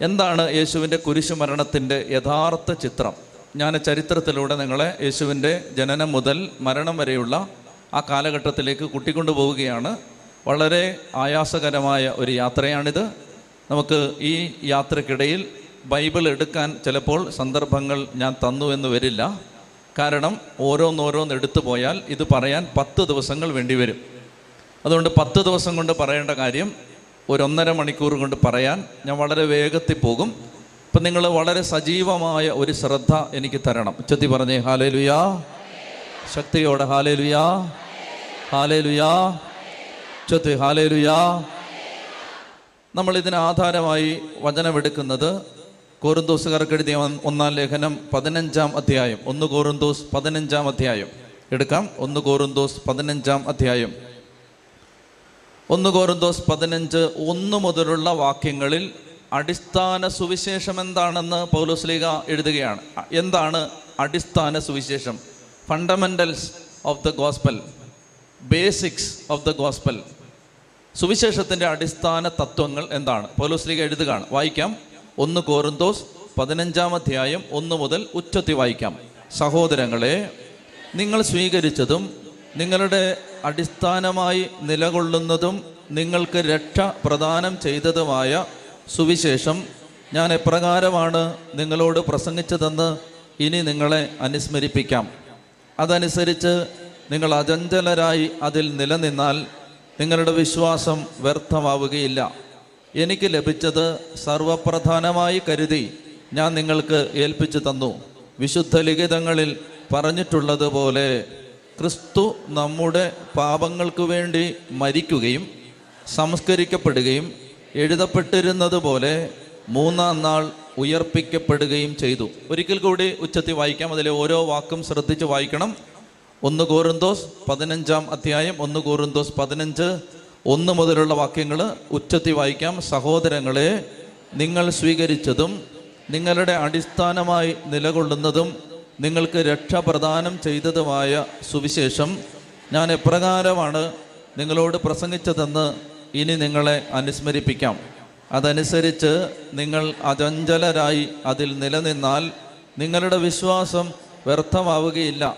എന്താണ് യേശുവിന്റെ കുരിശുമരണത്തിന്റെ യഥാർത്ഥ ചിത്രം? ഞാൻ ചരിത്രത്തിലൂടെ നിങ്ങളെ യേശുവിന്റെ ജനനം മുതൽ മരണം വരെയുള്ള ആ കാലഘട്ടത്തിലേക്ക് കൂട്ടിക്കൊണ്ടു പോവുകയാണ് വളരെ ആയാസകരമായ ഒരു യാത്രയാണിത്. നമുക്ക് ഈ യാത്രക്കിടയിൽ ബൈബിൾ എടുക്കാൻ ചിലപ്പോൾ സന്ദർഭങ്ങൾ ഞാൻ തന്നു എന്ന് വരില്ല. കാരണം ഓരോന്നോരോന്ന് എടുത്തു പോയാൽ ഇത് പറയാൻ പത്ത് ദിവസങ്ങൾ വേണ്ടിവരും അതുകൊണ്ട് പത്ത് ദിവസം കൊണ്ട് പറയേണ്ട കാര്യം ഒരു ഒന്നര മണിക്കൂർ കൊണ്ട് പറയാൻ ഞാൻ വളരെ വേഗത്തിൽ പോകും. ഇപ്പം നിങ്ങൾ വളരെ സജീവമായ ഒരു ശ്രദ്ധ എനിക്ക് തരണം. ഉച്ചത്തി പറഞ്ഞേ ഹാലേ ലുയാ ശക്തിയോടെ ഹാലേ ലുയാ ഹാലേ ലുയാ ഉച്ചത്തി ഹാലേ ലുയാ നമ്മൾ ഇതിന് ആധാരമായി വചനമെടുക്കുന്നത് കോറുന്തോസുകാർക്ക് എഴുതിയ ഒന്നാം ലേഖനം പതിനഞ്ചാം അധ്യായം. ഒന്ന് കോറുന്തോസ് പതിനഞ്ചാം അധ്യായം. എടുക്കാം. ഒന്ന് കോറുന്തോസ് പതിനഞ്ചാം അധ്യായം. ഒന്ന് കോരുന്തോസ് പതിനഞ്ച് ഒന്ന് മുതലുള്ള വാക്യങ്ങളിൽ അടിസ്ഥാന സുവിശേഷം എന്താണെന്ന് പൗലോസ്ലീഗ എഴുതുകയാണ്. എന്താണ് അടിസ്ഥാന സുവിശേഷം? Fundamentals of the gospel basics of the gospel സുവിശേഷത്തിന്റെ അടിസ്ഥാന തത്വങ്ങൾ എന്താണ്? പൗലോസ്ലീഗ എഴുതുകയാണ്. വായിക്കാം. ഒന്ന് കോരുന്തോസ് പതിനഞ്ചാം അധ്യായം ഒന്ന് മുതൽ ഉച്ചത്തി വായിക്കാം. സഹോദരങ്ങളെ നിങ്ങൾ സ്വീകരിച്ചതും നിങ്ങളുടെ അടിസ്ഥാനമായി നിലകൊള്ളുന്നതും നിങ്ങൾക്ക് രക്ഷ പ്രദാനം ചെയ്തതുമായ സുവിശേഷം ഞാൻ എപ്രകാരമാണ് നിങ്ങളോട് പ്രസംഗിച്ചതെന്ന് ഇനി നിങ്ങളെ അനുസ്മരിപ്പിക്കാം. അതനുസരിച്ച് നിങ്ങൾ അചഞ്ചലരായി അതിൽ നിലനിന്നാൽ നിങ്ങളുടെ വിശ്വാസം വ്യർത്ഥമാവുകയില്ല. എനിക്ക് ലഭിച്ചത് സർവപ്രധാനമായി കരുതി ഞാൻ നിങ്ങൾക്ക് ഏൽപ്പിച്ചു തന്നു. വിശുദ്ധ ലിഖിതങ്ങളിൽ പറഞ്ഞിട്ടുള്ളതുപോലെ ക്രിസ്തു നമ്മുടെ പാപങ്ങൾക്ക് വേണ്ടി മരിക്കുകയും സംസ്കരിക്കപ്പെടുകയും എഴുതപ്പെട്ടിരുന്നത് പോലെ മൂന്നാം നാൾ ഉയർപ്പിക്കപ്പെടുകയും ചെയ്തു. ഒരിക്കൽ കൂടി ഉച്ചത്തിൽ വായിക്കാം. അതിലെ ഓരോ വാക്കും ശ്രദ്ധിച്ച് വായിക്കണം. ഒന്ന് കോറിന്തോസ് പതിനഞ്ചാം അധ്യായം ഒന്ന് കോറിന്തോസ് പതിനഞ്ച്. ഒന്ന് മുതലുള്ള വാക്യങ്ങൾ ഉച്ചത്തി വായിക്കാം. സഹോദരങ്ങളെ നിങ്ങൾ സ്വീകരിച്ചതും നിങ്ങളുടെ അടിസ്ഥാനമായി നിലകൊള്ളുന്നതും നിങ്ങൾക്ക് രക്ഷ പ്രദാനം ചെയ്തതുമായ സുവിശേഷം ഞാൻ എപ്രകാരമാണ് നിങ്ങളോട് പ്രസംഗിച്ചതെന്ന് ഇനി നിങ്ങളെ അനുസ്മരിപ്പിക്കാം. അതനുസരിച്ച് നിങ്ങൾ അചഞ്ചലരായി അതിൽ നിലനിന്നാൽ നിങ്ങളുടെ വിശ്വാസം വ്യർത്ഥമാവുകയില്ല.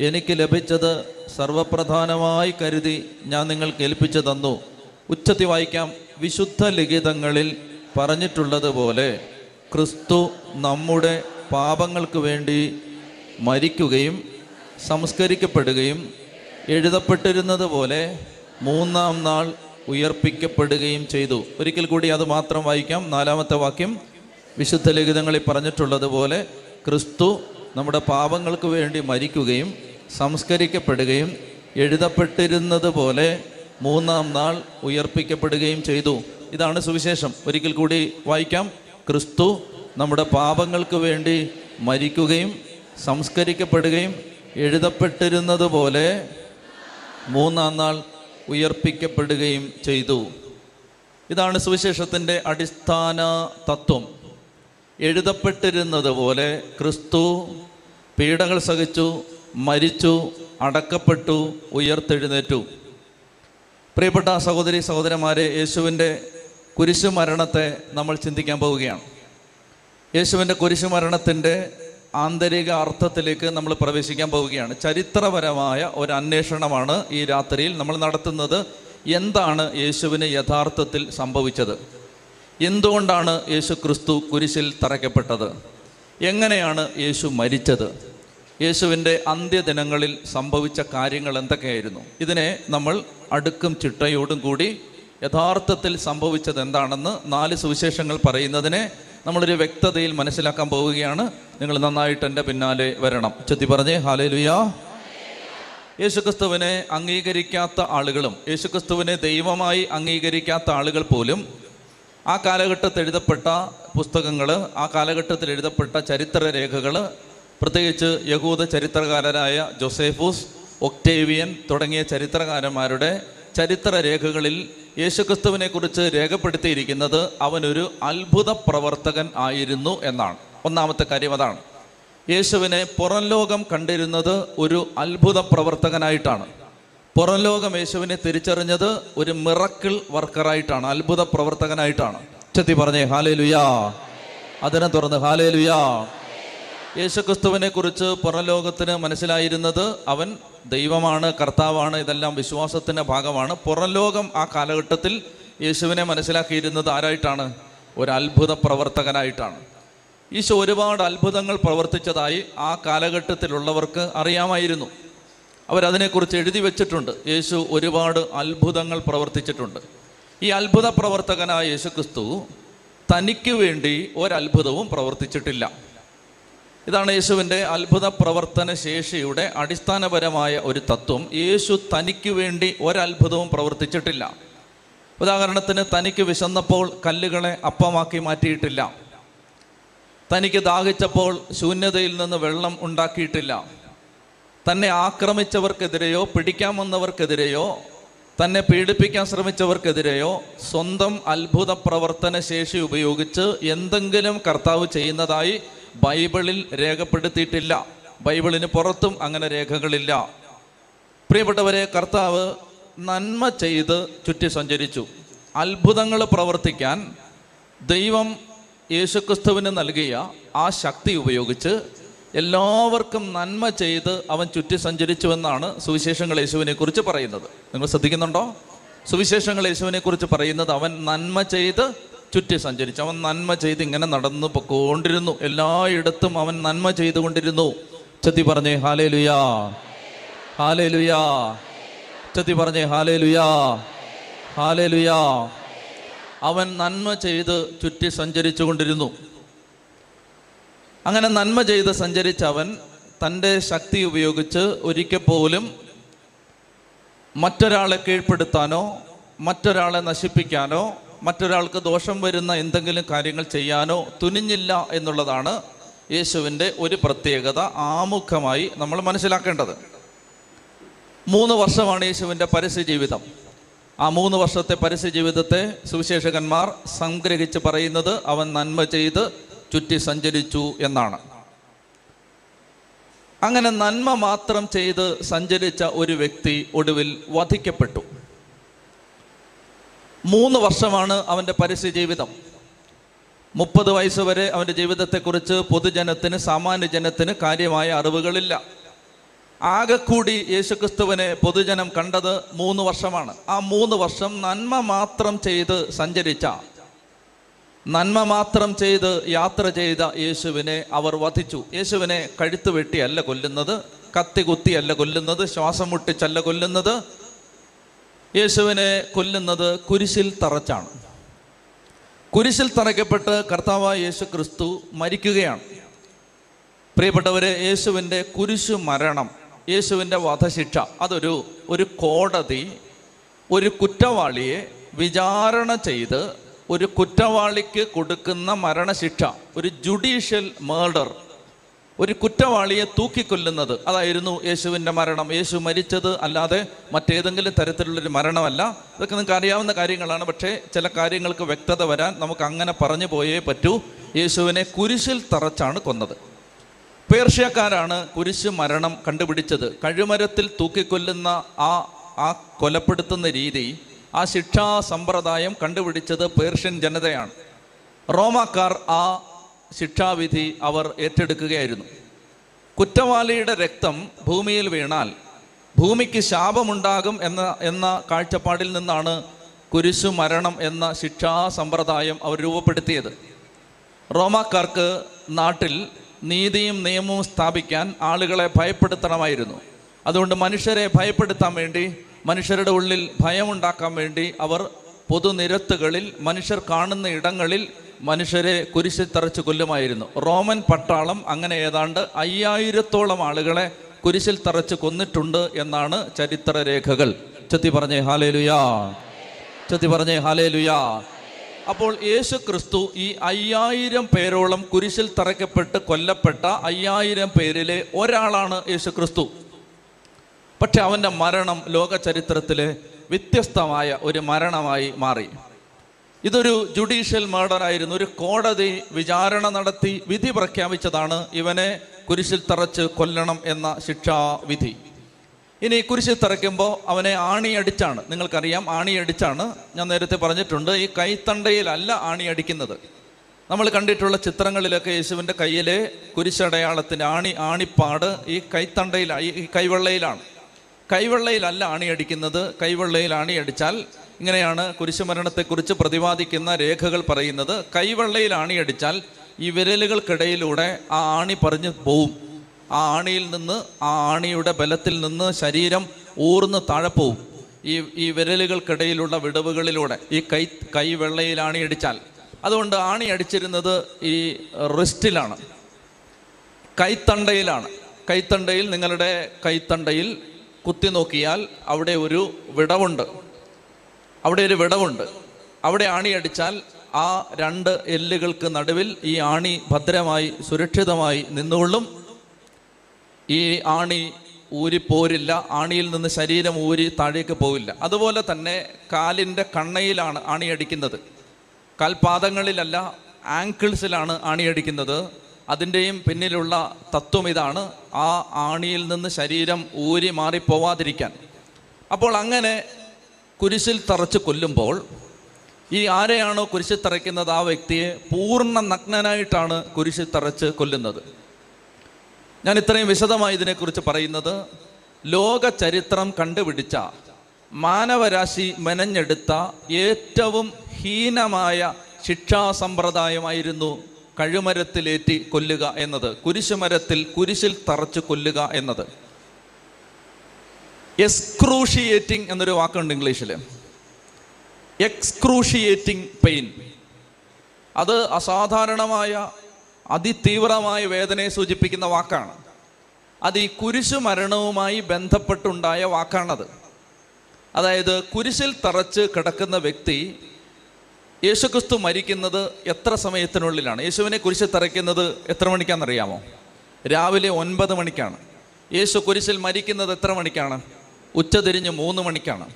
എനിക്ക് ലഭിച്ചത് സർവപ്രധാനമായി കരുതി ഞാൻ നിങ്ങൾക്ക് ഏൽപ്പിച്ചു തന്നു. ഉച്ചത്തി വായിക്കാം. വിശുദ്ധ ലിഖിതങ്ങളിൽ പറഞ്ഞിട്ടുള്ളതുപോലെ ക്രിസ്തു നമ്മുടെ പാപങ്ങൾക്ക് വേണ്ടി മരിക്കുകയും സംസ്കരിക്കപ്പെടുകയും എഴുതപ്പെട്ടിരുന്നത് പോലെ മൂന്നാം നാൾ ഉയർപ്പിക്കപ്പെടുകയും ചെയ്തു. ഒരിക്കൽ കൂടി അത് മാത്രം വായിക്കാം. നാലാമത്തെ വാക്യം വിശുദ്ധ ലിഖിതങ്ങളിൽ പറഞ്ഞിട്ടുള്ളതുപോലെ ക്രിസ്തു നമ്മുടെ പാപങ്ങൾക്ക് വേണ്ടി മരിക്കുകയും സംസ്കരിക്കപ്പെടുകയും എഴുതപ്പെട്ടിരുന്നത് പോലെ മൂന്നാം നാൾ ഉയർപ്പിക്കപ്പെടുകയും ചെയ്തു. ഇതാണ് സുവിശേഷം. ഒരിക്കൽ കൂടി വായിക്കാം. ക്രിസ്തു നമ്മുടെ പാപങ്ങൾക്ക് വേണ്ടി മരിക്കുകയും സംസ്കരിക്കപ്പെടുകയും എഴുതപ്പെട്ടിരുന്നത് പോലെ മൂന്നാം നാൾ ഉയർപ്പിക്കപ്പെടുകയും ചെയ്തു. ഇതാണ് സുവിശേഷത്തിന്റെ അടിസ്ഥാന തത്വം. എഴുതപ്പെട്ടിരുന്നത് പോലെ ക്രിസ്തു പീഡകൾ സഹിച്ചു മരിച്ചു അടക്കപ്പെട്ടു ഉയർത്തെഴുന്നേറ്റു. പ്രിയപ്പെട്ട സഹോദരി സഹോദരന്മാരെ യേശുവിന്റെ കുരിശുമരണത്തെ നമ്മൾ ചിന്തിക്കാൻ പോവുകയാണ്. യേശുവിന്റെ കുരിശുമരണത്തിന്റെ ആന്തരിക അർത്ഥത്തിലേക്ക് നമ്മൾ പ്രവേശിക്കാൻ പോവുകയാണ്. ചരിത്രപരമായ ഒരു അന്വേഷണമാണ് ഈ രാത്രിയിൽ നമ്മൾ നടത്തുന്നത്. എന്താണ് യേശുവിന് യഥാർത്ഥത്തിൽ സംഭവിച്ചത്? എന്തുകൊണ്ടാണ് യേശു ക്രിസ്തു കുരിശിൽ തറയ്ക്കപ്പെട്ടത്? എങ്ങനെയാണ് യേശു മരിച്ചത്? യേശുവിന്റെ അന്ത്യദിനങ്ങളിൽ സംഭവിച്ച കാര്യങ്ങൾ എന്തൊക്കെയായിരുന്നു? ഇതിനെ നമ്മൾ അടുക്കും ചിട്ടയോടും കൂടി യഥാർത്ഥത്തിൽ സംഭവിച്ചത് എന്താണെന്ന് നാല് സുവിശേഷങ്ങൾ പറയുന്നതിനെ നമ്മളൊരു വ്യക്തതയിൽ മനസ്സിലാക്കാൻ പോവുകയാണ്. നിങ്ങൾ നന്നായിട്ട് എന്റെ പിന്നാലെ വരണം. ചെത്തി പറഞ്ഞേ ഹാലേ ലുയാ യേശുക്രിസ്തുവിനെ അംഗീകരിക്കാത്ത ആളുകളും യേശുക്രിസ്തുവിനെ ദൈവമായി അംഗീകരിക്കാത്ത ആളുകൾ പോലും ആ കാലഘട്ടത്തിൽ എഴുതപ്പെട്ട പുസ്തകങ്ങൾ ആ കാലഘട്ടത്തിൽ എഴുതപ്പെട്ട ചരിത്രരേഖകൾ പ്രത്യേകിച്ച് യഹൂദ ചരിത്രകാരരായ ജോസേഫൂസ് ഒക്ടേവിയൻ തുടങ്ങിയ ചരിത്രകാരന്മാരുടെ ചരിത്രരേഖകളിൽ യേശുക്രിസ്തുവിനെ കുറിച്ച് രേഖപ്പെടുത്തിയിരിക്കുന്നത് അവനൊരു അത്ഭുത പ്രവർത്തകൻ ആയിരുന്നു എന്നാണ്. ഒന്നാമത്തെ കാര്യം അതാണ്. യേശുവിനെ പുറം ലോകം കണ്ടിരുന്നത് ഒരു അത്ഭുത പ്രവർത്തകനായിട്ടാണ്. പുറം ലോകം യേശുവിനെ തിരിച്ചറിഞ്ഞത് ഒരു മിറക്കിൾ വർക്കറായിട്ടാണ് അത്ഭുത പ്രവർത്തകനായിട്ടാണ്. ചെത്തി പറഞ്ഞേ ഹാലേ ലുയാ അതിനെ തുറന്ന് ഹാലേ ലുയാ യേശുക്രിസ്തുവിനെ കുറിച്ച് പുറം ലോകത്തിന് മനസ്സിലായിരുന്നത് അവൻ ദൈവമാണ് കർത്താവാണ് ഇതെല്ലാം വിശ്വാസത്തിന്റെ ഭാഗമാണ്. പുറംലോകം ആ കാലഘട്ടത്തിൽ യേശുവിനെ മനസ്സിലാക്കിയിരുന്നത് ആരായിട്ടാണ്? ഒരു അത്ഭുത പ്രവർത്തകനായിട്ടാണ്. ഈശോ ഒരുപാട് അത്ഭുതങ്ങൾ പ്രവർത്തിച്ചതായി ആ കാലഘട്ടത്തിലുള്ളവർക്ക് അറിയാമായിരുന്നു. അവരതിനെക്കുറിച്ച് എഴുതി വെച്ചിട്ടുണ്ട്. യേശു ഒരുപാട് അത്ഭുതങ്ങൾ പ്രവർത്തിച്ചിട്ടുണ്ട്. ഈ അത്ഭുത പ്രവർത്തകനായ യേശുക്രിസ്തു തനിക്ക് വേണ്ടി ഒരത്ഭുതവും പ്രവർത്തിച്ചിട്ടില്ല. ഇതാണ് യേശുവിന്റെ അത്ഭുത പ്രവർത്തന ശേഷിയുടെ അടിസ്ഥാനപരമായ ഒരു തത്വം. യേശു തനിക്ക് വേണ്ടി ഒരത്ഭുതവും പ്രവർത്തിച്ചിട്ടില്ല. ഉദാഹരണത്തിന് തനിക്ക് വിശന്നപ്പോൾ കല്ലുകളെ അപ്പമാക്കി മാറ്റിയിട്ടില്ല. തനിക്ക് ദാഹിച്ചപ്പോൾ ശൂന്യതയിൽ നിന്ന് വെള്ളം ഉണ്ടാക്കിയിട്ടില്ല. തന്നെ ആക്രമിച്ചവർക്കെതിരെയോ പിടിക്കാൻ വന്നവർക്കെതിരെയോ തന്നെ പീഡിപ്പിക്കാൻ ശ്രമിച്ചവർക്കെതിരെയോ സ്വന്തം അത്ഭുത പ്രവർത്തന ശേഷി ഉപയോഗിച്ച് എന്തെങ്കിലും കർത്താവ് ചെയ്യുന്നതായി ബൈബിളിൽ രേഖപ്പെടുത്തിയിട്ടില്ല. ബൈബിളിന് പുറത്തും അങ്ങനെ രേഖകളില്ല. പ്രിയപ്പെട്ടവരെ കർത്താവ് നന്മ ചെയ്ത് ചുറ്റി സഞ്ചരിച്ചു. അത്ഭുതങ്ങൾ പ്രവർത്തിക്കാൻ ദൈവം യേശുക്രിസ്തുവിന് നൽകിയ ആ ശക്തി ഉപയോഗിച്ച് എല്ലാവർക്കും നന്മ ചെയ്ത് അവൻ ചുറ്റി സഞ്ചരിച്ചുവെന്നാണ് സുവിശേഷങ്ങൾ യേശുവിനെ കുറിച്ച് പറയുന്നത്. നിങ്ങൾ ശ്രദ്ധിക്കുന്നുണ്ടോ? സുവിശേഷങ്ങൾ യേശുവിനെ കുറിച്ച് പറയുന്നത് അവൻ നന്മ ചെയ്ത് ചുറ്റി സഞ്ചരിച്ചു അവൻ നന്മ ചെയ്ത് ഇങ്ങനെ നടന്നു പൊക്കോണ്ടിരുന്നു. എല്ലായിടത്തും അവൻ നന്മ ചെയ്തുകൊണ്ടിരുന്നു. ചെത്തി പറഞ്ഞേ ഹാലേ ലുയാ ഹാലേ ലുയാ ചെത്തി പറഞ്ഞേ ഹാലേ ലുയാ ഹാലേ ലുയാ അവൻ നന്മ ചെയ്ത് ചുറ്റി സഞ്ചരിച്ചു കൊണ്ടിരുന്നു അങ്ങനെ നന്മ ചെയ്ത് സഞ്ചരിച്ച അവൻ തന്റെ ശക്തി ഉപയോഗിച്ച് ഒരിക്കൽ പോലും മറ്റൊരാളെ കീഴ്പ്പെടുത്താനോ മറ്റൊരാളെ നശിപ്പിക്കാനോ മറ്റൊരാൾക്ക് ദോഷം വരുന്ന എന്തെങ്കിലും കാര്യങ്ങൾ ചെയ്യാനോ തുനിഞ്ഞില്ല എന്നുള്ളതാണ് യേശുവിന്റെ ഒരു പ്രത്യേകത ആമുഖമായി നമ്മൾ മനസ്സിലാക്കേണ്ടത്. മൂന്ന് വർഷമാണ് യേശുവിന്റെ പരസ്യ ജീവിതം. ആ മൂന്ന് വർഷത്തെ പരസ്യ ജീവിതത്തെ സുവിശേഷകന്മാർ സംഗ്രഹിച്ച് പറയുന്നത് അവൻ നന്മ ചെയ്ത് ചുറ്റി സഞ്ചരിച്ചു എന്നാണ്. അങ്ങനെ നന്മ മാത്രം ചെയ്ത് സഞ്ചരിച്ച ഒരു വ്യക്തി ഒടുവിൽ വധിക്കപ്പെട്ടു. മൂന്ന് വർഷമാണ് അവന്റെ പരസ്യ ജീവിതം. മുപ്പത് വയസ്സ് വരെ അവന്റെ ജീവിതത്തെക്കുറിച്ച് പൊതുജനത്തിന് സാമാന്യ ജനത്തിന് കാര്യമായ അറിവുകളില്ല. ആകെക്കൂടി യേശുക്രിസ്തുവിനെ പൊതുജനം കണ്ടത് മൂന്ന് വർഷമാണ്. ആ മൂന്ന് വർഷം നന്മ മാത്രം ചെയ്ത് സഞ്ചരിച്ച നന്മ മാത്രം ചെയ്ത് യാത്ര ചെയ്ത യേശുവിനെ അവർ വധിച്ചു. യേശുവിനെ കഴുത്ത് വെട്ടിയല്ല കൊല്ലുന്നത് കത്തി കുത്തിയല്ല കൊല്ലുന്നത് ശ്വാസം മുട്ടിച്ചല്ല കൊല്ലുന്നത് യേശുവിനെ കൊല്ലുന്നത് കുരിശിൽ തറച്ചാണ്. കുരിശിൽ തറയ്ക്കപ്പെട്ട് കർത്താവായ യേശു ക്രിസ്തു മരിക്കുകയാണ്. പ്രിയപ്പെട്ടവരെ യേശുവിന്റെ കുരിശു മരണം യേശുവിന്റെ വധശിക്ഷ അതൊരു ഒരു കോടതി ഒരു കുറ്റവാളിയെ വിചാരണ ചെയ്ത് ഒരു കുറ്റവാളിക്ക് കൊടുക്കുന്ന മരണശിക്ഷ ഒരു ജുഡീഷ്യൽ മേർഡർ ഒരു കുറ്റവാളിയെ തൂക്കിക്കൊല്ലുന്നത്. അതായിരുന്നു യേശുവിന്റെ മരണം. യേശു മരിച്ചത് അല്ലാതെ മറ്റേതെങ്കിലും തരത്തിലുള്ളൊരു മരണമല്ല. ഇതൊക്കെ നിങ്ങൾക്ക് അറിയാവുന്ന കാര്യങ്ങളാണ്. പക്ഷേ ചില കാര്യങ്ങൾക്ക് വ്യക്തത വരാൻ നമുക്ക് അങ്ങനെ പറഞ്ഞു പോയേ പറ്റൂ. യേശുവിനെ കുരിശിൽ തറച്ചാണ് കൊന്നത്. പേർഷ്യക്കാരാണ് കുരിശ് മരണം കണ്ടുപിടിച്ചത്. കഴുമരത്തിൽ തൂക്കിക്കൊല്ലുന്ന ആ ആ കൊലപ്പെടുത്തുന്ന രീതി ആ ശിക്ഷാ സമ്പ്രദായം കണ്ടുപിടിച്ചത് പേർഷ്യൻ ജനതയാണ്. റോമാക്കാർ ആ ശിക്ഷാവിധി അവർ ഏറ്റെടുക്കുകയായിരുന്നു. കുറ്റവാളിയുടെ രക്തം ഭൂമിയിൽ വീണാൽ ഭൂമിക്ക് ശാപമുണ്ടാകും എന്ന എന്ന കാഴ്ചപ്പാടിൽ നിന്നാണ് കുരിശു മരണം എന്ന ശിക്ഷാ സമ്പ്രദായം അവർ രൂപപ്പെടുത്തിയത്. റോമാക്കാർക്ക് നാട്ടിൽ നീതിയും നിയമവും സ്ഥാപിക്കാൻ ആളുകളെ ഭയപ്പെടുത്തണമായിരുന്നു. അതുകൊണ്ട് മനുഷ്യരെ ഭയപ്പെടുത്താൻ വേണ്ടി മനുഷ്യരുടെ ഉള്ളിൽ ഭയമുണ്ടാക്കാൻ വേണ്ടി അവർ പൊതുനിരത്തുകളിൽ മനുഷ്യർ കാണുന്ന ഇടങ്ങളിൽ മനുഷ്യരെ കുരിശിൽ തറച്ച് കൊല്ലുമായിരുന്നു. റോമൻ പട്ടാളം അങ്ങനെ ഏതാണ്ട് അയ്യായിരത്തോളം ആളുകളെ കുരിശിൽ തറച്ച് കൊന്നിട്ടുണ്ട് എന്നാണ് ചരിത്രരേഖകൾ. ചെത്തി പറഞ്ഞേ ഹാലേലുയാ. ചെത്തി പറഞ്ഞേ ഹാലേലുയാ. അപ്പോൾ യേശു ക്രിസ്തു ഈ അയ്യായിരം പേരോളം കുരിശിൽ തറയ്ക്കപ്പെട്ട് കൊല്ലപ്പെട്ട അയ്യായിരം പേരിലെ ഒരാളാണ് യേശു ക്രിസ്തു പക്ഷെ അവന്റെ മരണം ലോക ചരിത്രത്തിലെ വ്യത്യസ്തമായ ഒരു മരണമായി മാറി. ഇതൊരു ജുഡീഷ്യൽ മർഡർ ആയിരുന്നു. ഒരു കോടതി വിചാരണ നടത്തി വിധി പ്രഖ്യാപിച്ചതാണ് ഇവനെ കുരിശിൽ തറച്ച് കൊല്ലണം എന്ന ശിക്ഷാവിധി. ഇനി കുരിശിൽ തറയ്ക്കുമ്പോൾ അവനെ ആണിയടിച്ചാണ്. നിങ്ങൾക്കറിയാം ആണിയടിച്ചാണ്. ഞാൻ നേരത്തെ പറഞ്ഞിട്ടുണ്ട് ഈ കൈത്തണ്ടയിലല്ല ആണിയടിക്കുന്നത്. നമ്മൾ കണ്ടിട്ടുള്ള ചിത്രങ്ങളിലൊക്കെ യേശുവിന്റെ കയ്യിലെ കുരിശടയാളത്തിന്റെ ആണി ആണിപ്പാട് ഈ കൈത്തണ്ടയിൽ ഈ കൈവെള്ളയിലാണ്. കൈവെള്ളയിലല്ല അണിയടിക്കുന്നത് കൈവെള്ളയിൽ അണിയടിച്ചാൽ ഇങ്ങനെയാണ് കുരിശുമരണത്തെക്കുറിച്ച് പ്രതിപാദിക്കുന്ന രേഖകൾ പറയുന്നത്. കൈവെള്ളയിൽ അണിയടിച്ചാൽ ഈ വിരലുകൾക്കിടയിലൂടെ ആ ആണി പറഞ്ഞു പോവും. ആ ആണിയിൽ നിന്ന് ആ ആണിയുടെ ബലത്തിൽ നിന്ന് ശരീരം ഊർന്ന് താഴെ പോവും. ഈ ഈ വിരലുകൾക്കിടയിലുള്ള വിടവുകളിലൂടെ ഈ കൈ കൈവെള്ളയിൽ ആണിയടിച്ചാൽ. അതുകൊണ്ട് ആണി അടിച്ചിരുന്നത് ഈ റിസ്റ്റിലാണ്. കൈത്തണ്ടയിലാണ്. കൈത്തണ്ടയിൽ നിങ്ങളുടെ കൈത്തണ്ടയിൽ കുത്തി നോക്കിയാൽ അവിടെ ഒരു വിടവുണ്ട്. അവിടെ ഒരു വിടവുണ്ട്. അവിടെ ആണി അടിച്ചാൽ ആ രണ്ട് എല്ലുകൾക്ക് നടുവിൽ ഈ ആണി ഭദ്രമായി സുരക്ഷിതമായി നിന്നുകൊള്ളും. ഈ ആണി ഊരിപ്പോരില്ല. ആണിയിൽ നിന്ന് ശരീരം ഊരി താഴേക്ക് പോവില്ല. അതുപോലെ തന്നെ കാലിന്റെ കണ്ണയിലാണ് ആണി അടിക്കുന്നത്. കാൽപാദങ്ങളിലല്ല ആങ്കിൾസിലാണ് ആണിയടിക്കുന്നത് അതിന്റെയും പിന്നിലുള്ള തത്വം ഇതാണ് ആ ആണിയിൽ നിന്ന് ശരീരം ഊരി മാറിപ്പോവാതിരിക്കാൻ അപ്പോൾ അങ്ങനെ കുരിശിൽ തറച്ച് കൊല്ലുമ്പോൾ ഈ ആരെയാണോ കുരിശിൽ തറയ്ക്കുന്നത്? ആ വ്യക്തിയെ പൂർണ നഗ്നനായിട്ടാണ് കുരിശിൽ തറച്ച് കൊല്ലുന്നത്. ഞാൻ ഇത്രയും വിശദമായി ഇതിനെക്കുറിച്ച് പറയുന്നത് ലോക ചരിത്രം കണ്ടുപിടിച്ച മാനവരാശി മെനഞ്ഞെടുത്ത ഏറ്റവും ഹീനമായ ശിക്ഷാ സമ്പ്രദായമായിരുന്നു കഴുമരത്തിലേറ്റി കൊല്ലുക എന്നത് കുരിശുമരത്തിൽ കുരിശിൽ തറച്ച് കൊല്ലുക എന്നത്. എക്സ്ക്രൂഷിയേറ്റിംഗ് എന്നൊരു വാക്കുണ്ട് ഇംഗ്ലീഷിൽ എക്സ്ക്രൂഷിയേറ്റിംഗ് പെയിൻ. അത് അസാധാരണമായ അതിതീവ്രമായ വേദനയെ സൂചിപ്പിക്കുന്ന വാക്കാണ്. അത് ഈ കുരിശു മരണവുമായി ബന്ധപ്പെട്ടുണ്ടായ വാക്കാണത്. അതായത് കുരിശിൽ തറച്ച് കിടക്കുന്ന വ്യക്തി യേശുക്രിസ്തു മരിക്കുന്നത് എത്ര സമയത്തിനുള്ളിലാണ്? യേശുവിനെ കുരിശിൽ തറയ്ക്കുന്നത് എത്ര മണിക്കാണെന്നറിയാമോ? രാവിലെ ഒൻപത് മണിക്കാണ്. യേശു കുരിശിൽ മരിക്കുന്നത് എത്ര മണിക്കാണ്? ഉച്ചതിരിഞ്ഞ് മൂന്ന് മണിക്കാണ്.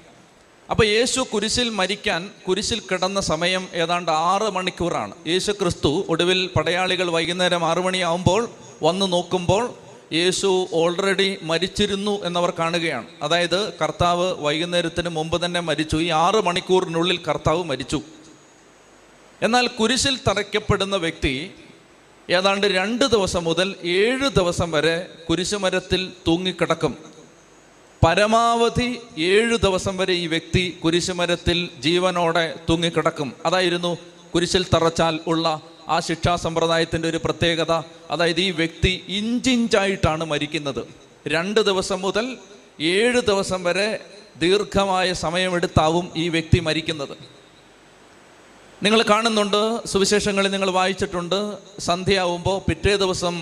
അപ്പോൾ യേശു കുരിശിൽ മരിക്കാൻ കുരിശിൽ കിടന്ന സമയം ഏതാണ്ട് ആറ് മണിക്കൂറാണ്. യേശു ക്രിസ്തു ഒടുവിൽ പടയാളികൾ വൈകുന്നേരം ആറു മണിയാവുമ്പോൾ വന്ന് നോക്കുമ്പോൾ യേശു ഓൾറെഡി മരിച്ചിരുന്നു എന്നവർ കാണുകയാണ്. അതായത് കർത്താവ് വൈകുന്നേരത്തിന് മുമ്പ് തന്നെ മരിച്ചു. ഈ ആറ് മണിക്കൂറിനുള്ളിൽ കർത്താവ് മരിച്ചു. എന്നാൽ കുരിശിൽ തറയ്ക്കപ്പെടുന്ന വ്യക്തി ഏതാണ്ട് രണ്ട് ദിവസം മുതൽ ഏഴ് ദിവസം വരെ കുരിശുമരത്തിൽ തൂങ്ങിക്കിടക്കും. പരമാവധി ഏഴ് ദിവസം വരെ ഈ വ്യക്തി കുരിശുമരത്തിൽ ജീവനോടെ തൂങ്ങിക്കിടക്കും. അതായിരുന്നു കുരിശിൽ തറച്ചാൽ ഉള്ള ആ ശിക്ഷാ സമ്പ്രദായത്തിന്റെ ഒരു പ്രത്യേകത. അതായത് ഈ വ്യക്തി ഇഞ്ചിഞ്ചായിട്ടാണ് മരിക്കുന്നത്. രണ്ട് ദിവസം മുതൽ ഏഴ് ദിവസം വരെ ദീർഘമായ സമയമെടുത്താവും ഈ വ്യക്തി മരിക്കുന്നത്. നിങ്ങൾ കാണുന്നുണ്ട് സുവിശേഷങ്ങളിൽ നിങ്ങൾ വായിച്ചിട്ടുണ്ട് സന്ധ്യയാവുമ്പോൾ പിറ്റേ ദിവസം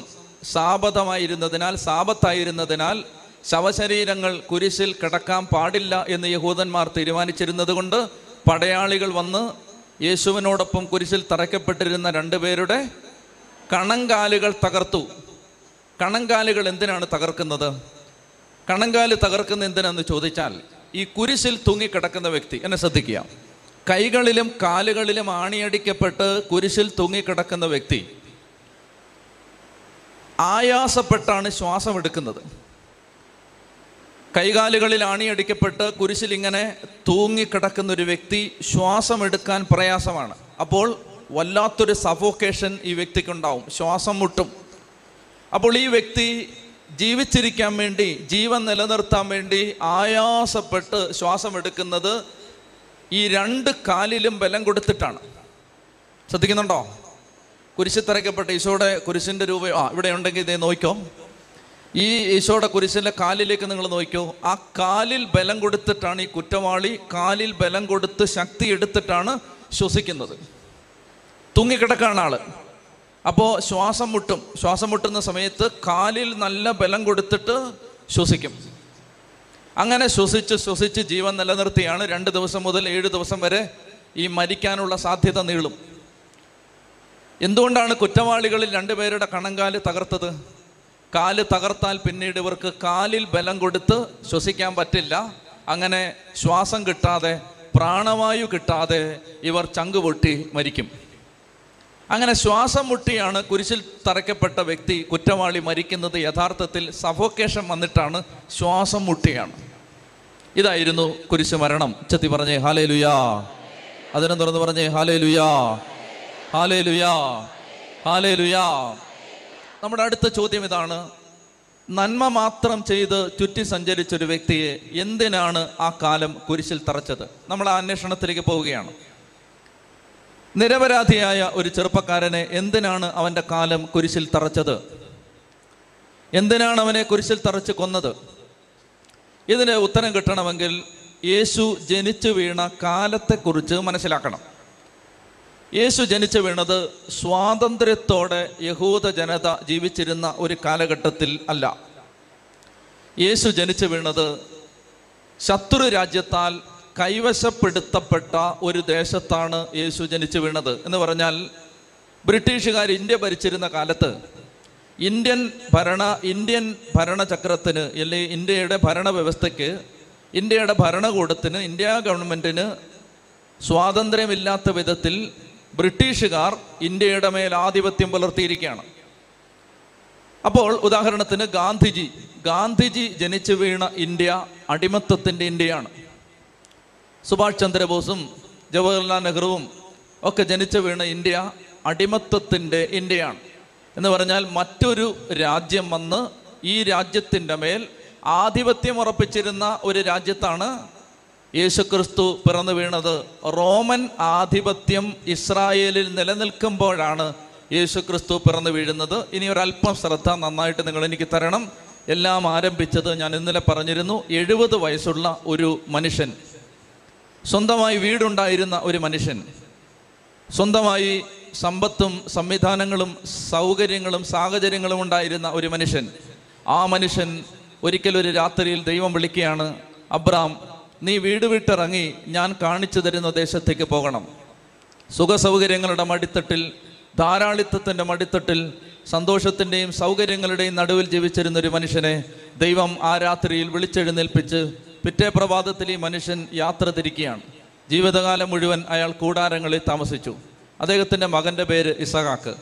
സാപതമായിരുന്നതിനാൽ സാപത്തായിരുന്നതിനാൽ ശവശരീരങ്ങൾ കുരിശിൽ കിടക്കാൻ പാടില്ല എന്ന് യഹൂദന്മാർ തീരുമാനിച്ചിരുന്നത് കൊണ്ട് പടയാളികൾ വന്ന് യേശുവിനോടൊപ്പം കുരിശിൽ തറയ്ക്കപ്പെട്ടിരുന്ന രണ്ടുപേരുടെ കണങ്കാലുകൾ തകർത്തു. കണങ്കാലുകൾ എന്തിനാണ് തകർക്കുന്നത്? കണങ്കാൽ തകർക്കുന്ന എന്തിനാന്ന് ചോദിച്ചാൽ ഈ കുരിശിൽ തൂങ്ങിക്കിടക്കുന്ന വ്യക്തി എന്നെ ശ്രദ്ധിക്കുക. കൈകളിലും കാലുകളിലും ആണിയടിക്കപ്പെട്ട് കുരിശിൽ തൂങ്ങിക്കിടക്കുന്ന വ്യക്തി ആയാസപ്പെട്ടാണ് ശ്വാസം എടുക്കുന്നത് കൈകാലുകളിൽ ആണിയടിക്കപ്പെട്ട് കുരിശിൽ ഇങ്ങനെ തൂങ്ങിക്കിടക്കുന്ന ഒരു വ്യക്തി ശ്വാസം എടുക്കാൻ പ്രയാസമാണ്. അപ്പോൾ വല്ലാത്തൊരു സഫോക്കേഷൻ ഈ വ്യക്തിക്കുണ്ടാവും. ശ്വാസം മുട്ടും. അപ്പോൾ ഈ വ്യക്തി ജീവിച്ചിരിക്കാൻ വേണ്ടി ജീവൻ നിലനിർത്താൻ വേണ്ടി ആയാസപ്പെട്ട് ശ്വാസം എടുക്കുന്നത് ഈ രണ്ട് കാലിലും ബലം കൊടുത്തിട്ടാണ്. ശ്രദ്ധിക്കുന്നുണ്ടോ? കുരിശിൽ ഈശോയുടെ കുരിശിന്റെ രൂപ ആ ഇവിടെ ഉണ്ടെങ്കിൽ ഇതേ നോക്കിക്കോ. ഈ ഈശോയുടെ കുരിശിന്റെ കാലിലേക്ക് നിങ്ങൾ നോക്കിക്കോ. ആ കാലിൽ ബലം കൊടുത്തിട്ടാണ് ഈ കുറ്റവാളി കാലിൽ ബലം കൊടുത്ത് ശക്തി എടുത്തിട്ടാണ് ശ്വസിക്കുന്നത്. തൂങ്ങിക്കിടക്കാണ് ആൾ. അപ്പോൾ ശ്വാസം മുട്ടും. ശ്വാസം മുട്ടുന്ന സമയത്ത് കാലിൽ നല്ല ബലം കൊടുത്തിട്ട് ശ്വസിക്കും. അങ്ങനെ ശ്വസിച്ച് ശ്വസിച്ച് ജീവൻ നിലനിർത്തിയാണ് രണ്ട് ദിവസം മുതൽ ഏഴ് ദിവസം വരെ ഈ മരിക്കാനുള്ള സാധ്യത നീളും. എന്തുകൊണ്ടാണ് കുറ്റവാളികളിൽ രണ്ടുപേരുടെ കണങ്കാൽ തകർത്തത്? കാൽ തകർത്താൽ പിന്നീട് ഇവർക്ക് കാലിൽ ബലം കൊടുത്ത് ശ്വസിക്കാൻ പറ്റില്ല. അങ്ങനെ ശ്വാസം കിട്ടാതെ പ്രാണവായു കിട്ടാതെ ഇവർ ചങ്കുപൊട്ടി മരിക്കും. അങ്ങനെ ശ്വാസം മുട്ടിയാണ് കുരിശിൽ തറയ്ക്കപ്പെട്ട വ്യക്തി കുറ്റവാളി മരിക്കുന്നത്. യഥാർത്ഥത്തിൽ സഫോക്കേഷൻ വന്നിട്ടാണ് ശ്വാസം മുട്ടിയാണ്. ഇതായിരുന്നു കുരിശ് മരണം. ചെത്തി പറഞ്ഞേ ഹാലേ ലുയാ അതിനെ തുറന്ന് പറഞ്ഞേ ഹാലേ ലുയാ ഹാലേ ലുയാ ഹാലേ ലുയാ നമ്മുടെ അടുത്ത ചോദ്യം ഇതാണ്. നന്മ മാത്രം ചെയ്ത് ചുറ്റി സഞ്ചരിച്ചൊരു വ്യക്തിയെ എന്തിനാണ് ആ കാലം കുരിശിൽ തറച്ചത്? നമ്മൾ ആ അന്വേഷണത്തിലേക്ക് പോവുകയാണ്. നിരപരാധിയായ ഒരു ചെറുപ്പക്കാരനെ എന്തിനാണ് അവന്റെ കാലം കുരിശിൽ തറച്ചത്? എന്തിനാണ് അവനെ കുരിശിൽ തറച്ച് കൊന്നത്? ഇതിന് ഉത്തരം കിട്ടണമെങ്കിൽ യേശു ജനിച്ചു വീണ കാലത്തെക്കുറിച്ച് മനസ്സിലാക്കണം. യേശു ജനിച്ചു വീണത് സ്വാതന്ത്ര്യത്തോടെ യഹൂദ ജനത ജീവിച്ചിരുന്ന ഒരു കാലഘട്ടത്തിൽ അല്ല. യേശു ജനിച്ചു വീണത് ശത്രു രാജ്യത്താൽ കൈവശപ്പെടുത്തപ്പെട്ട ഒരു ദേശത്താണ് യേശു ജനിച്ചു വീണത്. എന്ന് പറഞ്ഞാൽ ബ്രിട്ടീഷുകാർ ഇന്ത്യ ഭരിച്ചിരുന്ന കാലത്ത് ഇന്ത്യൻ ഭരണ ഇന്ത്യൻ ഭരണചക്രത്തിന് അല്ലെങ്കിൽ ഇന്ത്യയുടെ ഭരണവ്യവസ്ഥയ്ക്ക് ഇന്ത്യയുടെ ഭരണകൂടത്തിന് ഇന്ത്യ ഗവൺമെന്റിന് സ്വാതന്ത്ര്യമില്ലാത്ത വിധത്തിൽ ബ്രിട്ടീഷുകാർ ഇന്ത്യയുടെ മേൽ ആധിപത്യം പുലർത്തിയിരിക്കുകയാണ്. അപ്പോൾ ഉദാഹരണത്തിന് ഗാന്ധിജി ഗാന്ധിജി ജനിച്ചു വീണ ഇന്ത്യ അടിമത്തത്തിന്റെ ഇന്ത്യയാണ്. സുഭാഷ് ചന്ദ്രബോസും ജവഹർലാൽ നെഹ്റുവും ഒക്കെ ജനിച്ചു വീണ ഇന്ത്യ അടിമത്തത്തിന്റെ ഇന്ത്യയാണ്. എന്ന് പറഞ്ഞാൽ മറ്റൊരു രാജ്യം വന്ന് ഈ രാജ്യത്തിന്റെ മേൽ ആധിപത്യം ഉറപ്പിച്ചിരുന്ന ഒരു രാജ്യത്താണ് യേശുക്രിസ്തു പിറന്നു വീണത്. റോമൻ ആധിപത്യം ഇസ്രായേലിൽ നിലനിൽക്കുമ്പോഴാണ് യേശുക്രിസ്തു പിറന്നു വീഴുന്നത്. ഇനി ഒരല്പം ശ്രദ്ധ നന്നായിട്ട് നിങ്ങൾ എനിക്ക് തരണം. എല്ലാം ആരംഭിച്ചത് ഞാൻ ഇന്നലെ പറഞ്ഞിരുന്നു. എഴുപത് വയസ്സുള്ള ഒരു മനുഷ്യൻ. സ്വന്തമായി വീടുണ്ടായിരുന്ന ഒരു മനുഷ്യൻ. സ്വന്തമായി സമ്പത്തും സംവിധാനങ്ങളും സൗകര്യങ്ങളും സാഹചര്യങ്ങളും ഉണ്ടായിരുന്ന ഒരു മനുഷ്യൻ. ആ മനുഷ്യൻ ഒരിക്കലൊരു രാത്രിയിൽ ദൈവം വിളിക്കുകയാണ് അബ്രാം നീ വീട് വിട്ടിറങ്ങി ഞാൻ കാണിച്ചു തരുന്ന ദേശത്തേക്ക് പോകണം. സുഖസൗകര്യങ്ങളുടെ മടിത്തട്ടിൽ ധാരാളിത്തത്തിന്റെ മടിത്തട്ടിൽ സന്തോഷത്തിന്റെയും സൗകര്യങ്ങളുടെയും നടുവിൽ ജീവിച്ചിരുന്ന ഒരു മനുഷ്യനെ ദൈവം ആ രാത്രിയിൽ വിളിച്ചെഴുന്നേൽപ്പിച്ച് പിറ്റേ പ്രഭാതത്തിൽ ഈ മനുഷ്യൻ യാത്ര തിരിക്കുകയാണ്. ജീവിതകാലം മുഴുവൻ അയാൾ കൂടാരങ്ങളിൽ താമസിച്ചു. അദ്ദേഹത്തിന്റെ മകന്റെ പേര് ഇസഹാക്ക്.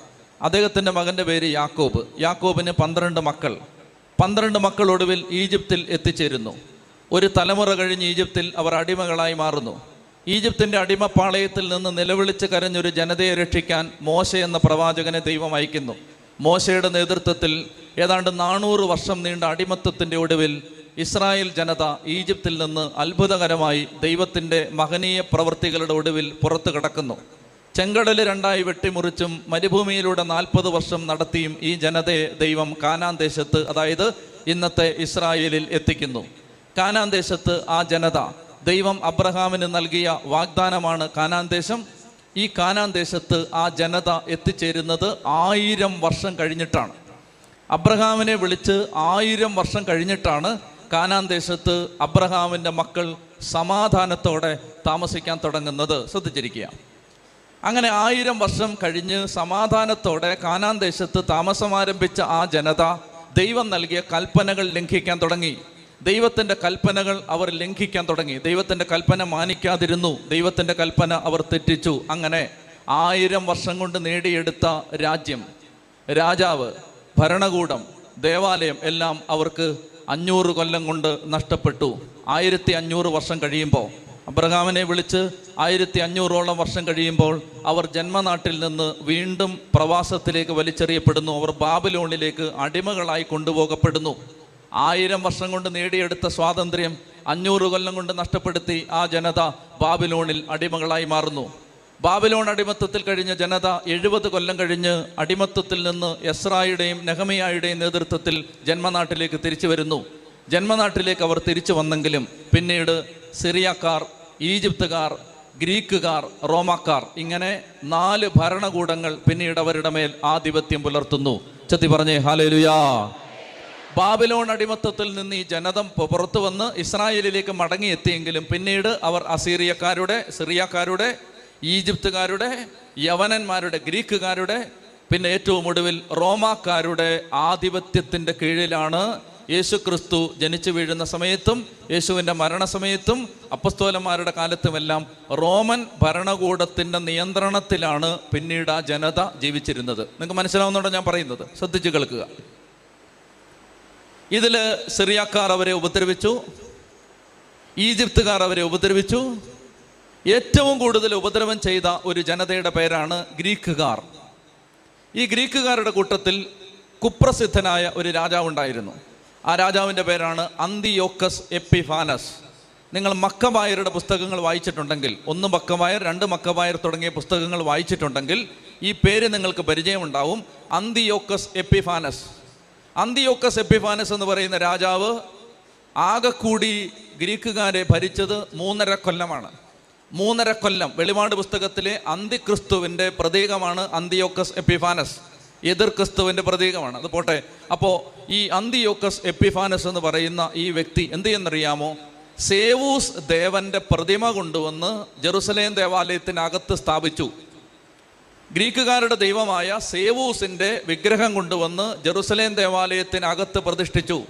അദ്ദേഹത്തിന്റെ മകന്റെ പേര് യാക്കോബ്. യാക്കോബിന് പന്ത്രണ്ട് മക്കൾ. പന്ത്രണ്ട് മക്കൾ ഒടുവിൽ ഈജിപ്തിൽ എത്തിച്ചേരുന്നു. ഒരു തലമുറ കഴിഞ്ഞ് ഈജിപ്തിൽ അവർ അടിമകളായി മാറുന്നു. ഈജിപ്തിന്റെ അടിമപ്പാളയത്തിൽ നിന്ന് നിലവിളിച്ച് കരഞ്ഞൊരു ജനതയെ രക്ഷിക്കാൻ മോശ എന്ന പ്രവാചകനെ ദൈവം അയക്കുന്നു. മോശയുടെ നേതൃത്വത്തിൽ ഏതാണ്ട് നാനൂറ് വർഷം നീണ്ട അടിമത്തത്തിന്റെ ഒടുവിൽ ഇസ്രായേൽ ജനത ഈജിപ്തിൽ നിന്ന് അത്ഭുതകരമായി ദൈവത്തിന്റെ മഹനീയ പ്രവൃത്തികളുടെ ഒടുവിൽ പുറത്തു കിടക്കുന്നു. ചെങ്കടൽ രണ്ടായി വെട്ടിമുറിച്ചും മരുഭൂമിയിലൂടെ നാൽപ്പത് വർഷം നടത്തിയും ഈ ജനതയെ ദൈവം കാനാൻ ദേശത്ത് അതായത് ഇന്നത്തെ ഇസ്രായേലിൽ എത്തിക്കുന്നു. കാനാൻ ദേശത്ത് ആ ജനത ദൈവം അബ്രഹാമിന് നൽകിയ വാഗ്ദാനമാണ് കാനാൻ ദേശം. ഈ കാനാൻ ദേശത്ത് ആ ജനത എത്തിച്ചേരുന്നത് ആയിരം വർഷം കഴിഞ്ഞിട്ടാണ്. അബ്രഹാമിനെ വിളിച്ച് ആയിരം വർഷം കഴിഞ്ഞിട്ടാണ് കാനാൻ ദേശത്ത് അബ്രഹാമിന്റെ മക്കൾ സമാധാനത്തോടെ താമസിക്കാൻ തുടങ്ങുന്നത്. ശ്രദ്ധിച്ചിരിക്കുക. അങ്ങനെ ആയിരം വർഷം കഴിഞ്ഞ് സമാധാനത്തോടെ കാനാൻ ദേശത്ത് താമസം ആരംഭിച്ച ആ ജനത ദൈവം നൽകിയ കൽപ്പനകൾ ലംഘിക്കാൻ തുടങ്ങി. ദൈവത്തിന്റെ കൽപ്പനകൾ അവർ ലംഘിക്കാൻ തുടങ്ങി. ദൈവത്തിന്റെ കൽപ്പന മാനിക്കാതിരുന്നു. ദൈവത്തിന്റെ കൽപ്പന അവർ തെറ്റിച്ചു. അങ്ങനെ ആയിരം വർഷം കൊണ്ട് നേടിയെടുത്ത രാജ്യം രാജാവ് ഭരണകൂടം ദേവാലയം എല്ലാം അവർക്ക് അഞ്ഞൂറ് കൊല്ലം കൊണ്ട് നഷ്ടപ്പെട്ടു. ആയിരത്തി അഞ്ഞൂറ് വർഷം കഴിയുമ്പോൾ അബ്രഹാമിനെ വിളിച്ച് ആയിരത്തി അഞ്ഞൂറോളം വർഷം കഴിയുമ്പോൾ അവർ ജന്മനാട്ടിൽ നിന്ന് വീണ്ടും പ്രവാസത്തിലേക്ക് വലിച്ചെറിയപ്പെടുന്നു. അവർ ബാബിലോണിലേക്ക് അടിമകളായി കൊണ്ടുപോകപ്പെടുന്നു. ആയിരം വർഷം കൊണ്ട് നേടിയെടുത്ത സ്വാതന്ത്ര്യം അഞ്ഞൂറ് കൊല്ലം കൊണ്ട് നഷ്ടപ്പെടുത്തി ആ ജനത ബാബിലോണിൽ അടിമകളായി മാറുന്നു. ബാബിലോൺ അടിമത്തത്തിൽ കഴിഞ്ഞ ജനത എഴുപത് കൊല്ലം കഴിഞ്ഞ് അടിമത്തത്തിൽ നിന്ന് എസ്രായുടെയും നെഹമിയായുടെയും നേതൃത്വത്തിൽ ജന്മനാട്ടിലേക്ക് തിരിച്ചു വരുന്നു. ജന്മനാട്ടിലേക്ക് അവർ തിരിച്ചു വന്നെങ്കിലും പിന്നീട് സിറിയക്കാർ ഈജിപ്തുകാർ ഗ്രീക്കുകാർ റോമാക്കാർ ഇങ്ങനെ നാല് ഭരണകൂടങ്ങൾ പിന്നീട് അവരുടെ മേൽ ആധിപത്യം പുലർത്തുന്നു. ചത്തി പറഞ്ഞേ ഹാലലുയാ ബാബിലോൺ അടിമത്തത്തിൽ നിന്ന് ഈ ജനതം പുറത്തു വന്ന് ഇസ്രായേലിലേക്ക് മടങ്ങിയെത്തിയെങ്കിലും പിന്നീട് അവർ അസീറിയക്കാരുടെ സിറിയക്കാരുടെ ഈജിപ്തുകാരുടെ യവനന്മാരുടെ ഗ്രീക്കുകാരുടെ പിന്നെ ഏറ്റവും ഒടുവിൽ റോമാക്കാരുടെ ആധിപത്യത്തിന്റെ കീഴിലാണ് യേശു ക്രിസ്തു ജനിച്ചു വീഴുന്ന സമയത്തും യേശുവിന്റെ മരണസമയത്തും അപ്പസ്തോലന്മാരുടെ കാലത്തുമെല്ലാം റോമൻ ഭരണകൂടത്തിന്റെ നിയന്ത്രണത്തിലാണ് പിന്നീട് ആ ജനത ജീവിച്ചിരുന്നത്. നിങ്ങൾക്ക് മനസ്സിലാവുന്നുണ്ടോ ഞാൻ പറയുന്നത്? ശ്രദ്ധിച്ചു കേൾക്കുക. ഇതിൽ സിറിയാക്കാർ അവരെ ഉപദ്രവിച്ചു. ഈജിപ്തുകാർ അവരെ ഉപദ്രവിച്ചു. ഏറ്റവും കൂടുതൽ ഉപദ്രവം ചെയ്ത ഒരു ജനതയുടെ പേരാണ് ഗ്രീക്കുകാർ. ഈ ഗ്രീക്കുകാരുടെ കൂട്ടത്തിൽ കുപ്രസിദ്ധനായ ഒരു രാജാവുണ്ടായിരുന്നു. ആ രാജാവിന്റെ പേരാണ് അന്തിയോക്കസ് എപ്പിഫാനസ്. നിങ്ങൾ മക്കബായരുടെ പുസ്തകങ്ങൾ വായിച്ചിട്ടുണ്ടെങ്കിൽ ഒന്ന് മക്കബായർ രണ്ട് മക്കബായർ തുടങ്ങിയ പുസ്തകങ്ങൾ വായിച്ചിട്ടുണ്ടെങ്കിൽ ഈ പേര് നിങ്ങൾക്ക് പരിചയമുണ്ടാവും അന്തിയോക്കസ് എപ്പിഫാനസ്. അന്തിയോക്കസ് എപ്പിഫാനസ് എന്ന് പറയുന്ന രാജാവ് ആകെക്കൂടി ഗ്രീക്കുകാരെ ഭരിച്ചത് മൂന്നര കൊല്ലമാണ്. മൂന്നര കൊല്ലം വെളിപാട് പുസ്തകത്തിലെ അന്തിക്രിസ്തുവിന്റെ പ്രതീകമാണ് അന്തിയോക്കസ് എപ്പിഫാനസ്. എതിർ ക്രിസ്തുവിന്റെ പ്രതീകമാണ്. അത് പോട്ടെ. അപ്പോൾ ഈ അന്തിയോക്കസ് എപ്പിഫാനസ് എന്ന് പറയുന്ന ഈ വ്യക്തി എന്ത് ചെയ്യുന്നറിയാമോ സേവൂസ് ദേവന്റെ പ്രതിമ കൊണ്ടുവന്ന് ജെറുസലേം ദേവാലയത്തിനകത്ത് സ്ഥാപിച്ചു. ഗ്രീക്കുകാരുടെ ദൈവമായ സേവൂസിന്റെ വിഗ്രഹം കൊണ്ടുവന്ന് ജെറുസലേം ദേവാലയത്തിനകത്ത് പ്രതിഷ്ഠിച്ചു.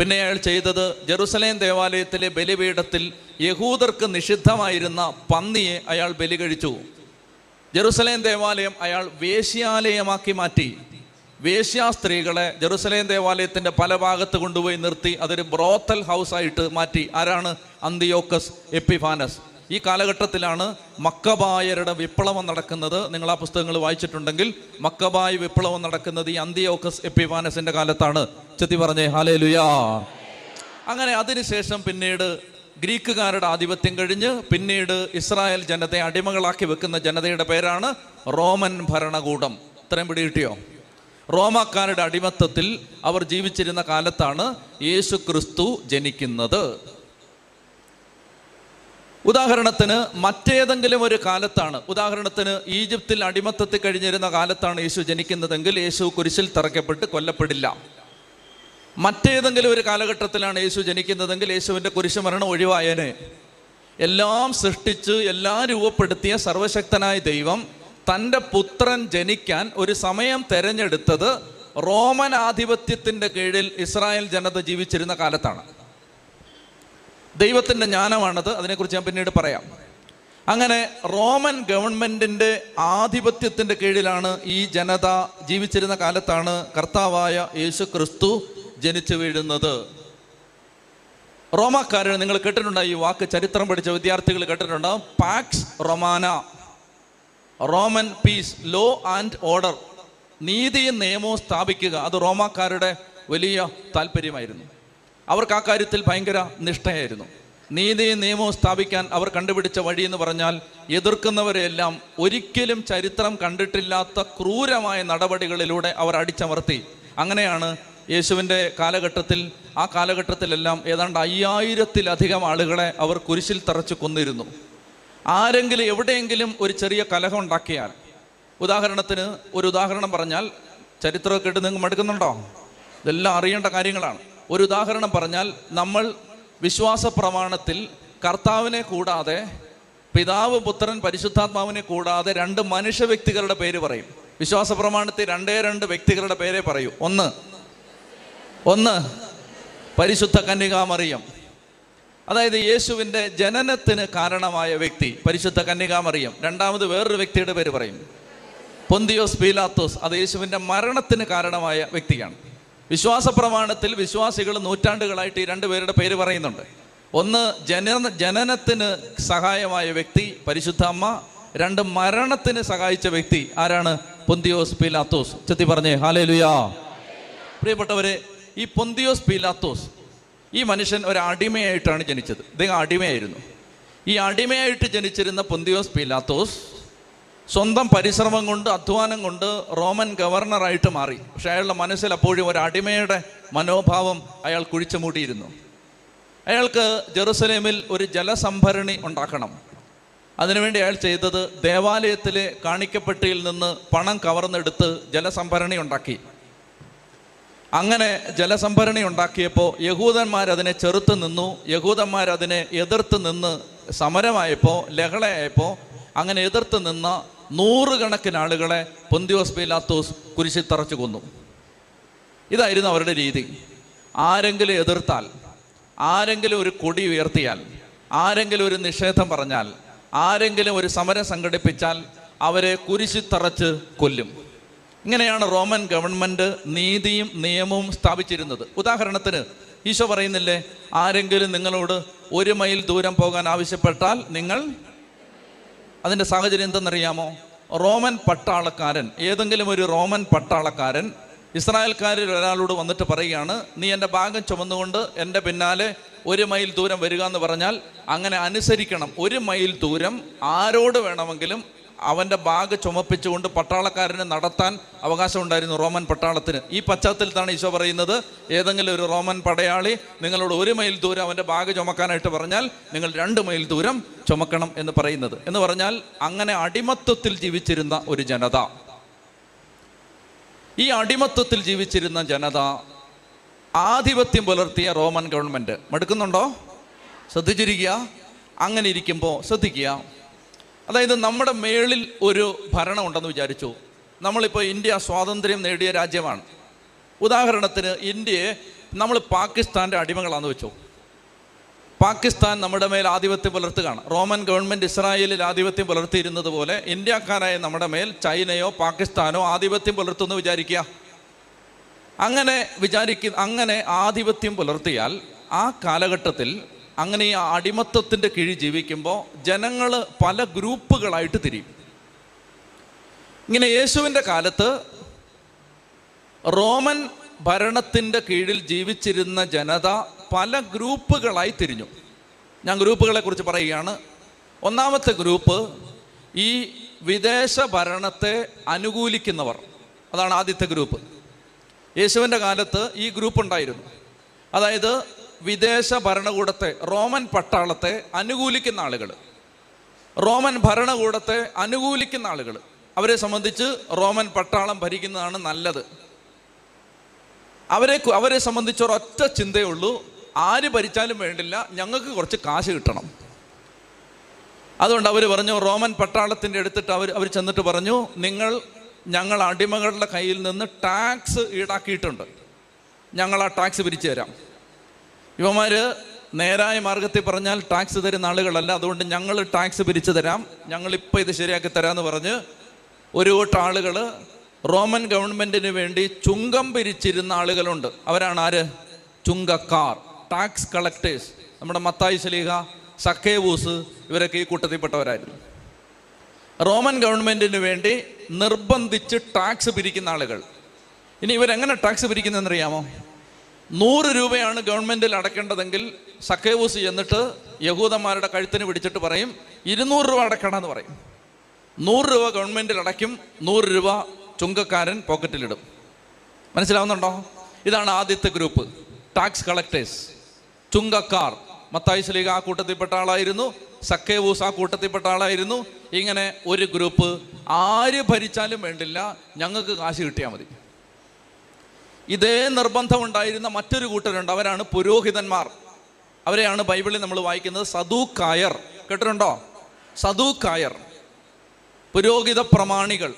പിന്നെ അയാൾ ചെയ്തത് ജെറുസലേം ദേവാലയത്തിലെ ബലിപീഠത്തിൽ യഹൂദർക്ക് നിഷിദ്ധമായിരുന്ന പന്നിയെ അയാൾ ബലി കഴിച്ചു ജെറുസലേം ദേവാലയം അയാൾ വേശ്യാലയമാക്കി മാറ്റി. വേശ്യാ സ്ത്രീകളെ ജെറുസലേം ദേവാലയത്തിന്റെ പല ഭാഗത്ത് കൊണ്ടുപോയി നിർത്തി അതൊരു ബ്രോത്തൽ ഹൗസ് ആയിട്ട് മാറ്റി. ആരാണ്? Antiochus Epiphanes. ഈ കാലഘട്ടത്തിലാണ് മക്കബായരുടെ വിപ്ലവം നടക്കുന്നത്. നിങ്ങൾ ആ പുസ്തകങ്ങൾ വായിച്ചിട്ടുണ്ടെങ്കിൽ മക്കബായ വിപ്ലവം നടക്കുന്നത് ഈ അന്തിയോക്കസ് എപ്പിഫാനസിന്റെ കാലത്താണ്. ചെത്തി പറഞ്ഞേ ഹാലേ ലുയാ അങ്ങനെ അതിനുശേഷം പിന്നീട് ഗ്രീക്കുകാരുടെ ആധിപത്യം കഴിഞ്ഞ് പിന്നീട് ഇസ്രായേൽ ജനതയെ അടിമകളാക്കി വെക്കുന്ന ജനതയുടെ പേരാണ് റോമൻ ഭരണകൂടം. ഇത്രയും പിടികിട്ടിയോ? റോമാക്കാരുടെ അടിമത്തത്തിൽ അവർ ജീവിച്ചിരുന്ന കാലത്താണ് യേശു ക്രിസ്തു ജനിക്കുന്നത്. ഉദാഹരണത്തിന് മറ്റേതെങ്കിലും ഒരു കാലത്താണ്. ഉദാഹരണത്തിന് ഈജിപ്തിൽ അടിമത്തത്തിൽ കഴിഞ്ഞിരുന്ന കാലത്താണ് യേശു ജനിക്കുന്നതെങ്കിൽ യേശു കുരിശിൽ തറയ്ക്കപ്പെട്ട് കൊല്ലപ്പെടില്ല. മറ്റേതെങ്കിലും ഒരു കാലഘട്ടത്തിലാണ് യേശു ജനിക്കുന്നതെങ്കിൽ യേശുവിന്റെ കുരിശുമരണം ഒഴിവായനെ. എല്ലാം സൃഷ്ടിച്ച് എല്ലാം രൂപപ്പെടുത്തിയ സർവശക്തനായ ദൈവം തന്റെ പുത്രൻ ജനിക്കാൻ ഒരു സമയം തെരഞ്ഞെടുത്തത് റോമൻ ആധിപത്യത്തിന്റെ കീഴിൽ ഇസ്രായേൽ ജനത ജീവിച്ചിരുന്ന കാലത്താണ്. ദൈവത്തിന്റെ ജ്ഞാനമാണത് അതിനെക്കുറിച്ച് ഞാൻ പിന്നീട് പറയാം. അങ്ങനെ റോമൻ ഗവൺമെന്റിന്റെ ആധിപത്യത്തിന്റെ കീഴിലാണ് ഈ ജനത ജീവിച്ചിരുന്ന കാലത്താണ് കർത്താവായ യേശു ക്രിസ്തു ജനിച്ചു വീഴുന്നത്. റോമാക്കാരൻ നിങ്ങൾ കേട്ടിട്ടുണ്ടാവും ഈ വാക്ക് ചരിത്രം പഠിച്ച വിദ്യാർത്ഥികൾ കേട്ടിട്ടുണ്ടാവും. Pax Romana Roman peace law and order നീതിയും നിയമവും സ്ഥാപിക്കുക. അത് റോമാക്കാരുടെ വലിയ താല്പര്യമായിരുന്നു. അവർക്ക് ആ കാര്യത്തിൽ ഭയങ്കര നിഷ്ഠയായിരുന്നു. നീതിയും നിയമവും സ്ഥാപിക്കാൻ അവർ കണ്ടുപിടിച്ച വഴി എന്ന് പറഞ്ഞാൽ എതിർക്കുന്നവരെല്ലാം ഒരിക്കലും ചരിത്രം കണ്ടിട്ടില്ലാത്ത ക്രൂരമായ നടപടികളിലൂടെ അവർ അടിച്ചമർത്തി. അങ്ങനെയാണ് യേശുവിന്റെ കാലഘട്ടത്തിൽ ആ കാലഘട്ടത്തിലെല്ലാം ഏതാണ്ട് അയ്യായിരത്തിലധികം ആളുകളെ അവർ കുരിശിൽ തറച്ച് കൊന്നിരുന്നു. ആരെങ്കിലും എവിടെയെങ്കിലും ഒരു ചെറിയ കലഹം ഉണ്ടാക്കിയാൽ ഉദാഹരണത്തിന് ഒരു ഉദാഹരണം പറഞ്ഞാൽ ചരിത്രമൊക്കെ ഇട്ട് നിങ്ങൾ മടുക്കുന്നുണ്ടോ? ഇതെല്ലാം അറിയേണ്ട കാര്യങ്ങളാണ്. ഒരു ഉദാഹരണം പറഞ്ഞാൽ നമ്മൾ വിശ്വാസ പ്രമാണത്തിൽ കർത്താവിനെ കൂടാതെ പിതാവ് പുത്രൻ പരിശുദ്ധാത്മാവിനെ കൂടാതെ രണ്ട് മനുഷ്യ വ്യക്തികളുടെ പേര് പറയും. വിശ്വാസ പ്രമാണത്തിൽ രണ്ടേ രണ്ട് വ്യക്തികളുടെ പേരെ പറയൂ. ഒന്ന് ഒന്ന് പരിശുദ്ധ കന്യകാമറിയം. അതായത് യേശുവിന്റെ ജനനത്തിന് കാരണമായ വ്യക്തി പരിശുദ്ധ കന്യകാമറിയം. രണ്ടാമത് വേറൊരു വ്യക്തിയുടെ പേര് പറയും. പൊന്തിയോസ് പീലാത്തോസ് അത് യേശുവിന്റെ മരണത്തിന് കാരണമായ വ്യക്തിയാണ്. വിശ്വാസ പ്രമാണത്തിൽ വിശ്വാസികൾ നൂറ്റാണ്ടുകളായിട്ട് ഈ രണ്ട് പേരുടെ പേര് പറയുന്നുണ്ട്. ഒന്ന് ജന ജനനത്തിന് സഹായമായ വ്യക്തി പരിശുദ്ധ അമ്മ. രണ്ട് മരണത്തിന് സഹായിച്ച വ്യക്തി ആരാണ്? പൊന്തിയോസ് പീലാത്തോസ്. ചെത്തി പറഞ്ഞേ ഹാലേ ലുയാ പ്രിയപ്പെട്ടവരെ ഈ പൊന്തിയോസ് പീലാത്തോസ് ഈ മനുഷ്യൻ ഒരു അടിമയായിട്ടാണ് ജനിച്ചത്. ഇദ്ദേഹം അടിമയായിരുന്നു. ഈ അടിമയായിട്ട് ജനിച്ചിരുന്ന പൊന്തിയോസ് പീലാത്തോസ് സ്വന്തം പരിശ്രമം കൊണ്ട് അധ്വാനം കൊണ്ട് റോമൻ ഗവർണറായിട്ട് മാറി. പക്ഷെ അയാളുടെ മനസ്സിൽ അപ്പോഴും ഒരു അടിമയുടെ മനോഭാവം അയാൾ കുഴിച്ചു മൂടിയിരുന്നു അയാൾക്ക് ജെറുസലേമിൽ ഒരു ജലസംഭരണി ഉണ്ടാക്കണം. അതിനുവേണ്ടി അയാൾ ചെയ്തത് ദേവാലയത്തിലെ കാണിക്കപ്പെട്ടിയിൽ നിന്ന് പണം കവർന്നെടുത്ത് ജലസംഭരണി ഉണ്ടാക്കി. അങ്ങനെ ജലസംഭരണി ഉണ്ടാക്കിയപ്പോൾ യഹൂദന്മാർ അതിനെ ചെറുത്ത് നിന്നു യഹൂദന്മാർ അതിനെ എതിർത്ത് നിന്ന് സമരമായപ്പോൾ ലഹളയായപ്പോൾ അങ്ങനെ എതിർത്ത് നിന്ന നൂറുകണക്കിന് ആളുകളെ പൊന്തിയോസ് പീലാത്തോസ് കുരിശിൽ തറച്ചു കൊന്നു. ഇതായിരുന്നു അവരുടെ രീതി. ആരെങ്കിലും എതിർത്താൽ ആരെങ്കിലും ഒരു കൊടി ഉയർത്തിയാൽ ആരെങ്കിലും ഒരു നിഷേധം പറഞ്ഞാൽ ആരെങ്കിലും ഒരു സമരം സംഘടിപ്പിച്ചാൽ അവരെ കുരിശിത്തറച്ച് കൊല്ലും. ഇങ്ങനെയാണ് റോമൻ ഗവൺമെന്റ് നീതിയും നിയമവും സ്ഥാപിച്ചിരുന്നത്. ഉദാഹരണത്തിന് ഈശോ പറയുന്നില്ലേ ആരെങ്കിലും നിങ്ങളോട് ഒരു മൈൽ ദൂരം പോകാൻ ആവശ്യപ്പെട്ടാൽ നിങ്ങൾ അതിന്റെ സാഹചര്യം എന്തെന്നറിയാമോ? റോമൻ പട്ടാളക്കാരൻ ഏതെങ്കിലും ഒരു റോമൻ പട്ടാളക്കാരൻ ഇസ്രായേൽക്കാരിൽ ഒരാളോട് വന്നിട്ട് പറയുകയാണ് നീ എന്റെ ഭാഗം ചുമന്നുകൊണ്ട് എന്റെ പിന്നാലെ ഒരു മൈൽ ദൂരം വരിക എന്ന് പറഞ്ഞാൽ അങ്ങനെ അനുസരിക്കണം. ഒരു മൈൽ ദൂരം ആരോട് വേണമെങ്കിലും അവന്റെ ബാഗ് ചുമപ്പിച്ചുകൊണ്ട് പട്ടാളക്കാരനെ നടത്താൻ അവകാശമുണ്ടായിരുന്നു റോമൻ പട്ടാളത്തിന്. ഈ പശ്ചാത്തലത്താണ് ഈശോ പറയുന്നത് ഏതെങ്കിലും ഒരു റോമൻ പടയാളി നിങ്ങളോട് ഒരു മൈൽ ദൂരം അവന്റെ ബാഗ് ചുമക്കാനായിട്ട് പറഞ്ഞാൽ നിങ്ങൾ രണ്ട് മൈൽ ദൂരം ചുമക്കണം എന്ന് പറയുന്നത്. എന്ന് പറഞ്ഞാൽ അങ്ങനെ അടിമത്വത്തിൽ ജീവിച്ചിരുന്ന ഒരു ജനത. ഈ അടിമത്വത്തിൽ ജീവിച്ചിരുന്ന ജനത ആധിപത്യം പുലർത്തിയ റോമൻ ഗവൺമെന്റ് മടുക്കുന്നുണ്ടോ? ശ്രദ്ധിച്ചിരിക്കുക? അങ്ങനെ ഇരിക്കുമ്പോൾ ശ്രദ്ധിക്കുക. അതായത് നമ്മുടെ മേളിൽ ഒരു ഭരണം ഉണ്ടെന്ന് വിചാരിച്ചു. നമ്മളിപ്പോൾ ഇന്ത്യ സ്വാതന്ത്ര്യം നേടിയ രാജ്യമാണ്. ഉദാഹരണത്തിന് ഇന്ത്യയെ നമ്മൾ പാകിസ്ഥാന്റെ അടിമകളാണെന്ന് വെച്ചു. പാകിസ്ഥാൻ നമ്മുടെ മേൽ ആധിപത്യം പുലർത്തുകയാണ്. റോമൻ ഗവൺമെന്റ് ഇസ്രായേലിൽ ആധിപത്യം പുലർത്തിയിരുന്നത് പോലെ ഇന്ത്യക്കാരായ നമ്മുടെ മേൽ ചൈനയോ പാകിസ്ഥാനോ ആധിപത്യം പുലർത്തുമെന്ന് വിചാരിക്കുക. അങ്ങനെ വിചാരിക്ക അങ്ങനെ ആധിപത്യം പുലർത്തിയാൽ ആ കാലഘട്ടത്തിൽ അങ്ങനെ ഈ അടിമത്തത്തിന്റെ കീഴിൽ ജീവിക്കുമ്പോൾ ജനങ്ങൾ പല ഗ്രൂപ്പുകളായിട്ട് തിരിയും. ഇങ്ങനെ യേശുവിന്റെ കാലത്ത് റോമൻ ഭരണത്തിന്റെ കീഴിൽ ജീവിച്ചിരുന്ന ജനത പല ഗ്രൂപ്പുകളായി തിരിഞ്ഞു. ഞാൻ ഗ്രൂപ്പുകളെ കുറിച്ച് പറയുകയാണ്. ഒന്നാമത്തെ ഗ്രൂപ്പ് ഈ വിദേശ ഭരണത്തെ അനുകൂലിക്കുന്നവർ. അതാണ് ആദ്യത്തെ ഗ്രൂപ്പ്. യേശുവിന്റെ കാലത്ത് ഈ ഗ്രൂപ്പ് ഉണ്ടായിരുന്നു. അതായത് വിദേശ ഭരണകൂടത്തെ റോമൻ പട്ടാളത്തെ അനുകൂലിക്കുന്ന ആളുകൾ റോമൻ ഭരണകൂടത്തെ അനുകൂലിക്കുന്ന ആളുകൾ അവരെ സംബന്ധിച്ച് റോമൻ പട്ടാളം ഭരിക്കുന്നതാണ് നല്ലത്. അവരെ അവരെ സംബന്ധിച്ച് ഒരൊറ്റ ചിന്തയേ ഉള്ളൂ. ആര് ഭരിച്ചാലും വേണ്ടില്ല ഞങ്ങൾക്ക് കുറച്ച് കാശ് കിട്ടണം. അതുകൊണ്ട് അവർ പറഞ്ഞു റോമൻ പട്ടാളത്തിന്റെ എടുത്തിട്ട് അവർ അവർ ചെന്നിട്ട് പറഞ്ഞു നിങ്ങൾ ഞങ്ങൾ അടിമകളുടെ കയ്യിൽ നിന്ന് ടാക്സ് ഈടാക്കിയിട്ടുണ്ട്. ഞങ്ങൾ ആ ടാക്സ് പിരിച്ചു തരാം ഇവന്മാർ നേരായ മാർഗത്തിൽ പറഞ്ഞാൽ ടാക്സ് തരുന്ന ആളുകളല്ല. അതുകൊണ്ട് ഞങ്ങൾ ടാക്സ് പിരിച്ചു തരാം. ഞങ്ങളിപ്പോൾ ഇത് ശരിയാക്കി തരാമെന്ന് പറഞ്ഞ് ഒരു കൂട്ടം ആളുകൾ റോമൻ ഗവൺമെന്റിന് വേണ്ടി ചുങ്കം പിരിച്ചിരുന്ന ആളുകളുണ്ട്. അവരാണ് ആര്? ചുങ്കക്കാർ ടാക്സ് കളക്ടേഴ്സ്. നമ്മുടെ മത്തായി ശലീഹ സക്കേവൂസ് ഇവരൊക്കെ ഈ കൂട്ടത്തിൽപ്പെട്ടവരായിരുന്നു. റോമൻ ഗവൺമെന്റിന് വേണ്ടി നിർബന്ധിച്ച് ടാക്സ് പിരിക്കുന്ന ആളുകൾ. ഇനി ഇവരെങ്ങനെ ടാക്സ് പിരിക്കുന്നതെന്നറിയാമോ നൂറ് രൂപയാണ് ഗവൺമെന്റിൽ അടക്കേണ്ടതെങ്കിൽ സക്കേവൂസ് ചെന്നിട്ട് യഹൂദന്മാരുടെ കഴുത്തിന് പിടിച്ചിട്ട് പറയും ഇരുന്നൂറ് രൂപ അടയ്ക്കണമെന്ന് പറയും. നൂറ് രൂപ ഗവൺമെന്റിൽ അടയ്ക്കും നൂറ് രൂപ ചുങ്കക്കാരൻ പോക്കറ്റിലിടും. മനസ്സിലാവുന്നുണ്ടോ? ഇതാണ് ആദ്യത്തെ ഗ്രൂപ്പ് ടാക്സ് കളക്ടേഴ്സ് ചുങ്കക്കാർ. മത്തായി ശലീഗ ആ കൂട്ടത്തിൽപ്പെട്ട ആളായിരുന്നു സക്കേവൂസ് ആ കൂട്ടത്തിൽപ്പെട്ട ആളായിരുന്നു. ഇങ്ങനെ ഒരു ഗ്രൂപ്പ് ആര് ഭരിച്ചാലും വേണ്ടില്ല ഞങ്ങൾക്ക് കാശ് കിട്ടിയാൽ മതി. ഇതേ നിർബന്ധമുണ്ടായിരുന്ന മറ്റൊരു കൂട്ടരുണ്ട്. അവരാണ് പുരോഹിതന്മാർ. അവരെയാണ് ബൈബിളിൽ നമ്മൾ വായിക്കുന്നത് സദൂക്കായർ കേട്ടിട്ടുണ്ടോ? സദൂക്കായർ പുരോഹിത പ്രമാണികൾ.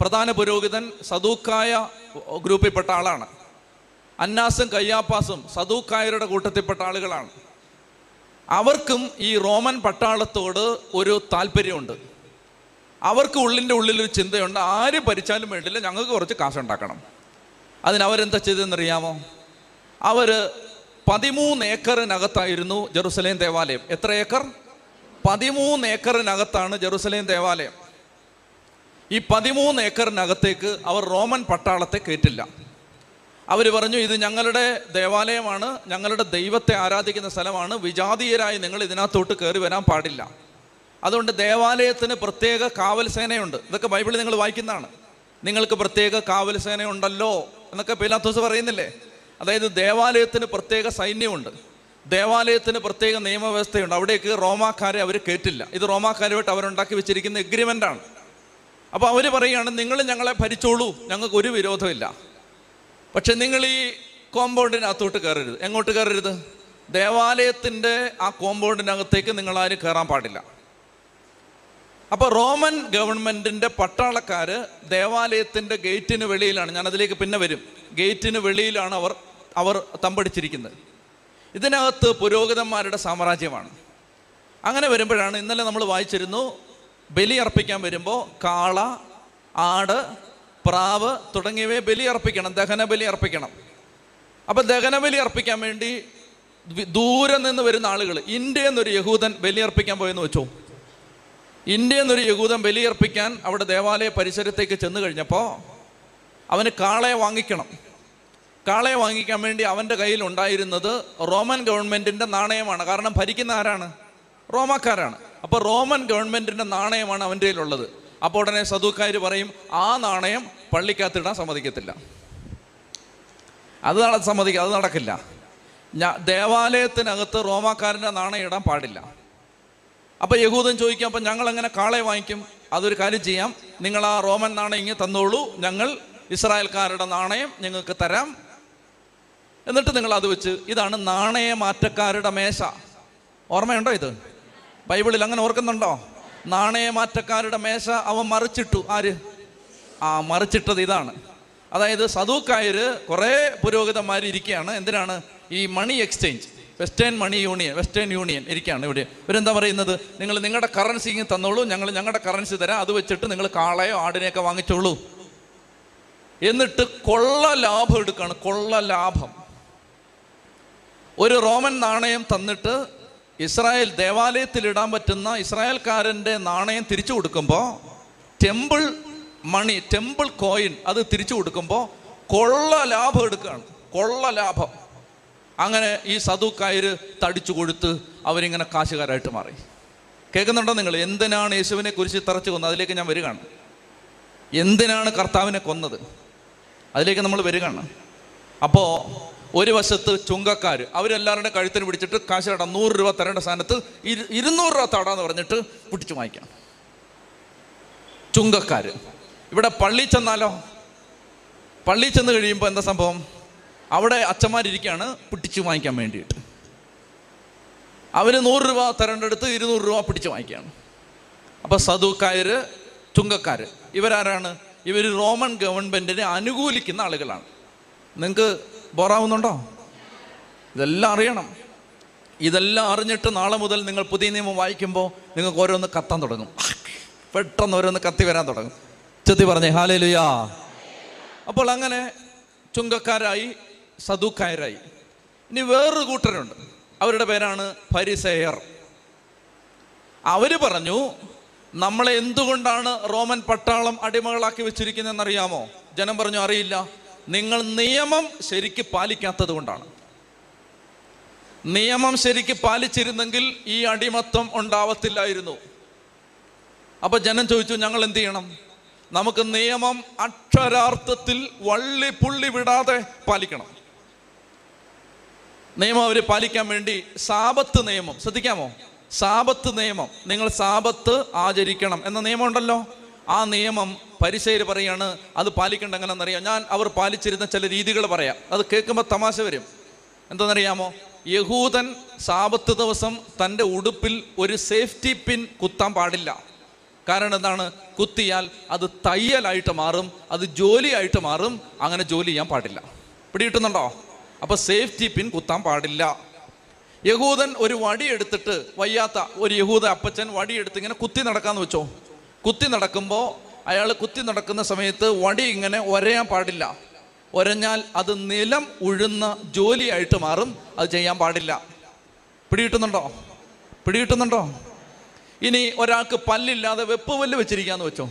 പ്രധാന പുരോഹിതൻ സദൂക്കായ ഗ്രൂപ്പിൽപ്പെട്ട ആളാണ്. അന്നാസും കയ്യാപ്പാസും സദൂക്കായരുടെ കൂട്ടത്തിൽപ്പെട്ട ആളുകളാണ്. അവർക്കും ഈ റോമൻ പട്ടാളത്തോട് ഒരു താല്പര്യമുണ്ട്. അവർക്ക് ഉള്ളിന്റെ ഉള്ളിലൊരു ചിന്തയുണ്ട്. ആര് ഭരിച്ചാലും വേണ്ടില്ല. ഞങ്ങൾക്ക് കുറച്ച് കാശുണ്ടാക്കണം. അതിന് അവരെന്താ ചെയ്തതെന്നറിയാമോ? അവർ പതിമൂന്ന് ഏക്കറിനകത്തായിരുന്നു ജെറുസലേം ദേവാലയം. എത്ര ഏക്കർ? പതിമൂന്ന് ഏക്കറിനകത്താണ് ജെറുസലേം ദേവാലയം. ഈ പതിമൂന്ന് ഏക്കറിനകത്തേക്ക് അവർ റോമൻ പട്ടാളത്തെ കയറ്റില്ല. അവർ പറഞ്ഞു ഇത് ഞങ്ങളുടെ ദേവാലയമാണ് ഞങ്ങളുടെ ദൈവത്തെ ആരാധിക്കുന്ന സ്ഥലമാണ് വിജാതീയരായി നിങ്ങൾ ഇതിനകത്തോട്ട് കയറി വരാൻ പാടില്ല. അതുകൊണ്ട് ദേവാലയത്തിന് പ്രത്യേക കാവൽ സേനയുണ്ട് ഇതൊക്കെ ബൈബിളിൽ നിങ്ങൾ വായിക്കുന്നതാണ്. നിങ്ങൾക്ക് പ്രത്യേക കാവൽ സേനയുണ്ടല്ലോ എന്നൊക്കെ പീലാത്തോസ് പറയുന്നില്ലേ? അതായത് ദേവാലയത്തിന് പ്രത്യേക സൈന്യമുണ്ട്. ദേവാലയത്തിന് പ്രത്യേക നിയമവ്യവസ്ഥയുണ്ട്. അവിടേക്ക് റോമാക്കാരെ അവർ കേട്ടില്ല ഇത് റോമാക്കാരുമായിട്ട് അവരുണ്ടാക്കി വെച്ചിരിക്കുന്ന എഗ്രിമെന്റ് ആണ്. അപ്പോൾ അവർ പറയുകയാണ് നിങ്ങൾ ഞങ്ങളെ ഭരിച്ചോളൂ. ഞങ്ങൾക്ക് ഒരു വിരോധമില്ല. പക്ഷെ നിങ്ങൾ ഈ കോമ്പൗണ്ടിനകത്തോട്ട് കയറരുത്. എങ്ങോട്ട് കയറരുത്? ദേവാലയത്തിന്റെ ആ കോമ്പൗണ്ടിനകത്തേക്ക് നിങ്ങളാരും കയറാൻ പാടില്ല. അപ്പോൾ റോമൻ ഗവൺമെന്റിന്റെ പട്ടാളക്കാര് ദേവാലയത്തിന്റെ ഗേറ്റിന് വെളിയിലാണ്. ഞാൻ അതിലേക്ക് പിന്നെ വരും. ഗേറ്റിന് വെളിയിലാണ് അവർ അവർ തമ്പടിച്ചിരിക്കുന്നത്. ഇതിനകത്ത് പുരോഹിതന്മാരുടെ സാമ്രാജ്യമാണ്. അങ്ങനെ വരുമ്പോഴാണ് ഇന്നലെ നമ്മൾ വായിച്ചിരുന്നു ബലി അർപ്പിക്കാൻ വരുമ്പോൾ കാള ആട് പ്രാവ് തുടങ്ങിയവയെ ബലി അർപ്പിക്കണം ദഹന ബലി അർപ്പിക്കണം. അപ്പം ദഹന ബലി അർപ്പിക്കാൻ വേണ്ടി ദൂരെ നിന്ന് വരുന്ന ആളുകൾ ഇന്ത്യ എന്നൊരു യഹൂദൻ ബലി അർപ്പിക്കാൻ പോയെന്ന് വെച്ചോ? ഇന്ത്യയിൽ നിന്നൊരു യഹൂദൻ ബലിയർപ്പിക്കാൻ അവിടെ ദേവാലയ പരിസരത്തേക്ക് ചെന്നു കഴിഞ്ഞപ്പോൾ അവന് കാളയെ വാങ്ങിക്കണം. കാളയെ വാങ്ങിക്കാൻ വേണ്ടി അവന്റെ കയ്യിൽ ഉണ്ടായിരുന്നത് റോമൻ ഗവൺമെന്റിന്റെ നാണയമാണ്. കാരണം ഭരിക്കുന്ന ആരാണ്? റോമാക്കാരാണ്. അപ്പോൾ റോമൻ ഗവൺമെന്റിന്റെ നാണയമാണ് അവന്റെ കയ്യിലുള്ളത്. അപ്പോൾ ഉടനെ സദൂക്കാർ പറയും ആ നാണയം പള്ളിക്കകത്തിടാൻ സമ്മതിക്കത്തില്ല. അത് സമ്മതിക്കുക അത് നടക്കില്ല. ദേവാലയത്തിനകത്ത് റോമാക്കാരന്റെ നാണയം ഇടാൻ പാടില്ല. അപ്പോൾ യഹൂദൻ ചോദിക്കും അപ്പം ഞങ്ങൾ എങ്ങനെ കാളെ വാങ്ങിക്കും? അതൊരു കാര്യം ചെയ്യാം. നിങ്ങൾ ആ റോമൻ നാണയം ഇങ്ങനെ തന്നോളൂ. ഞങ്ങൾ ഇസ്രായേൽക്കാരുടെ നാണയം ഞങ്ങൾക്ക് തരാം. എന്നിട്ട് നിങ്ങൾ അത് വെച്ച് ഇതാണ് നാണയമാറ്റക്കാരുടെ മേശ. ഓർമ്മയുണ്ടോ ഇത്? ബൈബിളിൽ അങ്ങനെ ഓർക്കുന്നുണ്ടോ? നാണയമാറ്റക്കാരുടെ മേശ അവൻ മറിച്ചിട്ടു. ആര്? ആ മറിച്ചിട്ടത് ഇതാണ്. അതായത് സദൂക്കായര് കുറേ പുരോഹിതന്മാർ ഇരിക്കുകയാണ് എന്തിനാണ്? ഈ money exchange. Western Money Union Western Union ഇരിക്കുകയാണ് ഇവിടെ. ഇവരെന്താ പറയുന്നത്? നിങ്ങൾ നിങ്ങളുടെ കറൻസി ഇങ്ങനെ തന്നോളൂ ഞങ്ങൾ ഞങ്ങളുടെ കറൻസി തരാം അത് വെച്ചിട്ട് നിങ്ങൾ കാളയോ ആടിനെയൊക്കെ വാങ്ങിച്ചോളൂ. എന്നിട്ട് കൊള്ള ലാഭം എടുക്കുകയാണ് കൊള്ള ലാഭം. ഒരു റോമൻ നാണയം തന്നിട്ട് ഇസ്രായേൽ ദേവാലയത്തിൽ ഇടാൻ പറ്റുന്ന ഇസ്രായേൽക്കാരന്റെ നാണയം തിരിച്ചു കൊടുക്കുമ്പോൾ ടെമ്പിൾ മണി ടെമ്പിൾ കോയിൻ അത് തിരിച്ചു കൊടുക്കുമ്പോൾ കൊള്ള ലാഭം എടുക്കുകയാണ് കൊള്ള ലാഭം. അങ്ങനെ ഈ സദുക്കായർ തടിച്ചു കൊടുത്ത് അവരിങ്ങനെ കാശുകാരായിട്ട് മാറി. കേൾക്കുന്നുണ്ടോ നിങ്ങൾ? എന്തിനാണ് യേശുവിനെ കുറിച്ച് തറച്ചു കൊന്നത്? അതിലേക്ക് ഞാൻ വരികയാണ്. എന്തിനാണ് കർത്താവിനെ കൊന്നത്? അതിലേക്ക് നമ്മൾ വരികയാണ്. അപ്പോൾ ഒരു വശത്ത് ചുങ്കക്കാർ അവരെല്ലാവരുടെ കഴുത്തിന് പിടിച്ചിട്ട് കാശ് തടാം നൂറ് രൂപ തരേണ്ട സ്ഥാനത്ത് ഇരു ഇരുന്നൂറ് രൂപ തടാന്ന് പറഞ്ഞിട്ട് പിടിച്ചു വാങ്ങിക്കാം ചുങ്കക്കാർ ഇവിടെ പള്ളി ചെന്നാലോ? പള്ളി ചെന്ന് കഴിയുമ്പോൾ എന്താ സംഭവം? അവിടെ അച്ഛന്മാരിയ്ക്കുകയാണ് പിടിച്ചു വാങ്ങിക്കാൻ വേണ്ടിയിട്ട്. അവർ നൂറ് രൂപ തരേണ്ടടുത്ത് ഇരുന്നൂറ് രൂപ പിടിച്ചു വാങ്ങിക്കുകയാണ്. അപ്പോൾ സദുക്കായർ ചുങ്കക്കാർ ഇവരാരാണ്? ഇവർ റോമൻ ഗവൺമെന്റിനെ അനുകൂലിക്കുന്ന ആളുകളാണ്. നിങ്ങൾക്ക് ബോറാവുന്നുണ്ടോ? ഇതെല്ലാം അറിയണം. ഇതെല്ലാം അറിഞ്ഞിട്ട് നാളെ മുതൽ നിങ്ങൾ പുതിയ നിയമം വായിക്കുമ്പോൾ നിങ്ങൾക്ക് ഓരോന്ന് കത്താൻ തുടങ്ങും. പെട്ടെന്ന് ഓരോന്ന് കത്തി വരാൻ തുടങ്ങും. ചെത്തി പറഞ്ഞേ ഹാലേലുയാ. അപ്പോൾ അങ്ങനെ ചുങ്കക്കാരായി സദുക്കായരായി ഇനി വേറൊരു കൂട്ടരുണ്ട്. അവരുടെ പേരാണ് പരിസേയർ അവർ പറഞ്ഞു നമ്മളെ എന്തുകൊണ്ടാണ് റോമൻ പട്ടാളം അടിമകളാക്കി വെച്ചിരിക്കുന്നതെന്നറിയാമോ? ജനം പറഞ്ഞു അറിയില്ല. നിങ്ങൾ നിയമം ശരിക്ക് പാലിക്കാത്തത് കൊണ്ടാണ്. നിയമം ശരിക്ക് പാലിച്ചിരുന്നെങ്കിൽ ഈ അടിമത്വം ഉണ്ടാവത്തില്ലായിരുന്നു. അപ്പൊ ജനം ചോദിച്ചു ഞങ്ങൾ എന്ത് ചെയ്യണം? നമുക്ക് നിയമം അക്ഷരാർത്ഥത്തിൽ വള്ളി പുള്ളി വിടാതെ പാലിക്കണം. നിയമം അവർ പാലിക്കാൻ വേണ്ടി സാപത്ത് നിയമം. ശ്രദ്ധിക്കാമോ? സാപത്ത് നിയമം. നിങ്ങൾ സാപത്ത് ആചരിക്കണം എന്ന നിയമം ഉണ്ടല്ലോ ആ നിയമം പരിശയിൽ പറയാണ് അത് പാലിക്കേണ്ട എങ്ങനെയെന്നറിയാം ഞാൻ അവർ പാലിച്ചിരുന്ന ചില രീതികൾ പറയാം. അത് കേൾക്കുമ്പോൾ തമാശ വരും. എന്താണെന്നറിയാമോ? യഹൂദൻ സാപത്ത് ദിവസം തന്റെ ഉടുപ്പിൽ ഒരു സേഫ്റ്റി പിൻ കുത്താൻ പാടില്ല. കാരണം എന്താണ്? കുത്തിയാൽ അത് തയ്യലായിട്ട് മാറും അത് ജോലിയായിട്ട് മാറും അങ്ങനെ ജോലി ചെയ്യാൻ പാടില്ല. പിടികിട്ടുന്നുണ്ടോ? അപ്പൊ സേഫ്റ്റി പിൻ കുത്താൻ പാടില്ല. യഹൂദൻ ഒരു വടി എടുത്തിട്ട് വയ്യാത്ത ഒരു യഹൂദ അപ്പച്ചൻ വടി എടുത്ത് ഇങ്ങനെ കുത്തി നടക്കാന്ന് വെച്ചോ. കുത്തി നടക്കുമ്പോൾ അയാൾ കുത്തി നടക്കുന്ന സമയത്ത് വടി ഇങ്ങനെ ഒരയാൻ പാടില്ല. ഒരഞ്ഞാൽ അത് നിലം ഉഴുന്ന ജോലിയായിട്ട് മാറും അത് ചെയ്യാൻ പാടില്ല. പിടികിട്ടുന്നുണ്ടോ? പിടികിട്ടുന്നുണ്ടോ? ഇനി ഒരാൾക്ക് പല്ലില്ലാതെ വെപ്പ് പല്ല് വെച്ചിരിക്കാന്ന് വെച്ചോ.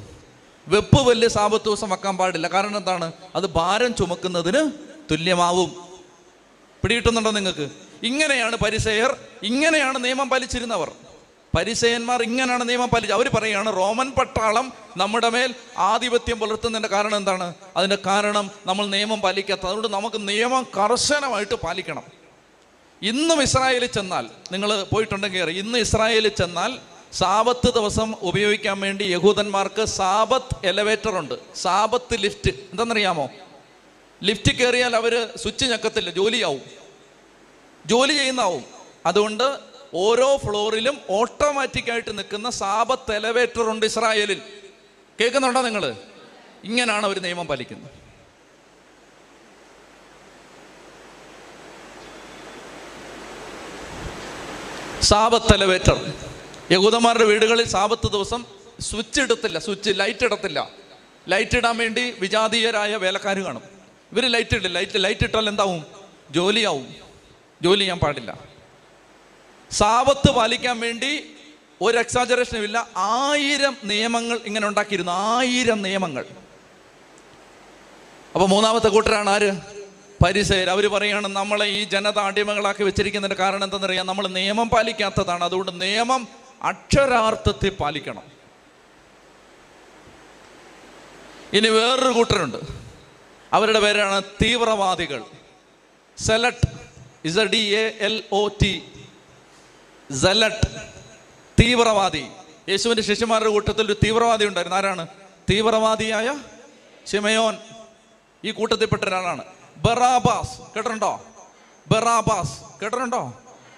വെപ്പ് പല്ല് സാപത്ത് ദിവസം വെക്കാൻ പാടില്ല. കാരണം എന്താണ്? അത് ഭാരം ചുമക്കുന്നതിന് തുല്യമാവും. പിടികിട്ടുന്നുണ്ടോ നിങ്ങൾക്ക്? ഇങ്ങനെയാണ് പരിസയർ ഇങ്ങനെയാണ് നിയമം പാലിച്ചിരുന്നവർ. പരിസയന്മാർ ഇങ്ങനെയാണ് നിയമം പാലിച്ചത് അവർ പറയുകയാണ് റോമൻ പട്ടാളം നമ്മുടെ മേൽ ആധിപത്യം പുലർത്തുന്നതിന്റെ കാരണം എന്താണ്? അതിന്റെ കാരണം നമ്മൾ നിയമം പാലിക്കാത്ത അതുകൊണ്ട് നമുക്ക് നിയമം കർശനമായിട്ട് പാലിക്കണം. ഇന്നും ഇസ്രായേലിൽ ചെന്നാൽ നിങ്ങൾ പോയിട്ടുണ്ടെങ്കിൽ. ഇന്ന് ഇസ്രായേലിൽ ചെന്നാൽ സാബത്ത് ദിവസം ഉപയോഗിക്കാൻ വേണ്ടി യഹൂദന്മാർക്ക് സാബത്ത് എലവേറ്റർ ഉണ്ട് സാബത്ത് ലിഫ്റ്റ് എന്താണെന്നറിയാമോ ലിഫ്റ്റ് കയറിയാൽ അവർ സ്വിച്ച് ഞെക്കത്തില്ല ജോലിയാവും. ജോലി ചെയ്യുന്നാവും അതുകൊണ്ട് ഓരോ ഫ്ലോറിലും ഓട്ടോമാറ്റിക്കായിട്ട് നിൽക്കുന്ന സാബത്ത് എലവേറ്റർ ഉണ്ട് ഇസ്രായേലിൽ. കേൾക്കുന്നുണ്ടോ നിങ്ങൾ? ഇങ്ങനെയാണ് അവർ നിയമം പാലിക്കുന്നത്. സാബത്ത് എലവേറ്റർ യഹൂദന്മാരുടെ വീടുകളിൽ സാബത്ത് ദിവസം സ്വിച്ച് ഇടത്തില്ല സ്വിച്ച് ലൈറ്റ് ഇടത്തില്ല. ലൈറ്റ് ഇടാൻ വേണ്ടി വിജാതീയരായ വേലക്കാർ കാണും. ഇവർ ലൈറ്റ് ഇടില്ല ലൈറ്റ് ലൈറ്റ് ഇട്ടാൽ എന്താവും? ജോലിയാവും. ജോലി ചെയ്യാൻ പാടില്ല. സാപത്ത് പാലിക്കാൻ വേണ്ടി ഒരു എക്സാജറേഷനും ഇല്ല. ആയിരം നിയമങ്ങൾ ഇങ്ങനെ ഉണ്ടാക്കിയിരുന്നു. ആയിരം നിയമങ്ങൾ. അപ്പൊ മൂന്നാമത്തെ കൂട്ടരാണ് ആര്? പരിസയർ. അവർ പറയാണ് നമ്മളെ ഈ ജനത അടിമകളാക്കി വെച്ചിരിക്കുന്നതിന്റെ കാരണം എന്തെന്നറിയാം നമ്മൾ നിയമം പാലിക്കാത്തതാണ്. അതുകൊണ്ട് നിയമം അക്ഷരാർത്ഥത്തിൽ പാലിക്കണം. ഇനി വേറൊരു കൂട്ടരുണ്ട്. അവരുടെ പേരാണ് തീവ്രവാദികൾ. Zealot is A L O T zealot തീവ്രവാദി. യേശുവിന്റെ ശിഷ്യന്മാരുടെ കൂട്ടത്തിൽ ഒരു തീവ്രവാദി ഉണ്ടായിരുന്നു. ആരാണ്? തീവ്രവാദിയായ ശിമയോൻ. ഈ കൂട്ടത്തിൽപ്പെട്ട ഒരാളാണ്. ബറാബാസ്. കേട്ടിട്ടുണ്ടോ? ബറാബാസ്. കേട്ടിട്ടുണ്ടോ?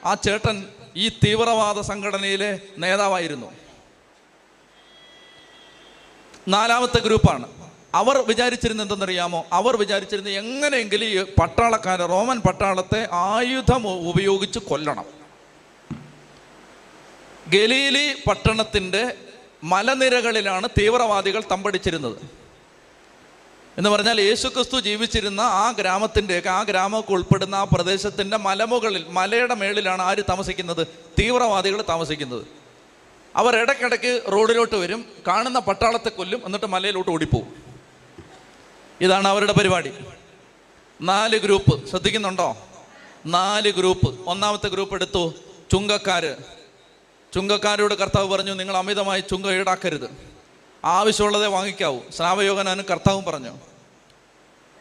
ആ ചേട്ടൻ ഈ തീവ്രവാദ സംഘടനയിലെ നേതാവായിരുന്നു. നാലാമത്തെ ഗ്രൂപ്പാണ്. അവർ വിചാരിച്ചിരുന്നത് എന്തെന്നറിയാമോ? അവർ വിചാരിച്ചിരുന്നത് എങ്ങനെയെങ്കിലും ഈ പട്ടാളക്കാരെ റോമൻ പട്ടാളത്തെ ആയുധം ഉപയോഗിച്ച് കൊല്ലണം. ഗലീലി പട്ടണത്തിന്റെ മലനിരകളിലാണ് തീവ്രവാദികൾ തമ്പടിച്ചിരുന്നത്. എന്ന് പറഞ്ഞാൽ യേശുക്രിസ്തു ജീവിച്ചിരുന്ന ആ ഗ്രാമത്തിന്റെയൊക്കെ ആ ഗ്രാമമൊക്കെ ഉൾപ്പെടുന്ന ആ പ്രദേശത്തിന്റെ മലമുകളിൽ മലയുടെ മേളിലാണ് ആര് താമസിക്കുന്നത്? തീവ്രവാദികൾ താമസിക്കുന്നത്. അവർ ഇടയ്ക്കിടയ്ക്ക് റോഡിലോട്ട് വരും കാണുന്ന പട്ടാളത്തെ കൊല്ലും എന്നിട്ട് മലയിലോട്ട് ഓടിപ്പോവും. ഇതാണ് അവരുടെ പരിപാടി. നാല് ഗ്രൂപ്പ് ശ്രദ്ധിക്കുന്നുണ്ടോ? നാല് ഗ്രൂപ്പ് ഒന്നാമത്തെ ഗ്രൂപ്പ് എടുത്തു. ചുങ്കക്കാര്. ചുങ്കക്കാരോട് കർത്താവ് പറഞ്ഞു നിങ്ങൾ അമിതമായി ചുങ്ക ഈടാക്കരുത്. ആവശ്യമുള്ളതേ വാങ്ങിക്കാവൂ. സ്നാവയോഗനാനും കർത്താവും പറഞ്ഞു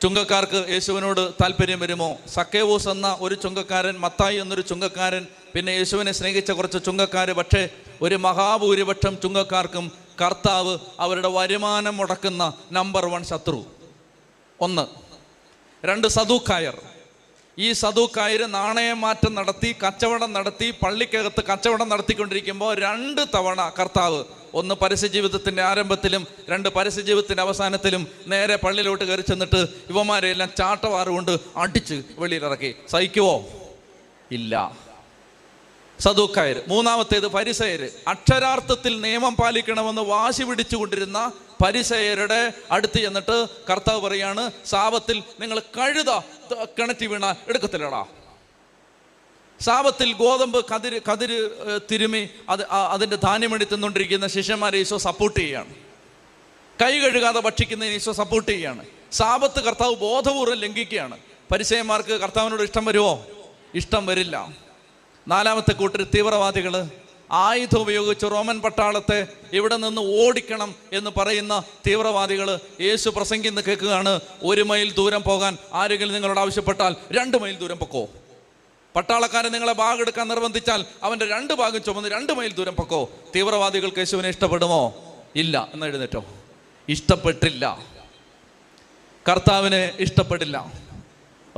ചുങ്കക്കാർക്ക് യേശുവിനോട് താല്പര്യം വരുമോ? സക്കേവൂസ് എന്ന ഒരു ചുങ്കക്കാരൻ മത്തായി എന്നൊരു ചുങ്കക്കാരൻ പിന്നെ യേശുവിനെ സ്നേഹിച്ച കുറച്ച് ചുങ്കക്കാർ പക്ഷേ ഒരു മഹാഭൂരിപക്ഷം ചുങ്കക്കാർക്കും കർത്താവ് അവരുടെ വരുമാനം മുടക്കുന്ന നമ്പർ വൺ ശത്രു. ഒന്ന്. രണ്ട് സദൂക്കായർ ഈ സദൂക്കായർ നാണയമാറ്റം നടത്തി കച്ചവടം നടത്തി പള്ളിക്കകത്ത് കച്ചവടം നടത്തിക്കൊണ്ടിരിക്കുമ്പോൾ രണ്ട് തവണ കർത്താവ് ഒന്ന് പരസ്യ ജീവിതത്തിന്റെ ആരംഭത്തിലും രണ്ട് പരസ്യ ജീവിതത്തിന്റെ അവസാനത്തിലും നേരെ പള്ളിയിലോട്ട് കയറി ചെന്നിട്ട് ഇവന്മാരെല്ലാം ചാട്ടവാറുകൊണ്ട് അടിച്ച് വെളിയിലിറക്കി. സഹിക്കുവോ? ഇല്ല. സദൂക്കായർ മൂന്നാമത്തേത് പരിസയര് അക്ഷരാർത്ഥത്തിൽ നിയമം പാലിക്കണമെന്ന് വാശി പിടിച്ചുകൊണ്ടിരുന്ന പരിസയരുടെ അടുത്ത് ചെന്നിട്ട് കർത്താവ് പറയാണ് സാപത്തിൽ നിങ്ങൾ കഴുത കിണറ്റി വീണ എടുക്കത്തില്ലടാ. സാപത്തിൽ ഗോതമ്പ് കതിര് കതിര് തിരുമി അത് അതിന്റെ അതിന്റെ ധാന്യം എടുത്തുകൊണ്ടിരിക്കുന്ന ശിഷ്യന്മാരെ ഈശോ സപ്പോർട്ട് ചെയ്യുകയാണ് കൈ കഴുകാതെ ഭക്ഷിക്കുന്നതിന് ഈശോ സപ്പോർട്ട് ചെയ്യുകയാണ് സാപത്ത് കർത്താവ് ബോധപൂർവം ലംഘിക്കുകയാണ്. പരിചയന്മാർക്ക് കർത്താവിനോട് ഇഷ്ടം വരുമോ? ഇഷ്ടം വരില്ല. നാലാമത്തെ കൂട്ടർ തീവ്രവാദികൾ ആയുധം ഉപയോഗിച്ച് റോമൻ പട്ടാളത്തെ ഇവിടെ നിന്ന് ഓടിക്കണം എന്ന് പറയുന്ന തീവ്രവാദികൾ യേശു പ്രസംഗിന്ന് കേൾക്കുകയാണ് ഒരു മൈൽ ദൂരം പോകാൻ ആരെങ്കിലും നിങ്ങളോട് ആവശ്യപ്പെട്ടാൽ രണ്ട് മൈൽ ദൂരം പൊക്കോ. പട്ടാളക്കാരൻ നിങ്ങളെ ബാഗ് നിർബന്ധിച്ചാൽ അവന്റെ രണ്ട് ഭാഗം ചുമന്ന് രണ്ട് മൈൽ ദൂരം പൊക്കോ. തീവ്രവാദികൾക്ക് യേശുവിനെ ഇഷ്ടപ്പെടുമോ? ഇല്ല എന്ന് എഴുന്നേറ്റോ. ഇഷ്ടപ്പെട്ടില്ല. കർത്താവിനെ ഇഷ്ടപ്പെടില്ല.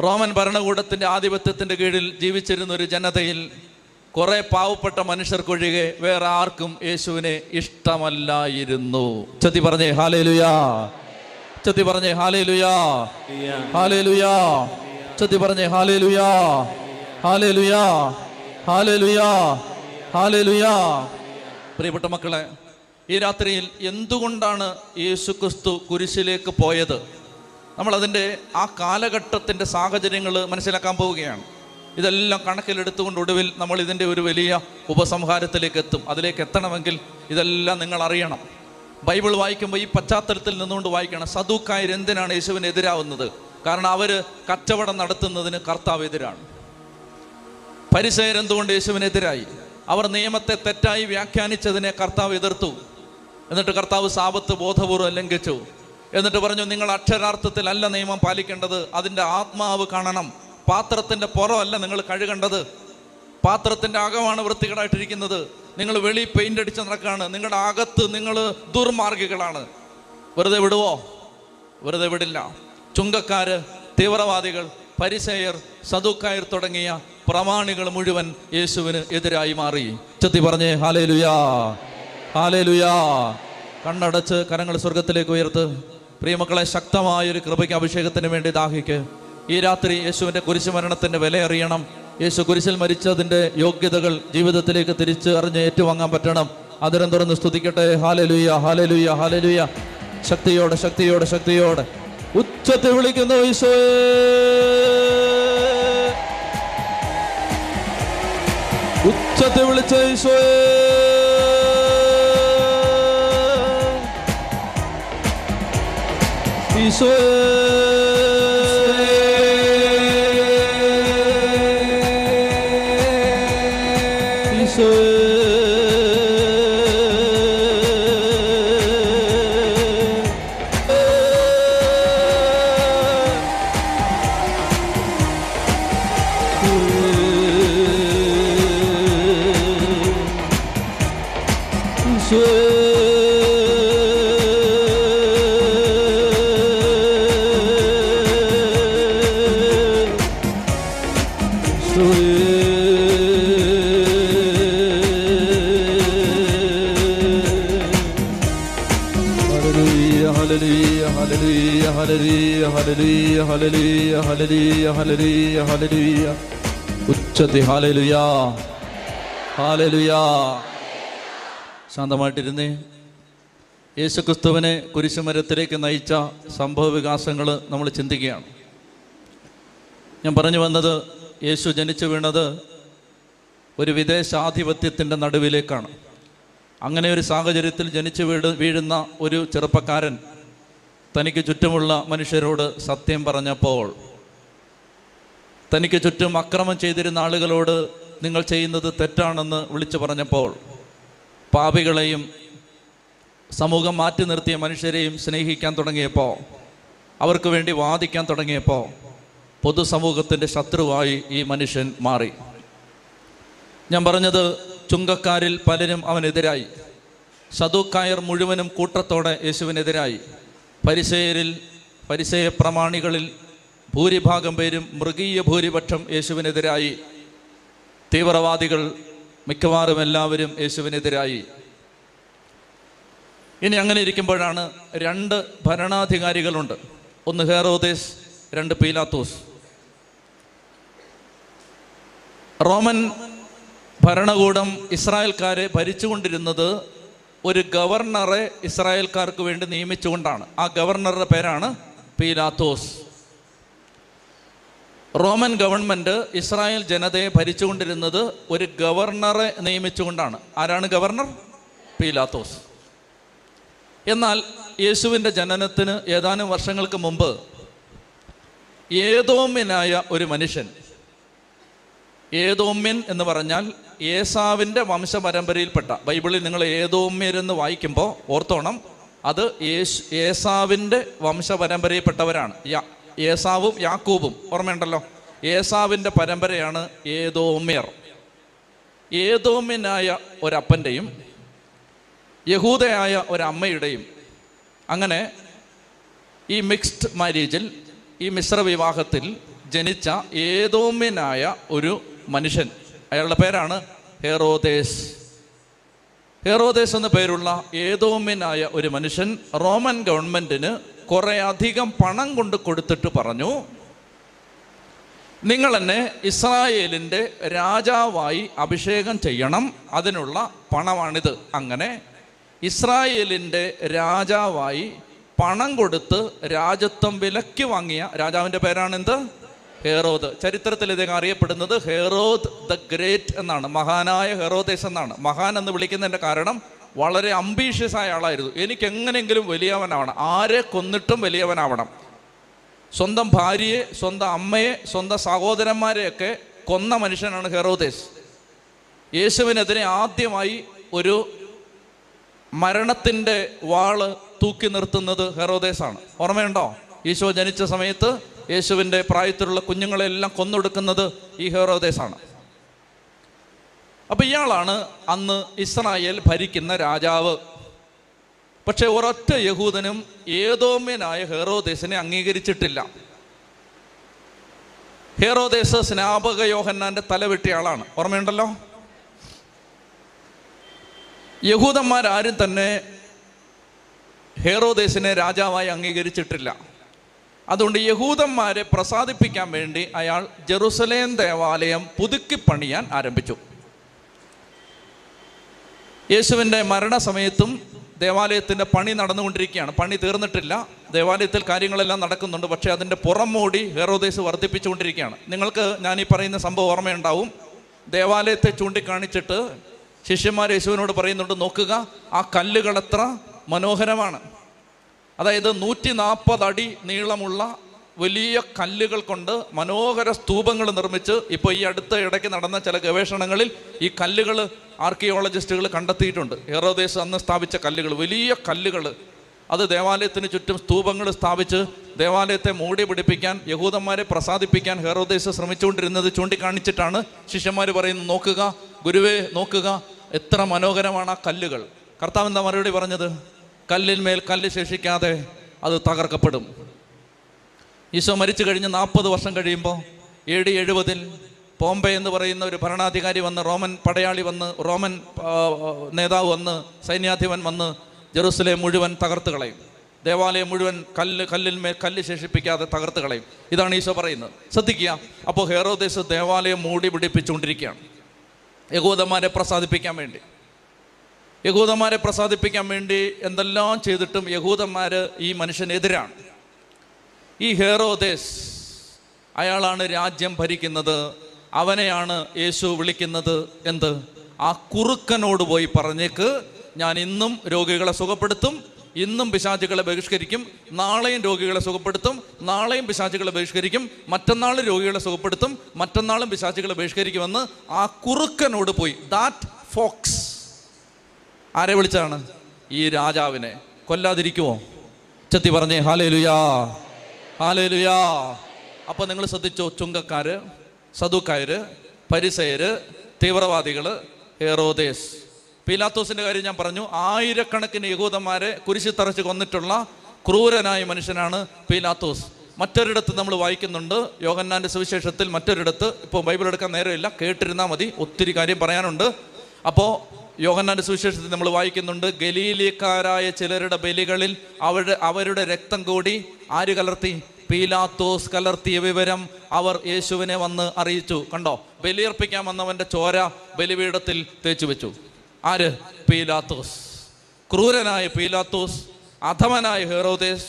റോമൻ ഭരണകൂടത്തിന്റെ ആധിപത്യത്തിന്റെ കീഴിൽ ജീവിച്ചിരുന്ന ഒരു ജനതയിൽ കുറെ പാവപ്പെട്ട മനുഷ്യർക്കൊഴികെ വേറെ ആർക്കും യേശുവിനെ ഇഷ്ടമല്ലായിരുന്നു. ചതി പറഞ്ഞേ ഹാലേലുയാ. ചതി പറഞ്ഞേ ഹാലേലുയാ. ഹാലേലുയാ. ചതി പറഞ്ഞേ ഹാലേലുയാ. ഹാലേലുയാ. ഹാലേലുയാ. ഹാലേലുയാ. പ്രിയപ്പെട്ട മക്കളെ ഈ രാത്രിയിൽ എന്തുകൊണ്ടാണ് യേശു ക്രിസ്തു കുരിശിലേക്ക് പോയത്? നമ്മൾ അതിന്റെ ആ കാലഘട്ടത്തിന്റെ സാഹചര്യങ്ങൾ മനസ്സിലാക്കാൻ പോവുകയാണ്. ഇതെല്ലാം കണക്കിലെടുത്തുകൊണ്ട് ഒടുവിൽ നമ്മൾ ഇതിന്റെ ഒരു വലിയ ഉപസംഹാരത്തിലേക്ക് എത്തും. അതിലേക്ക് എത്തണമെങ്കിൽ ഇതെല്ലാം നിങ്ങൾ അറിയണം. ബൈബിൾ വായിക്കുമ്പോൾ ഈ പശ്ചാത്തലത്തിൽ നിന്നുകൊണ്ട് വായിക്കണം. സദൂക്കായർ എന്തിനാണ് യേശുവിന് എതിരാവുന്നത്? കാരണം അവർ കച്ചവടം നടത്തുന്നതിന് കർത്താവ് എതിരാണ്. പരിസയർ എന്തുകൊണ്ട് യേശുവിനെതിരായി അവർ നിയമത്തെ തെറ്റായി വ്യാഖ്യാനിച്ചതിനെ കർത്താവ് എതിർത്തു. എന്നിട്ട് കർത്താവ് സാപത്ത് ബോധപൂർവം ലംഘിച്ചു. എന്നിട്ട് പറഞ്ഞു നിങ്ങൾ അക്ഷരാർത്ഥത്തിലല്ല നിയമം പാലിക്കേണ്ടത്. അതിന്റെ ആത്മാവ് കാണണം. പാത്രത്തിന്റെ പുറമല്ല നിങ്ങൾ കഴുകേണ്ടത്. പാത്രത്തിന്റെ അകമാണ് വൃത്തികേടായിട്ടിരിക്കുന്നത്. നിങ്ങൾ വെളി പെയിന്റ് അടിച്ച് നടക്കുകയാണ് നിങ്ങളുടെ അകത്ത് നിങ്ങൾ ദുർമാർഗികളാണ്. വെറുതെ വിടുവോ? വെറുതെ വിടില്ല. ചുങ്കക്കാര് തീവ്രവാദികൾ പരിസയർ സദുക്കായർ തുടങ്ങിയ പ്രമാണികൾ മുഴുവൻ യേശുവിന് എതിരായി മാറി. ചെത്തി പറഞ്ഞേ ഹാലേ ലുയാ ഹാലേ ലുയാ കണ്ണടച്ച് കരങ്ങൾ സ്വർഗത്തിലേക്ക് ഉയർത്ത്. പ്രിയമക്കളെ ശക്തമായ ഒരു കൃപയ്ക്ക് അഭിഷേകത്തിന് വേണ്ടി ദാഹിക്ക്. ഈ രാത്രി യേശുവിന്റെ കുരിശുമരണത്തിന്റെ വില അറിയണം യേശു കുരിശിൽ മരിച്ചതിന്റെ യോഗ്യതകൾ ജീവിതത്തിലേക്ക് തിരിച്ച് അറിഞ്ഞ് ഏറ്റുവാങ്ങാൻ പറ്റണം. അതിരം തുറന്ന് സ്തുതിക്കട്ടെ. ഹാലലുയ ഹാലലുയ ഹാലലുയ. ശക്തിയോടെ ശക്തിയോടെ ശക്തിയോടെ. ഉച്ചത്തിൽ വിളിക്കുന്നു ഈശോയെ ഉച്ചത്തിൽ വിളിച്ച ഈശോയെ Hallelujah, hallelujah, hallelujah, hallelujah. ഉച്ചത്തി ഹാലലുയ ഹാലലുയ ശാന്തമായിട്ടിരുന്നേ. യേശുക്രിസ്തുവിനെ കുരിശുമരത്തിലേക്ക് നയിച്ച സംഭവ വികാസങ്ങൾ നമ്മൾ ചിന്തിക്കുകയാണ്. ഞാൻ പറഞ്ഞു വന്നത് യേശു ജനിച്ചു വീണത് ഒരു വിദേശാധിപത്യത്തിന്റെ നടുവിലേക്കാണ്. അങ്ങനെ ഒരു സാഹചര്യത്തിൽ ജനിച്ചു വീട് വീഴുന്ന ഒരു ചെറുപ്പക്കാരൻ തനിക്ക് ചുറ്റുമുള്ള മനുഷ്യരോട് സത്യം പറഞ്ഞപ്പോൾ തനിക്ക് ചുറ്റും അക്രമം ചെയ്തിരുന്ന ആളുകളോട് നിങ്ങൾ ചെയ്യുന്നത് തെറ്റാണെന്ന് വിളിച്ചു പറഞ്ഞപ്പോൾ പാപികളെയും സമൂഹം മാറ്റി നിർത്തിയ മനുഷ്യരെയും സ്നേഹിക്കാൻ തുടങ്ങിയപ്പോൾ അവർക്ക് വേണ്ടി വാദിക്കാൻ തുടങ്ങിയപ്പോൾ പൊതുസമൂഹത്തിന്റെ ശത്രുവായി ഈ മനുഷ്യൻ മാറി. ഞാൻ പറഞ്ഞത് ചുങ്കക്കാരിൽ പലരും അവനെതിരായി. സദുക്കായർ മുഴുവനും കൂട്ടത്തോടെ യേശുവിനെതിരായി. പരിസയരിൽ പരിസയ പ്രമാണികളിൽ ഭൂരിഭാഗം പേരും മൃഗീയ ഭൂരിപക്ഷം യേശുവിനെതിരായി. തീവ്രവാദികൾ മിക്കവാറും എല്ലാവരും യേശുവിനെതിരായി. ഇനി അങ്ങനെ ഇരിക്കുമ്പോഴാണ് രണ്ട് ഭരണാധികാരികളുണ്ട്. ഒന്ന് ഹേറോദേസ് രണ്ട് പീലാത്തോസ്. റോമൻ ഭരണകൂടം ഇസ്രായേൽക്കാരെ ഭരിച്ചുകൊണ്ടിരുന്നത് ഒരു ഗവർണറെ ഇസ്രായേൽക്കാർക്ക് വേണ്ടി നിയമിച്ചുകൊണ്ടാണ്. ആ ഗവർണറുടെ പേരാണ് പീലാത്തോസ്. റോമൻ ഗവൺമെന്റ് ഇസ്രായേൽ ജനതയെ ഭരിച്ചുകൊണ്ടിരുന്നത് ഒരു ഗവർണറെ നിയമിച്ചുകൊണ്ടാണ്. ആരാണ് ഗവർണർ? പീലാത്തോസ്. എന്നാൽ യേശുവിന്റെ ജനനത്തിന് ഏതാനും വർഷങ്ങൾക്ക് മുമ്പ് ഏതോമ്യനായ ഒരു മനുഷ്യൻ ഏതോമ്യൻ എന്ന് പറഞ്ഞാൽ ഏസാവിന്റെ വംശപരമ്പരയിൽപ്പെട്ട ബൈബിളിൽ നിങ്ങൾ ഏതോമ്യരെന്ന് വായിക്കുമ്പോൾ ഓർത്തോണം അത് യേശു ഏസാവിന്റെ വംശപരമ്പരയിൽപ്പെട്ടവരാണ്. ഏസാവും യാക്കൂബും. ഓർമ്മയുണ്ടല്ലോ? ഏസാവിന്റെ പരമ്പരയാണ് ഏതോമ്യർ ഏതോമ്യനായ ഒരപ്പന്റെയും യഹൂദയായ ഒരമ്മയുടെയും അങ്ങനെ ഈ മിക്സ്ഡ് മാരേജിൽ ഈ മിശ്ര വിവാഹത്തിൽ ജനിച്ച ഏതോമ്യനായ ഒരു മനുഷ്യൻ. അയാളുടെ പേരാണ് ഹെറോദേസ്. ഹെറോദേസ് എന്ന പേരുള്ള ഏതോമ്യനായ ഒരു മനുഷ്യൻ റോമൻ ഗവൺമെന്റിന് കുറെ അധികം പണം കൊണ്ട് കൊടുത്തിട്ട് പറഞ്ഞു നിങ്ങൾ എന്നെ ഇസ്രായേലിന്റെ രാജാവായി അഭിഷേകം ചെയ്യണം അതിനുള്ള പണമാണിത്. അങ്ങനെ ഇസ്രായേലിന്റെ രാജാവായി പണം കൊടുത്ത് രാജത്വം വിലക്ക് വാങ്ങിയ രാജാവിന്റെ പേരാണ് എന്ത് ഹെറോദ്. ചരിത്രത്തിൽ ഇദ്ദേഹം അറിയപ്പെടുന്നത് ഹെറോദ് ദ ഗ്രേറ്റ് എന്നാണ് മഹാനായ ഹെറോദേസ് എന്നാണ്. മഹാൻ എന്ന് വിളിക്കുന്നതിന്റെ കാരണം വളരെ അംബീഷ്യസ് ആയ ആളായിരുന്നു. എനിക്ക് എങ്ങനെയെങ്കിലും വലിയവനാവണം. ആരെ കൊന്നിട്ടും വലിയവനാവണം. സ്വന്തം ഭാര്യയെ സ്വന്തം അമ്മയെ സ്വന്തം സഹോദരന്മാരെയൊക്കെ കൊന്ന മനുഷ്യനാണ് ഹെറോദേസ്. യേശുവിനെതിരെ ആദ്യമായി ഒരു മരണത്തിന്റെ വാൾ തൂക്കി നിർത്തുന്നത് ഹെറോദേസാണ്. ഓർമ്മയുണ്ടോ? ഈശോ ജനിച്ച സമയത്ത് യേശുവിന്റെ പ്രായത്തിലുള്ള കുഞ്ഞുങ്ങളെല്ലാം കൊന്നൊടുക്കുന്നത് ഈ ഹെറോദേസാണ്. അപ്പൊ ഇയാളാണ് അന്ന് ഇസ്രായേൽ ഭരിക്കുന്ന രാജാവ്. പക്ഷെ ഒരൊറ്റ യഹൂദനും ഏതോമ്യനായ ഹെറോദേസിനെ അംഗീകരിച്ചിട്ടില്ല. ഹെറോദേസ് സ്നാപക യോഹന്നാന്റെ തല ആളാണ്. ഓർമ്മയുണ്ടല്ലോ? യഹൂദന്മാരാരും തന്നെ ഹെറോദേസിനെ രാജാവായി അംഗീകരിച്ചിട്ടില്ല. അതുകൊണ്ട് യഹൂദന്മാരെ പ്രസാദിപ്പിക്കാൻ വേണ്ടി അയാൾ ജെറുസലേം ദേവാലയം പുതുക്കി പണിയാൻ ആരംഭിച്ചു. യേശുവിന്റെ മരണസമയത്തും ദേവാലയത്തിന്റെ പണി നടന്നുകൊണ്ടിരിക്കുകയാണ്. പണി തീർന്നിട്ടില്ല. ദേവാലയത്തിൽ കാര്യങ്ങളെല്ലാം നടക്കുന്നുണ്ട്. പക്ഷേ അതിന്റെ പുറം മൂടി ഹെറോദേശ് വർദ്ധിപ്പിച്ചുകൊണ്ടിരിക്കുകയാണ്. നിങ്ങൾക്ക് ഞാൻ ഈ പറയുന്ന സംഭവം ഓർമ്മയുണ്ടാവും. ദേവാലയത്തെ ചൂണ്ടിക്കാണിച്ചിട്ട് ശിഷ്യന്മാർ യേശുവിനോട് പറയുന്നുണ്ട് നോക്കുക ആ കല്ലുകൾ എത്ര മനോഹരമാണ്. അതായത് നൂറ്റി നാൽപ്പത് അടി നീളമുള്ള വലിയ കല്ലുകൾ കൊണ്ട് മനോഹര സ്തൂപങ്ങൾ നിർമ്മിച്ച് ഇപ്പോൾ ഈ അടുത്ത ഇടയ്ക്ക് നടന്ന ചില ഗവേഷണങ്ങളിൽ ഈ കല്ലുകൾ ആർക്കിയോളജിസ്റ്റുകൾ കണ്ടെത്തിയിട്ടുണ്ട്. ഏറോദേശം അന്ന് സ്ഥാപിച്ച കല്ലുകൾ വലിയ കല്ലുകൾ. അത് ദേവാലയത്തിന് ചുറ്റും സ്തൂപങ്ങൾ സ്ഥാപിച്ച് ദേവാലയത്തെ മൂടി പിടിപ്പിക്കാൻ യഹൂദന്മാരെ പ്രസാദിപ്പിക്കാൻ ഹെറോദേശ് ശ്രമിച്ചുകൊണ്ടിരുന്നത് ചൂണ്ടിക്കാണിച്ചിട്ടാണ് ശിഷ്യന്മാർ പറയുന്നത് നോക്കുക ഗുരുവേ നോക്കുക എത്ര മനോഹരമാണ് ആ കല്ലുകൾ. കർത്താവ് എന്താ മറുപടി പറഞ്ഞത്? കല്ലിന്മേൽ കല്ല് ശേഷിക്കാതെ അത് തകർക്കപ്പെടും. ഈശോ മരിച്ചു കഴിഞ്ഞ് നാൽപ്പത് വർഷം കഴിയുമ്പോൾ എ ഡി എഴുപതിൽ പോംബെ എന്ന് പറയുന്ന ഒരു ഭരണാധികാരി വന്ന് റോമൻ പടയാളി വന്ന് റോമൻ നേതാവ് വന്ന് സൈന്യാധിപൻ വന്ന് ജെറുസലേം മുഴുവൻ തകർത്ത് കളയും. ദേവാലയം മുഴുവൻ കല്ല് കല്ലിന്മേൽ കല്ല് ശേഷിപ്പിക്കാതെ തകർത്ത് കളയും. ഇതാണ് ഈശോ പറയുന്നത്. ശ്രദ്ധിക്കുക. അപ്പോൾ ഹേറോദേശ് ദേവാലയം മൂടി പിടിപ്പിച്ചുകൊണ്ടിരിക്കുകയാണ്. യഹൂദന്മാരെ പ്രസാദിപ്പിക്കാൻ വേണ്ടി. യഹൂദന്മാരെ പ്രസാദിപ്പിക്കാൻ വേണ്ടി എന്തെല്ലാം ചെയ്തിട്ടും യഹൂദന്മാർ ഈ മനുഷ്യനെതിരാണ്. ഈ ഹെറോദേസ് അയാളാണ് രാജ്യം ഭരിക്കുന്നത്. അവനെയാണ് യേശു വിളിക്കുന്നത്. എന്ത്? ആ കുറുക്കനോട് പോയി പറഞ്ഞേക്ക്. ഞാൻ ഇന്നും രോഗികളെ സുഖപ്പെടുത്തും. ഇന്നും പിശാചുകളെ ബഹിഷ്കരിക്കും. നാളെയും രോഗികളെ സുഖപ്പെടുത്തും. നാളെയും പിശാചുകളെ ബഹിഷ്കരിക്കും. മറ്റന്നാളും രോഗികളെ സുഖപ്പെടുത്തും. മറ്റന്നാളും പിശാചുകളെ ബഹിഷ്കരിക്കുമെന്ന് ആ കുറുക്കനോട് പോയി. That fox. ആരെ വിളിച്ചാണ്? ഈ രാജാവിനെ. കൊല്ലാതിരിക്കുമോ ചെത്തി പറഞ്ഞേ ഹാലേ ലുയാ ഹാലേ അപ്പോൾ അപ്പൊ നിങ്ങൾ ശ്രദ്ധിച്ചോ ചുങ്കക്കാര് സദുക്കാര് പരിസയര് തീവ്രവാദികൾ ഹെറോദേസ്. പീലാത്തോസിന്റെ കാര്യം ഞാൻ പറഞ്ഞു ആയിരക്കണക്കിന് യഹൂദന്മാരെ കുരിശി തറച്ച് കൊന്നിട്ടുള്ള ക്രൂരനായ മനുഷ്യനാണ് പീലാത്തോസ്. മറ്റൊരിടത്ത് നമ്മൾ വായിക്കുന്നുണ്ട് യോഗന്നാന്റെ സുവിശേഷത്തിൽ മറ്റൊരിടത്ത് ഇപ്പോൾ ബൈബിൾ എടുക്കാൻ നേരമില്ല കേട്ടിരുന്നാൽ മതി ഒത്തിരി കാര്യം പറയാനുണ്ട്. അപ്പോൾ യോഹന്നാന്റെ സുവിശേഷത്തിൽ നമ്മൾ വായിക്കുന്നുണ്ട് ഗലീലിയക്കാരായ ചിലരുടെ ബലികളിൽ അവരുടെ അവരുടെ രക്തം കൂടി ആര് കലർത്തി? പീലാത്തോസ് കലർത്തിയ വിവരം അവർ യേശുവിനെ വന്ന് അറിയിച്ചു. കണ്ടോ? ബലിയർപ്പിക്കാൻ വന്നവന്റെ ചോര ബലിപീഠത്തിൽ തേച്ചു വെച്ചു. ആര്? പീലാത്തോസ്. ക്രൂരനായ പീലാത്തോസ് അധമനായ ഹെറോദേസ്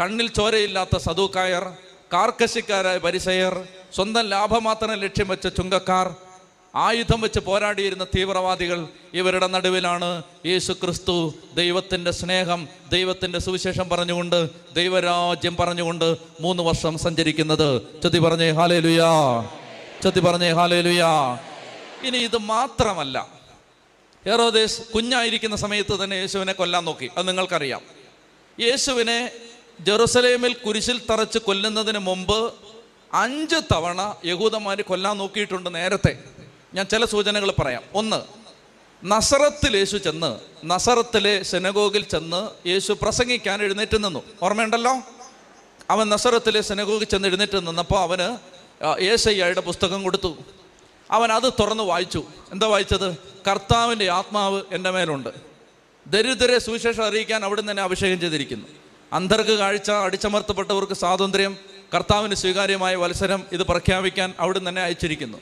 കണ്ണിൽ ചോരയില്ലാത്ത സദൂക്കായർ കാർക്കശിക്കാരായ പരിസയർ സ്വന്തം ലാഭം മാത്രം ലക്ഷ്യം വെച്ച ചുങ്കക്കാർ ആയുധം വെച്ച് പോരാടിയിരുന്ന തീവ്രവാദികൾ ഇവരുടെ നടുവിലാണ് യേശു ക്രിസ്തു ദൈവത്തിന്റെ സ്നേഹം ദൈവത്തിന്റെ സുവിശേഷം പറഞ്ഞുകൊണ്ട് ദൈവരാജ്യം പറഞ്ഞുകൊണ്ട് മൂന്ന് വർഷം സഞ്ചരിക്കുന്നത്. ചൊത്തി പറഞ്ഞേ ഹാലേ ലുയാ ചൊത്തി പറഞ്ഞേ ഹാലേ ലുയാ ഇനി ഇത് മാത്രമല്ല ഹെറോദേസ് കുഞ്ഞായിരിക്കുന്ന സമയത്ത് തന്നെ യേശുവിനെ കൊല്ലാൻ നോക്കി. അത് നിങ്ങൾക്കറിയാം. യേശുവിനെ ജെറുസലേമിൽ കുരിശിൽ തറച്ച് കൊല്ലുന്നതിന് മുമ്പ് അഞ്ച് തവണ യഹൂദന്മാർ കൊല്ലാൻ നോക്കിയിട്ടുണ്ട് നേരത്തെ. ഞാൻ ചില സൂചനകൾ പറയാം. ഒന്ന് നസറത്തിൽ യേശു ചെന്ന് നസറത്തിലെ സെനഗോഗിൽ ചെന്ന് യേശു പ്രസംഗിക്കാൻ എഴുന്നേറ്റ് നിന്നു. ഓർമ്മയുണ്ടല്ലോ? അവൻ നസറത്തിലെ സെനഗോഗിൽ ചെന്ന് എഴുന്നേറ്റ് നിന്നപ്പോൾ അവന് ഏശയ്യയുടെ പുസ്തകം കൊടുത്തു. അവൻ അത് തുറന്ന് വായിച്ചു. എന്താ വായിച്ചത്? കർത്താവിന്റെ ആത്മാവ് എന്റെ മേലുണ്ട്. ദരിദ്രരെ സുവിശേഷം അറിയിക്കാൻ അവിടെ തന്നെ അഭിഷേകം ചെയ്തിരിക്കുന്നു. അന്ധർക്ക് കാഴ്ച അടിച്ചമർത്തപ്പെട്ടവർക്ക് സ്വാതന്ത്ര്യം കർത്താവിന് സ്വീകാര്യമായ വത്സരം ഇത് പ്രഖ്യാപിക്കാൻ അവിടെ തന്നെ അയച്ചിരിക്കുന്നു.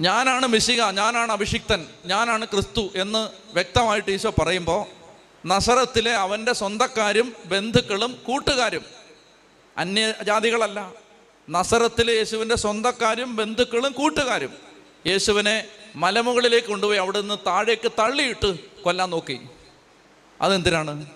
ഞാനാണ് മിശിക ഞാനാണ് അഭിഷിക്തൻ ഞാനാണ് ക്രിസ്തു എന്ന് വ്യക്തമായിട്ട് ഈശോ പറയുമ്പോൾ നസറത്തിലെ അവന്റെ സ്വന്തക്കാരും ബന്ധുക്കളും കൂട്ടുകാരും അന്യജാതികളല്ല. നസറത്തിലെ യേശുവിന്റെ സ്വന്തക്കാരും ബന്ധുക്കളും കൂട്ടുകാരും യേശുവിനെ മലമുകളിലേക്ക് കൊണ്ടുപോയി അവിടെ നിന്ന് താഴേക്ക് തള്ളിയിട്ട് കൊല്ലാൻ നോക്കി. അതെന്തിനാണ്?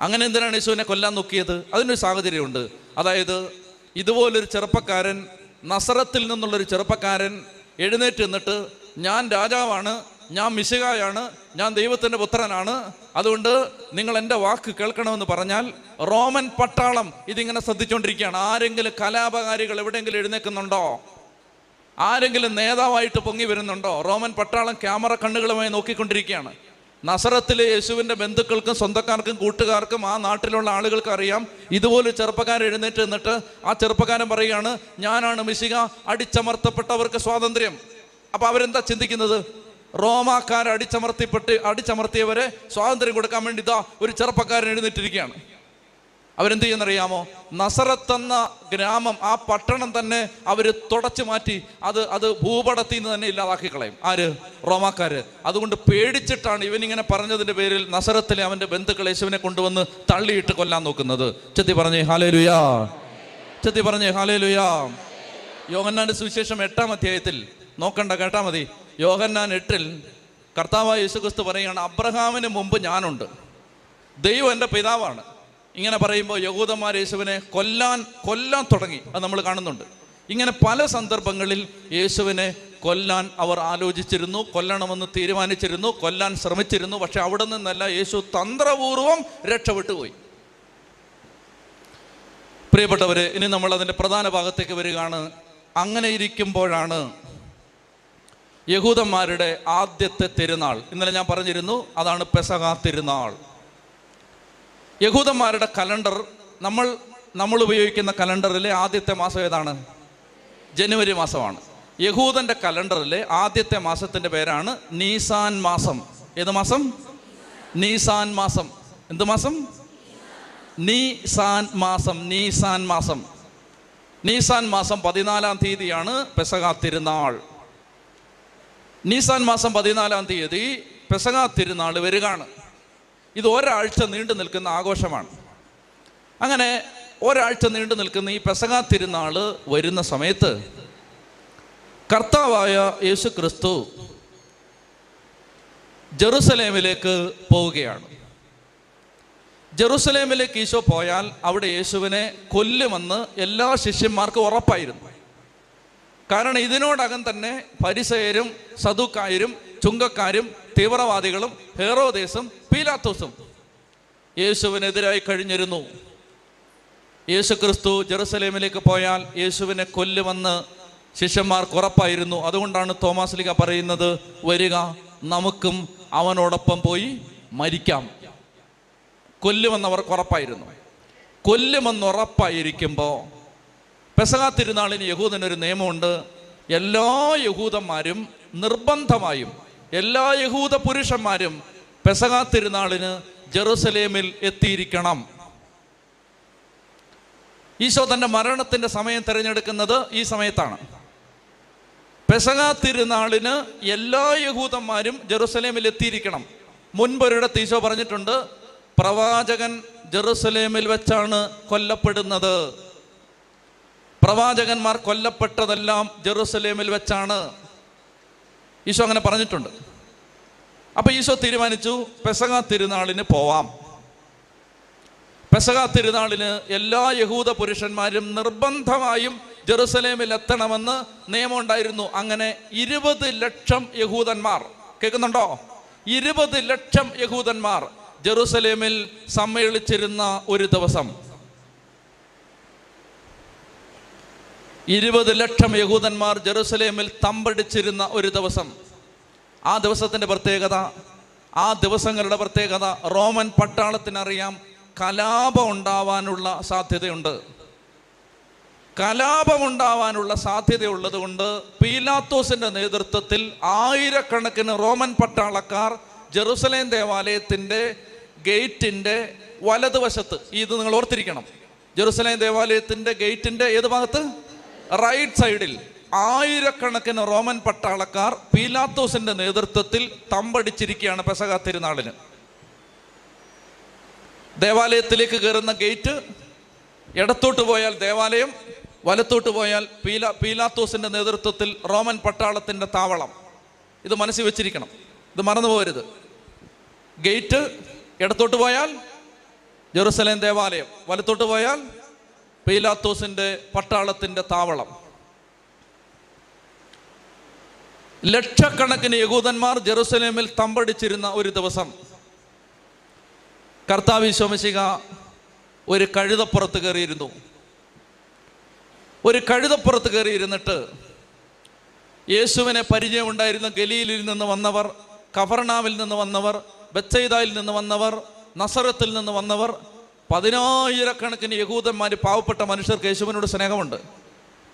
അങ്ങനെ എന്തിനാണ് യേശുവിനെ കൊല്ലാൻ നോക്കിയത്? അതിനൊരു സാഹചര്യമുണ്ട്. അതായത് ഇതുപോലൊരു ചെറുപ്പക്കാരൻ നസറത്തിൽ നിന്നുള്ളൊരു ചെറുപ്പക്കാരൻ എഴുന്നേറ്റ് നിന്നിട്ട് ഞാൻ രാജാവാണ് ഞാൻ മിശികായാണ് ഞാൻ ദൈവത്തിന്റെ പുത്രനാണ്. അതുകൊണ്ട് നിങ്ങൾ എന്റെ വാക്ക് കേൾക്കണമെന്ന് പറഞ്ഞാൽ റോമൻ പട്ടാളം ഇതിങ്ങനെ ശ്രദ്ധിച്ചുകൊണ്ടിരിക്കുകയാണ് ആരെങ്കിലും കലാപകാരികൾ എവിടെയെങ്കിലും എഴുന്നേൽക്കുന്നുണ്ടോ? ആരെങ്കിലും നേതാവായിട്ട് പൊങ്ങി വരുന്നുണ്ടോ? റോമൻ പട്ടാളം ക്യാമറ കണ്ണുകളുമായി നോക്കിക്കൊണ്ടിരിക്കുകയാണ്. നസറത്തിലെ യേശുവിന്റെ ബന്ധുക്കൾക്കും സ്വന്തക്കാർക്കും കൂട്ടുകാർക്കും ആ നാട്ടിലുള്ള ആളുകൾക്ക് അറിയാം. ഇതുപോലെ ചെറുപ്പക്കാരൻ എഴുന്നേറ്റ് നിന്നിട്ട് ആ ചെറുപ്പക്കാരൻ പറയുകയാണ് ഞാനാണ് മിശിക അടിച്ചമർത്തപ്പെട്ടവർക്ക് സ്വാതന്ത്ര്യം. അപ്പൊ അവരെന്താ ചിന്തിക്കുന്നത്? റോമാക്കാർ അടിച്ചമർത്തിപ്പെട്ട് അടിച്ചമർത്തിയവരെ സ്വാതന്ത്ര്യം കൊടുക്കാൻ വേണ്ടി ഇതാ ഒരു ചെറുപ്പക്കാരൻ എഴുന്നേറ്റിരിക്കുകയാണ്. അവരെന്ത് ചെയ്യുന്നറിയാമോ നസറത്തെന്ന ഗ്രാമം ആ പട്ടണം തന്നെ അവർ തുടച്ചു മാറ്റി അത് അത് ഭൂപടത്തിൽ നിന്ന് തന്നെ ഇല്ലാതാക്കി കളയും. ആര്? റോമാക്കാര്. അതുകൊണ്ട് പേടിച്ചിട്ടാണ് ഇവനിങ്ങനെ പറഞ്ഞതിന്റെ പേരിൽ നസറത്തിലെ അവന്റെ ബന്ധുക്കൾ യേശുവിനെ കൊണ്ടുവന്ന് തള്ളിയിട്ട് കൊല്ലാൻ നോക്കുന്നത്. ചെത്തി പറഞ്ഞേ ഹാലേ ലുയാ ചെത്തി പറഞ്ഞേ ഹാലേ ലുയാ യോഹന്നാന്റെ സുവിശേഷം എട്ടാം അധ്യായത്തിൽ നോക്കണ്ട കേട്ടാ മതി. യോഹന്നാൻ എട്ടിൽ കർത്താവായ യേശുക്രിസ്തു പറയുകയാണ് അബ്രഹാമിന് മുമ്പ് ഞാനുണ്ട്. ദൈവം എന്റെ പിതാവാണ്. ഇങ്ങനെ പറയുമ്പോൾ യഹൂദന്മാർ യേശുവിനെ കൊല്ലാൻ കൊല്ലാൻ തുടങ്ങി. അത് നമ്മൾ കാണുന്നുണ്ട്. ഇങ്ങനെ പല സന്ദർഭങ്ങളിൽ യേശുവിനെ കൊല്ലാൻ അവർ ആലോചിച്ചിരുന്നു കൊല്ലണമെന്ന് തീരുമാനിച്ചിരുന്നു കൊല്ലാൻ ശ്രമിച്ചിരുന്നു. പക്ഷെ അവിടെ നിന്നല്ല യേശു തന്ത്രപൂർവം രക്ഷപ്പെട്ടുപോയി പ്രിയപ്പെട്ടവരെ ഇനി നമ്മൾ അതിന്റെ പ്രധാന ഭാഗത്തേക്ക് വരികയാണ്. അങ്ങനെ ഇരിക്കുമ്പോഴാണ് യഹൂദന്മാരുടെ ആദ്യത്തെ തിരുനാൾ. ഇന്നലെ ഞാൻ പറഞ്ഞിരുന്നു അതാണ് പെസഹ തിരുനാൾ. യഹൂദന്മാരുടെ കലണ്ടർ നമ്മൾ നമ്മൾ ഉപയോഗിക്കുന്ന കലണ്ടറിലെ ആദ്യത്തെ മാസം ഏതാണ്? ജനുവരി മാസമാണ്. യഹൂദന്റെ കലണ്ടറിലെ ആദ്യത്തെ മാസത്തിന്റെ പേരാണ് നീസാൻ മാസം. ഏത് മാസം? നീസാൻ മാസം. എന്ത് മാസം? നീസാൻ മാസം നീസാൻ മാസം. നീസാൻ മാസം പതിനാലാം തീയതിയാണ് പെസകാ തിരുനാൾ നീസാൻ മാസം പതിനാലാം തീയതി പെസകാ തിരുനാൾ വരികയാണ്. ഇത് ഒരാഴ്ച നീണ്ടു നിൽക്കുന്ന ആഘോഷമാണ്. അങ്ങനെ ഒരാഴ്ച നീണ്ടു നിൽക്കുന്ന ഈ പെസക തിരുനാൾ വരുന്ന സമയത്ത് കർത്താവായ യേശു ക്രിസ്തു ജെറുസലേമിലേക്ക് പോവുകയാണ്. ജെറുസലേമിലേക്ക് ഈശോ പോയാൽ അവിടെ യേശുവിനെ കൊല്ലുമെന്ന് എല്ലാ ശിഷ്യന്മാർക്കും ഉറപ്പായിരുന്നു. കാരണം ഇതിനോടകം തന്നെ പരിസയരും സദുക്കായരും ചുങ്കക്കാരും തീവ്രവാദികളും ഹെറോദേസും പീലാത്തോസും യേശുവിനെതിരായി കഴിഞ്ഞിരുന്നു. യേശു ക്രിസ്തു ജെറുസലേമിലേക്ക് പോയാൽ യേശുവിനെ കൊല്ലുമെന്ന് ശിഷ്യന്മാർക്ക് ഉറപ്പായിരുന്നു. അതുകൊണ്ടാണ് തോമസ് ലിക പറയുന്നത് വരിക നമുക്കും അവനോടൊപ്പം പോയി മരിക്കാം. കൊല്ലുമെന്നവർക്ക് ഉറപ്പായിരുന്നു. കൊല്ലുമെന്ന് ഉറപ്പായിരിക്കുമ്പോൾ പെസകാ തിരുനാളിന് യഹൂദനൊരു നിയമമുണ്ട്. എല്ലാ യഹൂദന്മാരും നിർബന്ധമായും എല്ലാ യഹൂദ പുരുഷന്മാരും പെസക തിരുനാളിന് ജെറുസലേമിൽ എത്തിയിരിക്കണം. ഈശോ തന്റെ മരണത്തിന്റെ സമയം തിരഞ്ഞെടുക്കുന്നത് ഈ സമയത്താണ്. പെസക തിരുനാളിന് എല്ലാ യഹൂദന്മാരും ജെറുസലേമിൽ എത്തിയിരിക്കണം. മുൻപൊരിടത്ത് ഈശോ പറഞ്ഞിട്ടുണ്ട് പ്രവാചകൻ ജെറുസലേമിൽ വെച്ചാണ് കൊല്ലപ്പെടുന്നത്. പ്രവാചകന്മാർ കൊല്ലപ്പെട്ടതെല്ലാം ജെറുസലേമിൽ വെച്ചാണ്. ഈശോ അങ്ങനെ പറഞ്ഞിട്ടുണ്ട്. അപ്പൊ ഈശോ തീരുമാനിച്ചു പെസക തിരുനാളിന് പോവാം. പെസക തിരുനാളിന് എല്ലാ യഹൂദ പുരുഷന്മാരും നിർബന്ധമായും ജെറുസലേമിൽ എത്തണമെന്ന് നിയമം ഉണ്ടായിരുന്നു അങ്ങനെ ഇരുപത് ലക്ഷം യഹൂദന്മാർ കേൾക്കുന്നുണ്ടോ? ഇരുപത് ലക്ഷം യഹൂദന്മാർ ജെറുസലേമിൽ സമ്മേളിച്ചിരുന്ന ഒരു ദിവസം. ഇരുപത് ലക്ഷം യഹൂദന്മാർ ജെറുസലേമിൽ തമ്പടിച്ചിരുന്ന ഒരു ദിവസം. ആ ദിവസത്തിന്റെ പ്രത്യേകത ആ ദിവസങ്ങളുടെ പ്രത്യേകത റോമൻ പട്ടാളത്തിനറിയാം കലാപം ഉണ്ടാവാനുള്ള സാധ്യതയുണ്ട്. കലാപമുണ്ടാവാനുള്ള സാധ്യതയുള്ളത് കൊണ്ട് പീലാത്തോസിന്റെ നേതൃത്വത്തിൽ ആയിരക്കണക്കിന് റോമൻ പട്ടാളക്കാർ ജെറുസലേം ദേവാലയത്തിന്റെ ഗേറ്റിന്റെ വലതുവശത്ത് ഇത് നിങ്ങൾ ഓർത്തിരിക്കണം. ജെറുസലേം ദേവാലയത്തിന്റെ ഗേറ്റിന്റെ ഏത് ഭാഗത്ത്? റൈറ്റ് സൈഡിൽ ആയിരക്കണക്കിന് റോമൻ പട്ടാളക്കാർ പീലാത്തോസിന്റെ നേതൃത്വത്തിൽ തമ്പടിച്ചിരിക്കുകയാണ് പെസക തിരുനാളിന്. ദേവാലയത്തിലേക്ക് കയറുന്ന ഗേറ്റ് ഇടത്തോട്ട് പോയാൽ ദേവാലയം വലത്തോട്ട് പോയാൽ പീല പീലാത്തോസിന്റെ നേതൃത്വത്തിൽ റോമൻ പട്ടാളത്തിന്റെ താവളം. ഇത് മനസ്സിൽ വെച്ചിരിക്കണം. ഇത് മറന്നു പോകരുത്. ഗേറ്റ് ഇടത്തോട്ട് പോയാൽ ജെറുസലേം ദേവാലയം വലത്തോട്ട് പോയാൽ പീലാത്തോസിന്റെ പട്ടാളത്തിന്റെ താവളം. ലക്ഷക്കണക്കിന് യഹൂദന്മാർ ജെറുസലേമിൽ തമ്പടിച്ചിരുന്ന ഒരു ദിവസം കർത്താവ് ശോമശിക ഒരു കഴുതപ്പുറത്ത് കയറിയിരുന്നു. ഒരു കഴുതപ്പുറത്ത് കയറിയിരുന്നിട്ട് യേശുവിനെ പരിചയമുണ്ടായിരുന്ന ഗലിയിലിൽ നിന്ന് വന്നവർ കഫർണാവിൽ നിന്ന് വന്നവർ ബച്ചൈദായിൽ നിന്ന് വന്നവർ നസറത്തിൽ നിന്ന് വന്നവർ പതിനായിരക്കണക്കിന് യഹൂദന്മാർ പാവപ്പെട്ട മനുഷ്യർക്ക് യേശുവിനോട് സ്നേഹമുണ്ട്.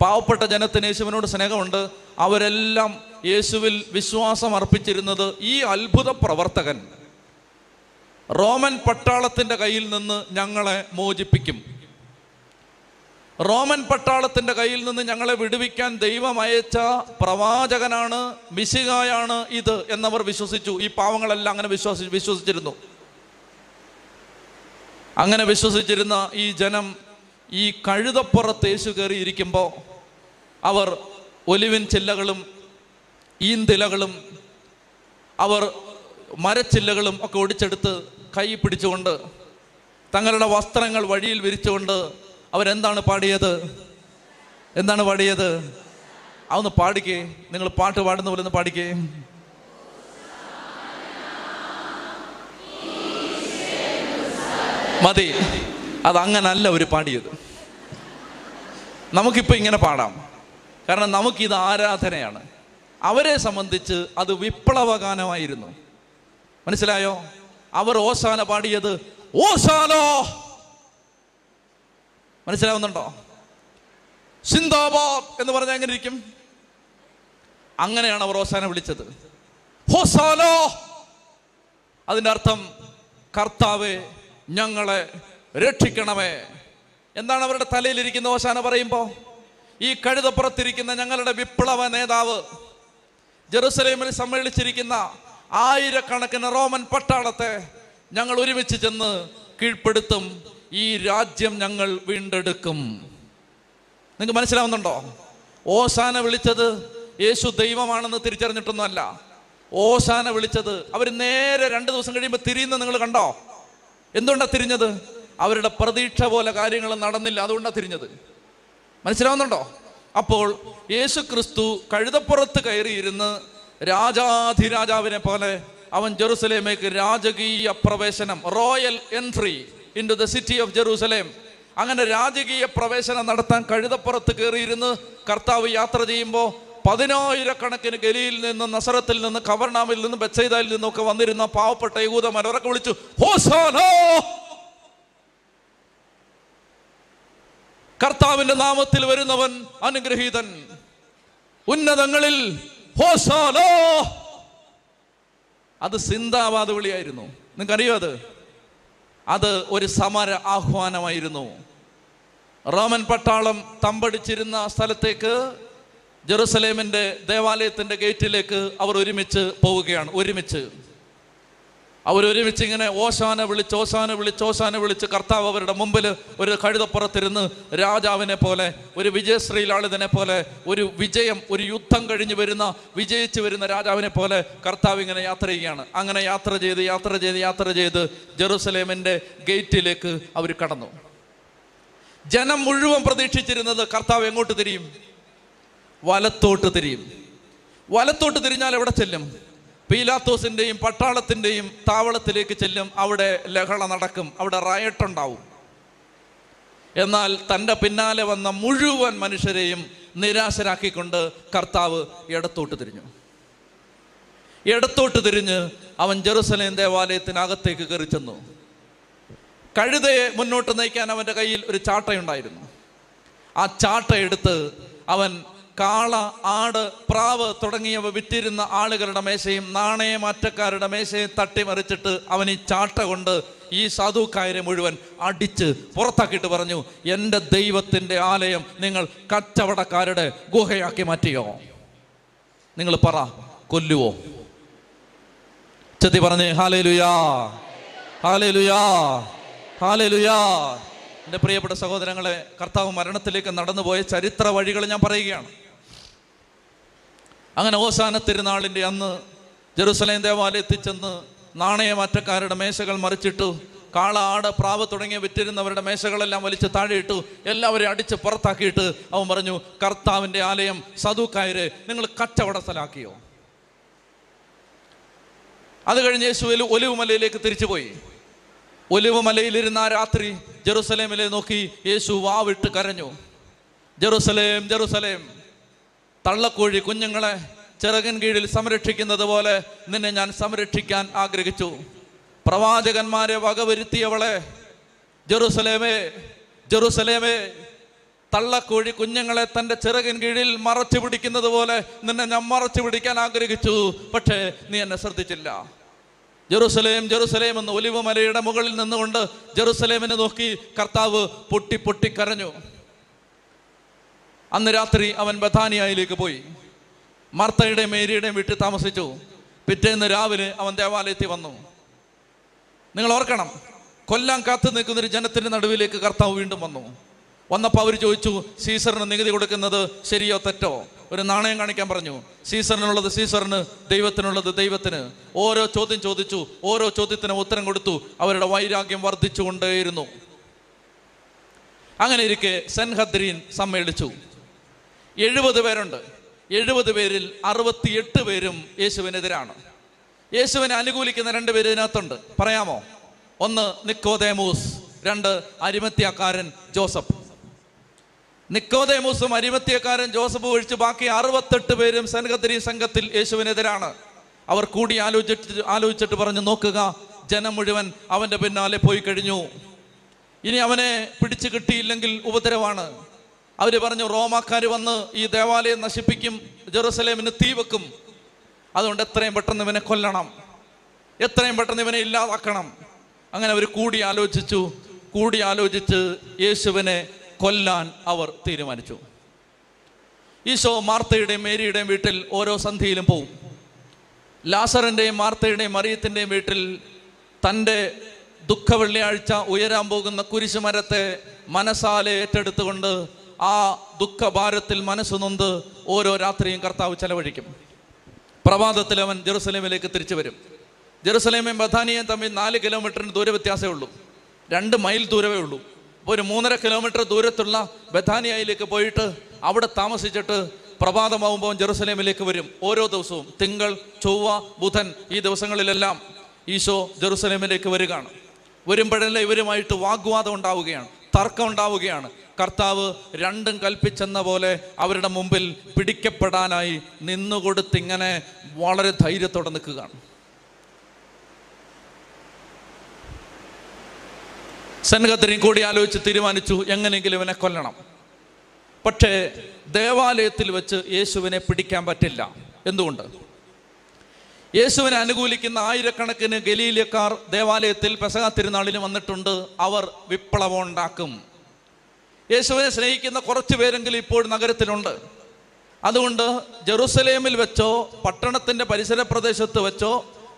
പാവപ്പെട്ട ജനത്തിന് യേശുവിനോട് സ്നേഹമുണ്ട്. അവരെല്ലാം യേശുവിൽ വിശ്വാസം അർപ്പിച്ചിരുന്നത് ഈ അത്ഭുത പ്രവർത്തകൻ. റോമൻ പട്ടാളത്തിന്റെ കയ്യിൽ നിന്ന് ഞങ്ങളെ മോചിപ്പിക്കും. റോമൻ പട്ടാളത്തിന്റെ കയ്യിൽ നിന്ന് ഞങ്ങളെ വിടുവിക്കാൻ ദൈവം അയച്ച പ്രവാചകനാണ് മിശികായാണ് ഇത് എന്നവർ വിശ്വസിച്ചു. ഈ പാവങ്ങളെല്ലാം അങ്ങനെ വിശ്വസി വിശ്വസിച്ചിരുന്നു. അങ്ങനെ വിശ്വസിച്ചിരുന്ന ഈ ജനം ഈ കഴുതപ്പുറത്ത് യേശു കയറി ഇരിക്കുമ്പോൾ അവർ ഒലിവിൻ ചില്ലകളും ഈന്തിലകളും അവർ മരച്ചില്ലകളും ഒക്കെ ഒടിച്ചെടുത്ത് കൈ പിടിച്ചുകൊണ്ട് തങ്ങളുടെ വസ്ത്രങ്ങൾ വഴിയിൽ വിരിച്ചുകൊണ്ട് അവരെന്താണ് പാടിയത്? എന്താണ് പാടിയത്? അതൊന്ന് പാടിക്കേ. നിങ്ങൾ പാട്ട് പാടുന്ന പോലെ ഒന്ന് പാടിക്കേ. മതി. അത് അങ്ങനല്ല ഒരു പാടിയത്. നമുക്കിപ്പോൾ ഇങ്ങനെ പാടാം. കാരണം നമുക്കിത് ആരാധനയാണ്. അവരെ സംബന്ധിച്ച് അത് വിപ്ലവഗാനമായിരുന്നു. മനസ്സിലായോ? അവർ ഓസാന പാടിയത് ഓസാനോ മനസ്സിലാവുന്നുണ്ടോ? സിന്ദാബാദ് എന്ന് പറഞ്ഞാൽ എങ്ങനെ ഇരിക്കും? അങ്ങനെയാണ് അവർ ഓസാന വിളിച്ചത്. ഹോസാനോ അതിന്റെ അർത്ഥം കർത്താവെ ഞങ്ങളെ രക്ഷിക്കണമേ. എന്താണ് അവരുടെ തലയിലിരിക്കുന്ന ഓശാന പറയുമ്പോൾ ഈ കഴുതപ്പുറത്തിരിക്കുന്ന ഞങ്ങളുടെ വിപ്ലവ നേതാവ് ജെറുസലേമിൽ സമ്മേളിച്ചിരിക്കുന്ന ആയിരക്കണക്കിന് റോമൻ പട്ടാളത്തെ ഞങ്ങൾ ഒരുമിച്ച് ചെന്ന് കീഴ്പ്പെടുത്തും. ഈ രാജ്യം ഞങ്ങൾ വീണ്ടെടുക്കും. നിങ്ങൾക്ക് മനസ്സിലാവുന്നുണ്ടോ? ഓശാന വിളിച്ചത് യേശു ദൈവമാണെന്ന് തിരിച്ചറിഞ്ഞിട്ടൊന്നുമല്ല. ഓശാന വിളിച്ചത് അവർ നേരെ രണ്ട് ദിവസം കഴിയുമ്പോൾ തിരിയുന്ന നിങ്ങൾ കണ്ടോ? എന്തുകൊണ്ടാണ് തിരിഞ്ഞത്? അവരുടെ പ്രതീക്ഷ പോലെ കാര്യങ്ങൾ നടന്നില്ല. അതുകൊണ്ടാണ് തിരിഞ്ഞത്. മനസ്സിലാവുന്നുണ്ടോ? അപ്പോൾ യേശു ക്രിസ്തു കഴുതപ്പുറത്ത് കയറിയിരുന്ന് രാജാധിരാജാവിനെ പോലെ അവൻ ജെറുസലേമേക്ക് രാജകീയ പ്രവേശനം royal entry into the city of Jerusalem അങ്ങനെ രാജകീയ പ്രവേശനം നടത്താൻ കഴുതപ്പുറത്ത് കയറിയിരുന്ന് കർത്താവ് യാത്ര ചെയ്യുമ്പോൾ പതിനായിരക്കണക്കിന് ഗലിയിൽ നിന്ന് നസറത്തിൽ നിന്ന് കവർണാമിൽ നിന്ന് ബെച്ചൈദയിൽ നിന്നൊക്കെ വന്നിരുന്ന പാവപ്പെട്ട യഹൂദന്മാർ അവരൊക്കെ വിളിച്ചു ഹോസാനോ! കർത്താവിന്റെ നാമത്തിൽ വരുന്നവൻ അനുഗ്രഹീതൻ. ഉന്നതങ്ങളിൽ ഹോസാനോ! അത് സിന്ദാബാദ് വിളിയായിരുന്നു. നിങ്ങൾക്കറിയോ അത്? അത് ഒരു സമര ആഹ്വാനമായിരുന്നു. റോമൻ പട്ടാളം തമ്പടിച്ചിരുന്ന സ്ഥലത്തേക്ക് ജെറുസലേമിന്റെ ദേവാലയത്തിന്റെ ഗേറ്റിലേക്ക് അവർ ഒരുമിച്ച് പോവുകയാണ് ഒരുമിച്ച്. അവരൊരുമിച്ച് ഇങ്ങനെ ഓശാന വിളിച്ച് ഓശാന വിളിച്ച് ഓശാന വിളിച്ച് കർത്താവ് അവരുടെ മുമ്പിൽ ഒരു കഴുതപ്പുറത്തിരുന്ന് രാജാവിനെ പോലെ ഒരു വിജയശ്രീലാളിതനെ പോലെ ഒരു വിജയം ഒരു യുദ്ധം കഴിഞ്ഞ് വരുന്ന വിജയിച്ച് വരുന്ന രാജാവിനെ പോലെ കർത്താവ് ഇങ്ങനെ യാത്ര ചെയ്യുകയാണ്. അങ്ങനെ യാത്ര ചെയ്ത് യാത്ര ചെയ്ത് യാത്ര ചെയ്ത് ജെറുസലേമിന്റെ ഗേറ്റിലേക്ക് അവർ കടന്നു. ജനം മുഴുവൻ പ്രതീക്ഷിച്ചിരുന്നത് കർത്താവ് എങ്ങോട്ട് തിരിയും? വലത്തോട്ട് തിരിയും. വലത്തോട്ട് തിരിഞ്ഞാൽ എവിടെ ചെല്ലും? പീലാത്തോസിന്റെയും പട്ടാളത്തിന്റെയും താവളത്തിലേക്ക് ചെല്ലും. അവിടെ ലഹള നടക്കും. അവിടെ റയട്ടുണ്ടാവും എന്നാൽ തന്റെ പിന്നാലെ വന്ന മുഴുവൻ മനുഷ്യരെയും നിരാശരാക്കിക്കൊണ്ട് കർത്താവ് ഇടത്തോട്ട് തിരിഞ്ഞു. ഇടത്തോട്ട് തിരിഞ്ഞ് അവൻ ജെറുസലേം ദേവാലയത്തിനകത്തേക്ക് കയറി ചെന്നു. കഴുതയെ മുന്നോട്ട് നയിക്കാൻ അവന്റെ കയ്യിൽ ഒരു ചാട്ടയുണ്ടായിരുന്നു. ആ ചാട്ട എടുത്ത് അവൻ കാള ആട് പ്രാവ് തുടങ്ങിയവ വിറ്റിരുന്ന ആളുകളുടെ മേശയും നാണയമാറ്റക്കാരുടെ മേശയും തട്ടിമറിച്ചിട്ട് അവൻ ഈ ചാട്ട കൊണ്ട് ഈ സാധുക്കായരെ മുഴുവൻ അടിച്ച് പുറത്താക്കിയിട്ട് പറഞ്ഞു എന്റെ ദൈവത്തിന്റെ ആലയം നിങ്ങൾ കച്ചവടക്കാരുടെ ഗുഹയാക്കി മാറ്റിയോ? നിങ്ങൾ പറ കൊല്ലുവോ? ചെത്തി പറഞ്ഞേ ഹാലേ ലുയാ ഹാലേ ലുയാ ഹാലേ ലുയാ എന്റെ പ്രിയപ്പെട്ട സഹോദരങ്ങളെ കർത്താവ് മരണത്തിലേക്ക് നടന്നുപോയ ചരിത്ര വഴികൾ ഞാൻ പറയുകയാണ്. അങ്ങനെ അവസാന തിരുനാളിന്റെ അന്ന് ജെറുസലേം ദേവാലയത്തിൽ ചെന്ന് നാണയമാറ്റക്കാരുടെ മേശകൾ മറിച്ചിട്ടു കാള ആട് പ്രാവ് തുടങ്ങിയ വിറ്റിരുന്നവരുടെ മേശകളെല്ലാം വലിച്ച് താഴെയിട്ടു എല്ലാവരെയും അടിച്ച് പുറത്താക്കിയിട്ട് അവൻ പറഞ്ഞു കർത്താവിന്റെ ആലയം സദുക്കായരെ നിങ്ങൾ കച്ചവട സ്ഥലാക്കിയോ അത് കഴിഞ്ഞ് യേശു ഒലു ഒലിവുമലയിലേക്ക് തിരിച്ചുപോയി. ഒലിവുമലയിലിരുന്ന ആ രാത്രി ജെറുസലേമിലെ നോക്കി യേശു വാവിട്ട് കരഞ്ഞു. ജെറുസലേം ജെറുസലേം തള്ളക്കോഴി കുഞ്ഞുങ്ങളെ ചെറുകൻ കീഴിൽ സംരക്ഷിക്കുന്നത് പോലെ നിന്നെ ഞാൻ സംരക്ഷിക്കാൻ ആഗ്രഹിച്ചു. പ്രവാചകന്മാരെ വകവരുത്തിയവളെ ജെറുസലേമേ ജെറുസലേമേ തള്ളക്കോഴി കുഞ്ഞുങ്ങളെ തന്റെ ചിറകിൻ കീഴിൽ മറച്ചു പിടിക്കുന്നത് പോലെ നിന്നെ ഞാൻ മറച്ചു പിടിക്കാൻ ആഗ്രഹിച്ചു. പക്ഷേ നീ എന്നെ ശ്രദ്ധിച്ചില്ല. ജെറുസലേം ജെറുസലേം എന്ന് ഒലിവ് മലയുടെ മുകളിൽ നിന്നുകൊണ്ട് ജെറുസലേമിനെ നോക്കി കർത്താവ് പൊട്ടി പൊട്ടി കരഞ്ഞു അന്ന് രാത്രി അവൻ ബഥാനിയായിലേക്ക് പോയി. മർത്തയുടെ മേരിയുടെയും വീട്ടിൽ താമസിച്ചു. പിറ്റേന്ന് രാവിലെ അവൻ ദേവാലയത്തിൽ വന്നു. നിങ്ങൾ ഓർക്കണം കൊല്ലം കാത്തു നിൽക്കുന്നൊരു ജനത്തിന്റെ നടുവിലേക്ക് കർത്താവ് വീണ്ടും വന്നു. വന്നപ്പോൾ അവർ ചോദിച്ചു സീസറിന് നികുതി കൊടുക്കുന്നത് ശരിയോ തെറ്റോ? ഒരു നാണയം കാണിക്കാൻ പറഞ്ഞു. സീസറിനുള്ളത് സീസറിന് ദൈവത്തിനുള്ളത് ദൈവത്തിന്. ഓരോ ചോദ്യം ചോദിച്ചു ഓരോ ചോദ്യത്തിനും ഉത്തരം കൊടുത്തു. അവരുടെ വൈരാഗ്യം വർദ്ധിച്ചുകൊണ്ടേയിരുന്നു. അങ്ങനെ ഇരിക്കെ സെൻഹദ്രീൻ സമ്മേളിച്ചു. എഴുപത് പേരുണ്ട്. എഴുപത് പേരിൽ അറുപത്തിയെട്ട് പേരും യേശുവിനെതിരാണ്. യേശുവിനെ അനുകൂലിക്കുന്ന രണ്ട് പേര് ഇതിനകത്തുണ്ട്. പറയാമോ? ഒന്ന് നിക്കോദേമൂസ് രണ്ട് അരിമത്യക്കാരൻ ജോസഫ്. നിക്കോദേമൂസും അരിമത്യക്കാരൻ ജോസഫും ഒഴിച്ച് ബാക്കി അറുപത്തെട്ട് പേരും സനഗദ്രി സംഘത്തിൽ യേശുവിനെതിരാണ്. അവർ കൂടി ആലോചിച്ചിട്ട് ആലോചിച്ചിട്ട് പറഞ്ഞു നോക്കുക ജനം മുഴുവൻ അവന്റെ പിന്നാലെ പോയി കഴിഞ്ഞു. ഇനി അവനെ പിടിച്ചു കിട്ടിയില്ലെങ്കിൽ ഉപദ്രവമാണ് അവർ പറഞ്ഞു റോമാക്കാർ വന്ന് ഈ ദേവാലയം നശിപ്പിക്കും ജെറുസലേമിന് തീ വെക്കും. അതുകൊണ്ട് എത്രയും പെട്ടെന്ന് ഇവനെ കൊല്ലണം. എത്രയും പെട്ടെന്ന് ഇവനെ ഇല്ലാതാക്കണം. അങ്ങനെ അവർ കൂടി ആലോചിച്ചു. കൂടി ആലോചിച്ച് യേശുവിനെ കൊല്ലാൻ അവർ തീരുമാനിച്ചു. ഈശോ മാർത്തയുടെയും മേരിയുടെയും വീട്ടിൽ ഓരോ സന്ധിയിലും പോവും. ലാസറിന്റെയും മാർത്തയുടെയും മറിയത്തിന്റെയും വീട്ടിൽ തന്റെ ദുഃഖ വെള്ളിയാഴ്ച ഉയരാൻ പോകുന്ന കുരിശുമരത്തെ മനസ്സാലെ ഏറ്റെടുത്തുകൊണ്ട് ആ ദുഃഖഭാരത്തിൽ മനസ്സ് നൊന്ത് ഓരോ രാത്രിയും കർത്താവ് ചെലവഴിക്കും. പ്രഭാതത്തിൽ അവൻ ജെറുസലേമിലേക്ക് തിരിച്ചു വരും. ജെറുസലേമും ബഥാനിയും തമ്മിൽ നാല് കിലോമീറ്ററിന് ദൂര വ്യത്യാസമേ ഉള്ളൂ. രണ്ട് മൈൽ ദൂരമേ ഉള്ളൂ. അപ്പോൾ ഒരു മൂന്നര കിലോമീറ്റർ ദൂരത്തുള്ള ബഥാനിയയിലേക്ക് പോയിട്ട് അവിടെ താമസിച്ചിട്ട് പ്രഭാതമാവുമ്പോൾ ജെറുസലേമിലേക്ക് വരും. ഓരോ ദിവസവും തിങ്കൾ ചൊവ്വ ബുധൻ ഈ ദിവസങ്ങളിലെല്ലാം ഈശോ ജെറുസലേമിലേക്ക് വരികയാണ്. വരുമ്പോഴെല്ലാം ഇവരുമായിട്ട് വാഗ്വാദം ഉണ്ടാവുകയാണ് തർക്കം ഉണ്ടാവുകയാണ്. കർത്താവ് രണ്ടും കൽപ്പിച്ചെന്ന പോലെ അവരുടെ മുമ്പിൽ പിടിക്കപ്പെടാനായി നിന്നുകൊടുത്തിങ്ങനെ വളരെ ധൈര്യത്തോടെ നിൽക്കുകയാണ്. സൻഗത്തിനെയും കൂടി ആലോചിച്ച് തീരുമാനിച്ചു എങ്ങനെയെങ്കിലും ഇവനെ കൊല്ലണം. പക്ഷേ ദേവാലയത്തിൽ വെച്ച് യേശുവിനെ പിടിക്കാൻ പറ്റില്ല. എന്തുകൊണ്ട്? യേശുവിനെ അനുകൂലിക്കുന്ന ആയിരക്കണക്കിന് ഗലീലക്കാർ ദേവാലയത്തിൽ പെസക തിരുനാളിന് വന്നിട്ടുണ്ട്. അവർ വിപ്ലവം ഉണ്ടാക്കും. യേശുവിനെ സ്നേഹിക്കുന്ന കുറച്ച് പേരെങ്കിലും ഇപ്പോൾ നഗരത്തിലുണ്ട്. അതുകൊണ്ട് ജെറുസലേമിൽ വെച്ചോ പട്ടണത്തിന്റെ പരിസര പ്രദേശത്ത് വെച്ചോ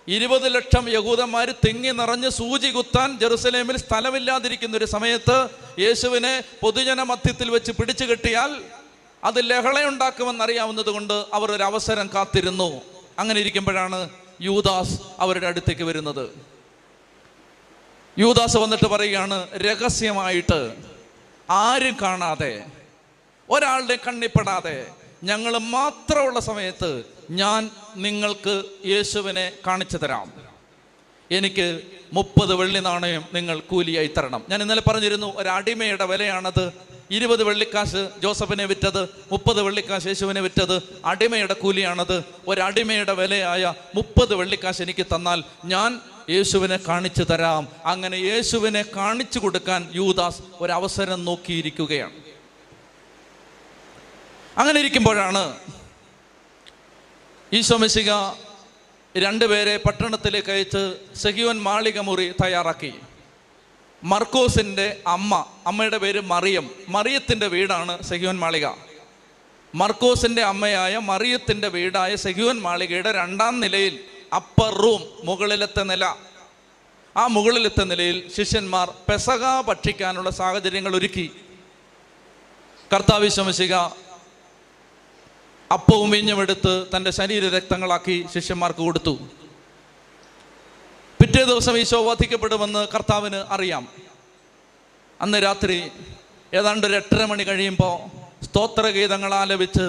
ഇരുപത് ലക്ഷം യഹൂദന്മാർ തിങ്ങി നിറഞ്ഞ് സൂചി കുത്താൻ ജെറുസലേമിൽ സ്ഥലമില്ലാതിരിക്കുന്ന ഒരു സമയത്ത് യേശുവിനെ പൊതുജന മധ്യത്തിൽ വെച്ച് പിടിച്ചു കെട്ടിയാൽ അത് ലഹളയുണ്ടാക്കുമെന്നറിയാവുന്നത് കൊണ്ട് അവർ ഒരു അവസരം കാത്തിരുന്നു. അങ്ങനെ ഇരിക്കുമ്പോഴാണ് യൂദാസ് അവരുടെ അടുത്തേക്ക് വരുന്നത്. യൂദാസ് വന്നിട്ട് പറയുകയാണ് രഹസ്യമായിട്ട് ആരും കാണാതെ ഒരാളുടെ കണ്ണിപ്പെടാതെ ഞങ്ങൾ മാത്രമുള്ള സമയത്ത് ഞാൻ നിങ്ങൾക്ക് യേശുവിനെ കാണിച്ചു തരാം. എനിക്ക് മുപ്പത് വെള്ളി നാണയം നിങ്ങൾ കൂലിയായി തരണം. ഞാൻ ഇന്നലെ പറഞ്ഞിരുന്നു ഒരു അടിമയുടെ വിലയാണത്. ഇരുപത് വെള്ളിക്കാശ് ജോസഫിനെ വിറ്റത് മുപ്പത് വെള്ളിക്കാശ് യേശുവിനെ വിറ്റത് അടിമയുടെ കൂലിയാണത്. ഒരടിമയുടെ വിലയായ മുപ്പത് വെള്ളിക്കാശ് എനിക്ക് തന്നാൽ ഞാൻ യേശുവിനെ കാണിച്ചു തരാം. അങ്ങനെ യേശുവിനെ കാണിച്ചു കൊടുക്കാൻ യൂദാസ് ഒരവസരം നോക്കിയിരിക്കുകയാണ്. അങ്ങനെ ഇരിക്കുമ്പോഴാണ് ഈശോമിശിക രണ്ടുപേരെ പട്ടണത്തിലേക്ക് അയച്ച് സെഹിയോൻ മാളിക മുറി തയ്യാറാക്കി. മർക്കോസിന്റെ അമ്മ അമ്മയുടെ പേര് മറിയം. മറിയത്തിന്റെ വീടാണ് സെഹിയോൻ മാളിക. മർക്കോസിന്റെ അമ്മയായ മറിയത്തിന്റെ വീടായ സെഹിയോൻ മാളികയുടെ രണ്ടാം നിലയിൽ അപ്പർ റൂം മുകളിലത്തെ നില. ആ മുകളിലത്തെ നിലയിൽ ശിഷ്യന്മാർ പെസക ഭക്ഷിക്കാനുള്ള സാഹചര്യങ്ങൾ ഒരുക്കി. കർത്താവ് ശമശിക അപ്പവും വീഞ്ഞും എടുത്ത് തന്റെ ശരീര രക്തങ്ങളാക്കി ശിഷ്യന്മാർക്ക് കൊടുത്തു. പിറ്റേ ദിവസം ഈശോ വധിക്കപ്പെടുമെന്ന് കർത്താവിന് അറിയാം. അന്ന് രാത്രി ഏതാണ്ട് ഒരു എട്ടര മണി കഴിയുമ്പോൾ സ്തോത്രഗീതങ്ങൾ ആലപിച്ച്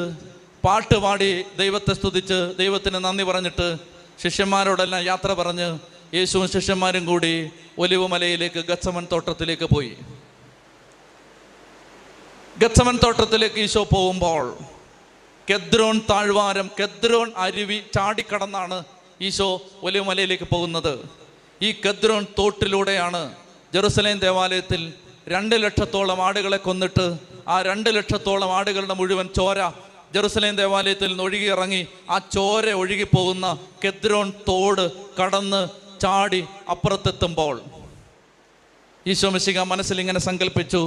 പാട്ടുപാടി ദൈവത്തെ സ്തുതിച്ച് ദൈവത്തിന് നന്ദി പറഞ്ഞിട്ട് ശിഷ്യന്മാരോടെല്ലാം യാത്ര പറഞ്ഞ് യേശുവും ശിഷ്യന്മാരും കൂടി ഒലിവുമലയിലേക്ക് ഗച്ചമൻ തോട്ടത്തിലേക്ക് പോയി. ഗച്ചമൻ തോട്ടത്തിലേക്ക് ഈശോ പോകുമ്പോൾ കെദ്രോൺ താഴ്വാരം കെദ്രോൺ അരുവി ചാടിക്കടന്നാണ് ഈശോ ഒലിവുമലയിലേക്ക് പോകുന്നത്. ഈ കെദ്രോൺ തോട്ടിലൂടെയാണ് ജെറുസലേം ദേവാലയത്തിൽ രണ്ട് ലക്ഷത്തോളം ആടുകളെ കൊന്നിട്ട് ആ രണ്ട് ലക്ഷത്തോളം ആടുകളുടെ മുഴുവൻ ചോര ജെറുസലേം ദേവാലയത്തിൽ നിന്ന് ഒഴുകി ഇറങ്ങി ആ ചോര ഒഴുകിപ്പോകുന്ന കെദ്രോൺ തോട് കടന്ന് ചാടി അപ്പുറത്തെത്തുമ്പോൾ ഈശോ മിശിക മനസ്സിൽ ഇങ്ങനെ സങ്കല്പിച്ചു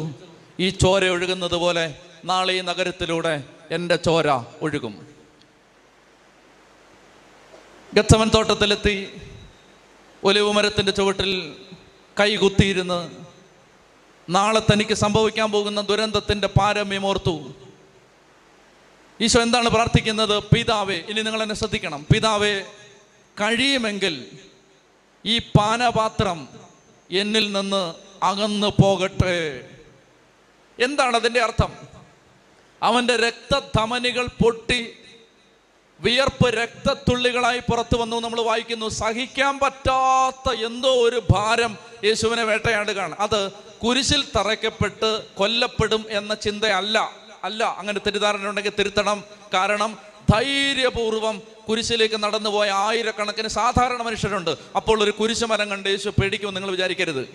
ഈ ചോര ഒഴുകുന്നത് പോലെ നാളെ ഈ നഗരത്തിലൂടെ എന്റെ ചോര ഒഴുകും. ഗത്തമൻ തോട്ടത്തിലെത്തി ഒലിവുമരത്തിന്റെ ചുവട്ടിൽ കൈകുത്തിയിരുന്ന് നാളെ തനിക്ക് സംഭവിക്കാൻ പോകുന്ന ദുരന്തത്തിന്റെ പാരമ്യമോർത്തു ഈശോ എന്താണ് പ്രാർത്ഥിക്കുന്നത്? പിതാവേ ഇനി നിങ്ങൾ എന്നെ ശ്രദ്ധിക്കണം. പിതാവേ കഴിയുമെങ്കിൽ ഈ പാനപാത്രം എന്നിൽ നിന്ന് അകന്നു പോകട്ടെ. എന്താണ് അതിന്റെ അർത്ഥം? അവന്റെ രക്തധമനികൾ പൊട്ടി വിയർപ്പ് രക്തത്തുള്ളികളായി പുറത്തു വന്നു നമ്മൾ വായിക്കുന്നു. സഹിക്കാൻ പറ്റാത്ത എന്തോ ഒരു ഭാരം യേശുവിനെ വേട്ടയാടുകയാണ്. അത് കുരിശിൽ തറയ്ക്കപ്പെട്ട് കൊല്ലപ്പെടും എന്ന ചിന്തയല്ല. അല്ല അങ്ങനെ തെറ്റിദ്ധാരണ ഉണ്ടെങ്കിൽ തിരുത്തണം. കാരണം ധൈര്യപൂർവം കുരിശിലേക്ക് നടന്നുപോയ ആയിരക്കണക്കിന് സാധാരണ മനുഷ്യരുണ്ട്. അപ്പോൾ ഒരു കുരിശുമരം കണ്ട് യേശു പേടിക്കുമെന്ന് നിങ്ങൾ വിചാരിക്കരുത്.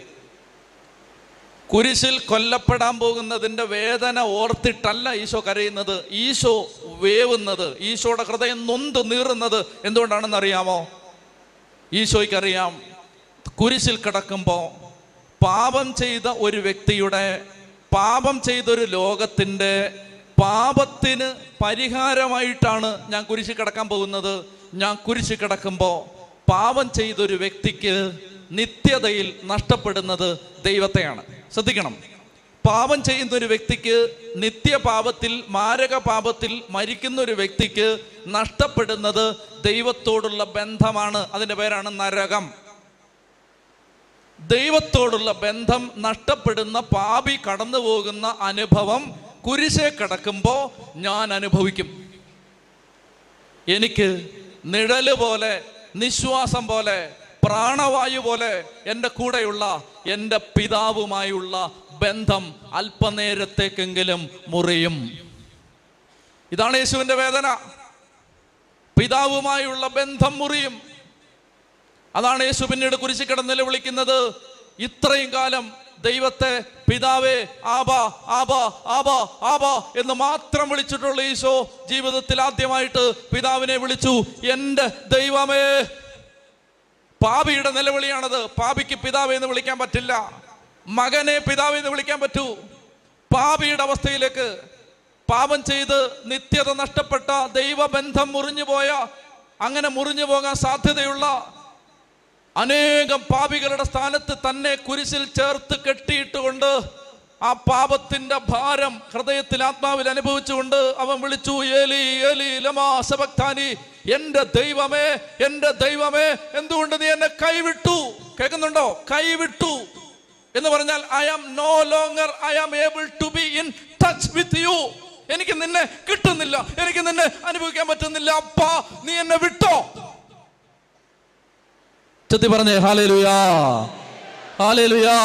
കുരിശിൽ കൊല്ലപ്പെടാൻ പോകുന്നതിന്റെ വേദന ഓർത്തിട്ടല്ല ഈശോ കരയുന്നത്. ഈശോ വേവുന്നത് ഈശോയുടെ ഹൃദയം നൊന്ത് നീറുന്നത് എന്തുകൊണ്ടാണെന്ന് അറിയാമോ? ഈശോയ്ക്കറിയാം കുരിശിൽ കിടക്കുമ്പോൾ പാപം ചെയ്ത ഒരു വ്യക്തിയുടെ പാപം ചെയ്തൊരു ലോകത്തിന്റെ പാപത്തിന് പരിഹാരമായിട്ടാണ് ഞാൻ കുരിശ് കിടക്കാൻ പോകുന്നത്. ഞാൻ കുരിശ് കിടക്കുമ്പോൾ പാപം ചെയ്തൊരു വ്യക്തിക്ക് നിത്യതയിൽ നഷ്ടപ്പെടുന്നത് ദൈവത്തെയാണ്. ശ്രദ്ധിക്കണം. പാപം ചെയ്യുന്ന ഒരു വ്യക്തിക്ക് നിത്യപാപത്തിൽ മാരക പാപത്തിൽ മരിക്കുന്ന ഒരു വ്യക്തിക്ക് നഷ്ടപ്പെടുന്നത് ദൈവത്തോടുള്ള ബന്ധമാണ്. അതിന്റെ പേരാണ് നരകം. ദൈവത്തോടുള്ള ബന്ധം നഷ്ടപ്പെടുന്ന പാപി കടന്നു പോകുന്ന അനുഭവം കുരിശെ കിടക്കുമ്പോൾ ഞാൻ അനുഭവിക്കും. എനിക്ക് നിഴൽ പോലെ നിശ്വാസം പോലെ പ്രാണവായു പോലെ എന്റെ കൂടെയുള്ള എന്റെ പിതാവുമായുള്ള ബന്ധം അല്പനേരത്തേക്കെങ്കിലും മുറിയും. ഇതാണ് യേശുവിന്റെ വേദന. പിതാവുമായുള്ള ബന്ധം മുറിയും. അതാണ് യേശു പിന്നീട് കുരിശി കിടന്ന് നിലവിളിക്കുന്നത്. ഇത്രയും കാലം ദൈവത്തെ പിതാവേ ആബാ ആബാ ആബാ ആബാ എന്ന് മാത്രം വിളിച്ചിട്ടുള്ള ഈശോ ജീവിതത്തിൽ ആദ്യമായിട്ട് പിതാവിനെ വിളിച്ചു. എന്റെ ദൈവമേ പാപിയുടെ നിലവിളിയാണത്. പാപിക്ക് പിതാവേ എന്ന് വിളിക്കാൻ പറ്റില്ല. മകനെ പിതാവേ എന്ന് വിളിക്കാൻ പറ്റൂ. പാപിയുടെ അവസ്ഥയിലേക്ക് പാപം ചെയ്ത് നിത്യത നഷ്ടപ്പെട്ട ദൈവബന്ധം മുറിഞ്ഞു പോയ അങ്ങനെ മുറിഞ്ഞു പോകാൻ സാധ്യതയുള്ള അനേകം പാപികളുടെ സ്ഥാനത്ത് തന്നെ കുരിശിൽ ചേർത്ത് കെട്ടിയിട്ടുകൊണ്ട് ആ പാപത്തിന്റെ ഭാരം ഹൃദയത്തിൽ ആത്മാവിൽ അനുഭവിച്ചുകൊണ്ട് അവൻ വിളിച്ചു ഏലി ഏലി ലമാ സബക്താനി എന്റെ ദൈവമേ എന്റെ ദൈവമേ എന്തുകൊണ്ട് നീ എന്നെ കൈവിട്ടു? കേൾക്കുന്നുണ്ടോ? കൈവിട്ടു. എന്ന് പറഞ്ഞാൽ I am no longer I am able to be in touch with you. എനിക്ക് നിന്നെ കിട്ടുന്നില്ല എനിക്ക് നിന്നെ അനുഭവിക്കാൻ പറ്റുന്നില്ല. അപ്പാ നീ എന്നെ വിട്ടോ? ചെത്തി പറഞ്ഞേ ഹാലേ ലുയാ ഹാലേ ലുയാ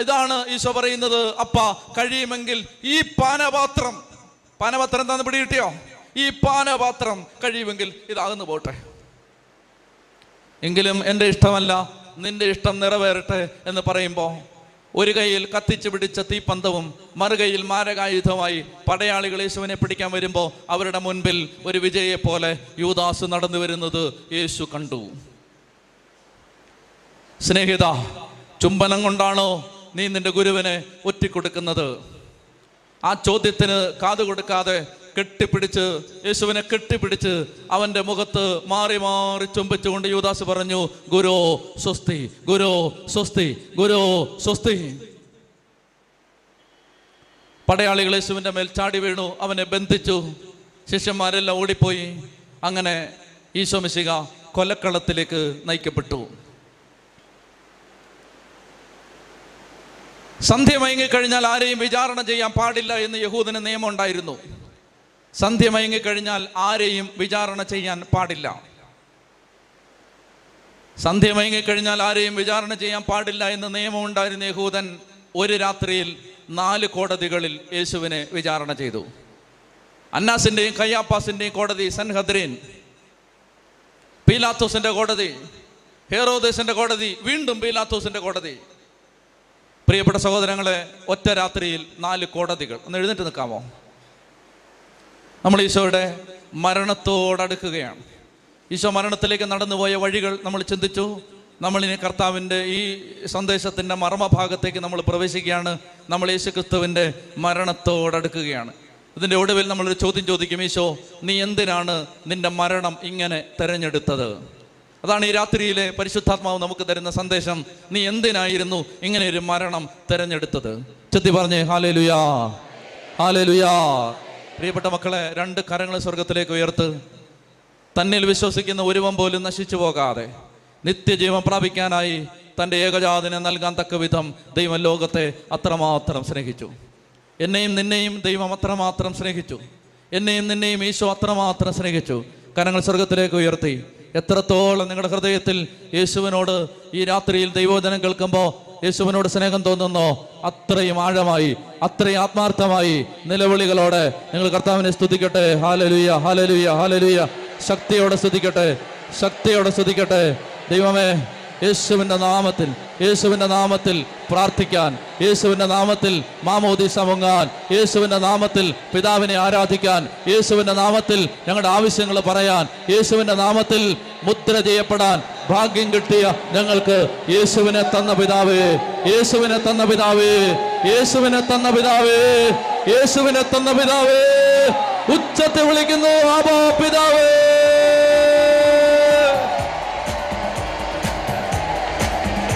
ഇതാണ് ഈശോ പറയുന്നത് അപ്പ കഴിയുമെങ്കിൽ ഈ പാനപാത്രം പാനപാത്രം എന്താന്ന് പിടി കിട്ടിയോ ഈ പാനപാത്രം കഴിയുമെങ്കിൽ ഇതാകുന്നു പോട്ടെ. എങ്കിലും എന്റെ ഇഷ്ടമല്ല നിന്റെ ഇഷ്ടം നിറവേറട്ടെ എന്ന് പറയുമ്പോൾ ഒരു കൈയിൽ കത്തിച്ചു പിടിച്ച തീപ്പന്തവും മറുകൈയിൽ മാരകായുധമായി പടയാളികൾ യേശുവിനെ പിടിക്കാൻ വരുമ്പോൾ അവരുടെ മുൻപിൽ ഒരു വിജയെ പോലെ യൂദാസ് നടന്നു വരുന്നത് യേശു കണ്ടു. സ്നേഹിത ചുംബനം കൊണ്ടാണോ നീ നിന്റെ ഗുരുവിനെ ഒറ്റിക്കൊടുക്കുന്നത്? ആ ചോദ്യത്തിന് കാതു കൊടുക്കാതെ കെട്ടിപ്പിടിച്ച് യേശുവിനെ കെട്ടിപ്പിടിച്ച് അവന്റെ മുഖത്ത് മാറി മാറി ചുംബിച്ചുകൊണ്ട് യുവദാസ് പറഞ്ഞു ഗുരു സ്വസ്തി ഗുരു സ്വസ്തി ഗുരു സ്വസ്തി. പടയാളികൾ യേശുവിന്റെ മേൽ ചാടി വീണു അവനെ ബന്ധിച്ചു. ശിഷ്യന്മാരെല്ലാം ഓടിപ്പോയി. അങ്ങനെ ഈശോ മിശിക കൊലക്കളത്തിലേക്ക് നയിക്കപ്പെട്ടു. സന്ധ്യ മയങ്ങിക്കഴിഞ്ഞാൽ ആരെയും വിചാരണ ചെയ്യാൻ പാടില്ല എന്ന് യഹൂദന് നിയമം ഉണ്ടായിരുന്നു സന്ധ്യ മയങ്ങിക്കഴിഞ്ഞാൽ ആരെയും വിചാരണ ചെയ്യാൻ പാടില്ല. സന്ധ്യ മയങ്ങിക്കഴിഞ്ഞാൽ ആരെയും വിചാരണ ചെയ്യാൻ പാടില്ല എന്ന് നിയമം ഉണ്ടായിരുന്ന യഹൂദൻ ഒരു രാത്രിയിൽ നാല് കോടതികളിൽ യേശുവിനെ വിചാരണ ചെയ്തു. അന്നാസിന്റെയും കയ്യാപ്പാസിന്റെയും കോടതി സൻഹദ്രീൻ പീലാത്തോസിന്റെ കോടതി ഹേറോദേസിന്റെ കോടതി വീണ്ടും പീലാത്തോസിന്റെ കോടതി. പ്രിയപ്പെട്ട സഹോദരങ്ങളെ ഒറ്റ രാത്രിയിൽ നാല് കോടതികൾ. ഒന്ന് എഴുന്നേറ്റ് നിൽക്കാമോ? നമ്മൾ ഈശോയുടെ മരണത്തോടടുക്കുകയാണ് ഈശോ മരണത്തിലേക്ക് നടന്നുപോയ വഴികൾ നമ്മൾ ചിന്തിച്ചു. നമ്മളിനി കർത്താവിന്റെ ഈ സന്ദേശത്തിന്റെ മർമ്മഭാഗത്തേക്ക് നമ്മൾ പ്രവേശിക്കുകയാണ്. നമ്മൾ യേശു ക്രിസ്തുവിന്റെ മരണത്തോടടുക്കുകയാണ് ഇതിന്റെ ഒടുവിൽ നമ്മളൊരു ചോദ്യം ചോദിക്കും ഈശോ നീ എന്തിനാണ് നിന്റെ മരണം ഇങ്ങനെ തെരഞ്ഞെടുത്തത്? അതാണ് ഈ രാത്രിയിലെ പരിശുദ്ധാത്മാവ് നമുക്ക് തരുന്ന സന്ദേശം. നീ എന്തിനായിരുന്നു ഇങ്ങനെ ഒരു മരണം തെരഞ്ഞെടുത്തത്? ചെത്തി പറഞ്ഞേ ഹാലേ ലുയാ ഹാലേ ലുയാ പ്രിയപ്പെട്ട മക്കളെ രണ്ട് കരങ്ങൾ സ്വർഗത്തിലേക്ക് ഉയർത്ത്. തന്നിൽ വിശ്വസിക്കുന്ന ഒരുവൻ പോലും നശിച്ചു പോകാതെ നിത്യജീവൻ പ്രാപിക്കാനായി തന്റെ ഏകജാതിനെ നൽകാൻ തക്ക വിധം ദൈവം ലോകത്തെ അത്രമാത്രം സ്നേഹിച്ചു. എന്നെയും നിന്നെയും ദൈവം അത്രമാത്രം സ്നേഹിച്ചു. എന്നെയും നിന്നെയും ഈശോ അത്രമാത്രം സ്നേഹിച്ചു. കരങ്ങൾ സ്വർഗത്തിലേക്ക് ഉയർത്തി. എത്രത്തോളം നിങ്ങളുടെ ഹൃദയത്തിൽ യേശുവിനോട് ഈ രാത്രിയിൽ ദൈവോചനം കേൾക്കുമ്പോൾ യേശുവിനോട് സ്നേഹം തോന്നുന്നോ? അത്രയും ആഴമായി അത്രയും ആത്മാർത്ഥമായി നിലവിളികളോടെ നിങ്ങൾ കർത്താവിനെ സ്തുതിക്കട്ടെ. ഹാലലുയ ഹാലലുയ ഹാലലുയ ശക്തിയോടെ സ്തുതിക്കട്ടെ ശക്തിയോടെ സ്തുതിക്കട്ടെ. ദൈവമേ യേശുവിന്റെ നാമത്തിൽ യേശുവിന്റെ നാമത്തിൽ പ്രാർത്ഥിക്കാൻ യേശുവിന്റെ നാമത്തിൽ മാമോദീസ മുങ്ങാൻ യേശുവിന്റെ നാമത്തിൽ പിതാവിനെ ആരാധിക്കാൻ യേശുവിന്റെ നാമത്തിൽ ഞങ്ങളുടെ ആവശ്യങ്ങൾ പറയാൻ യേശുവിന്റെ നാമത്തിൽ മുദ്ര ചെയ്യപ്പെടാൻ ഭാഗ്യം കിട്ടിയ ഞങ്ങൾക്ക് യേശുവിനെ തന്ന പിതാവേ യേശുവിനെ തന്ന പിതാവേ യേശുവിനെ തന്ന പിതാവേ യേശുവിനെ തന്ന പിതാവേ. ഉച്ചത്തെ വിളിക്കുന്നു ആബാ പിതാവേ.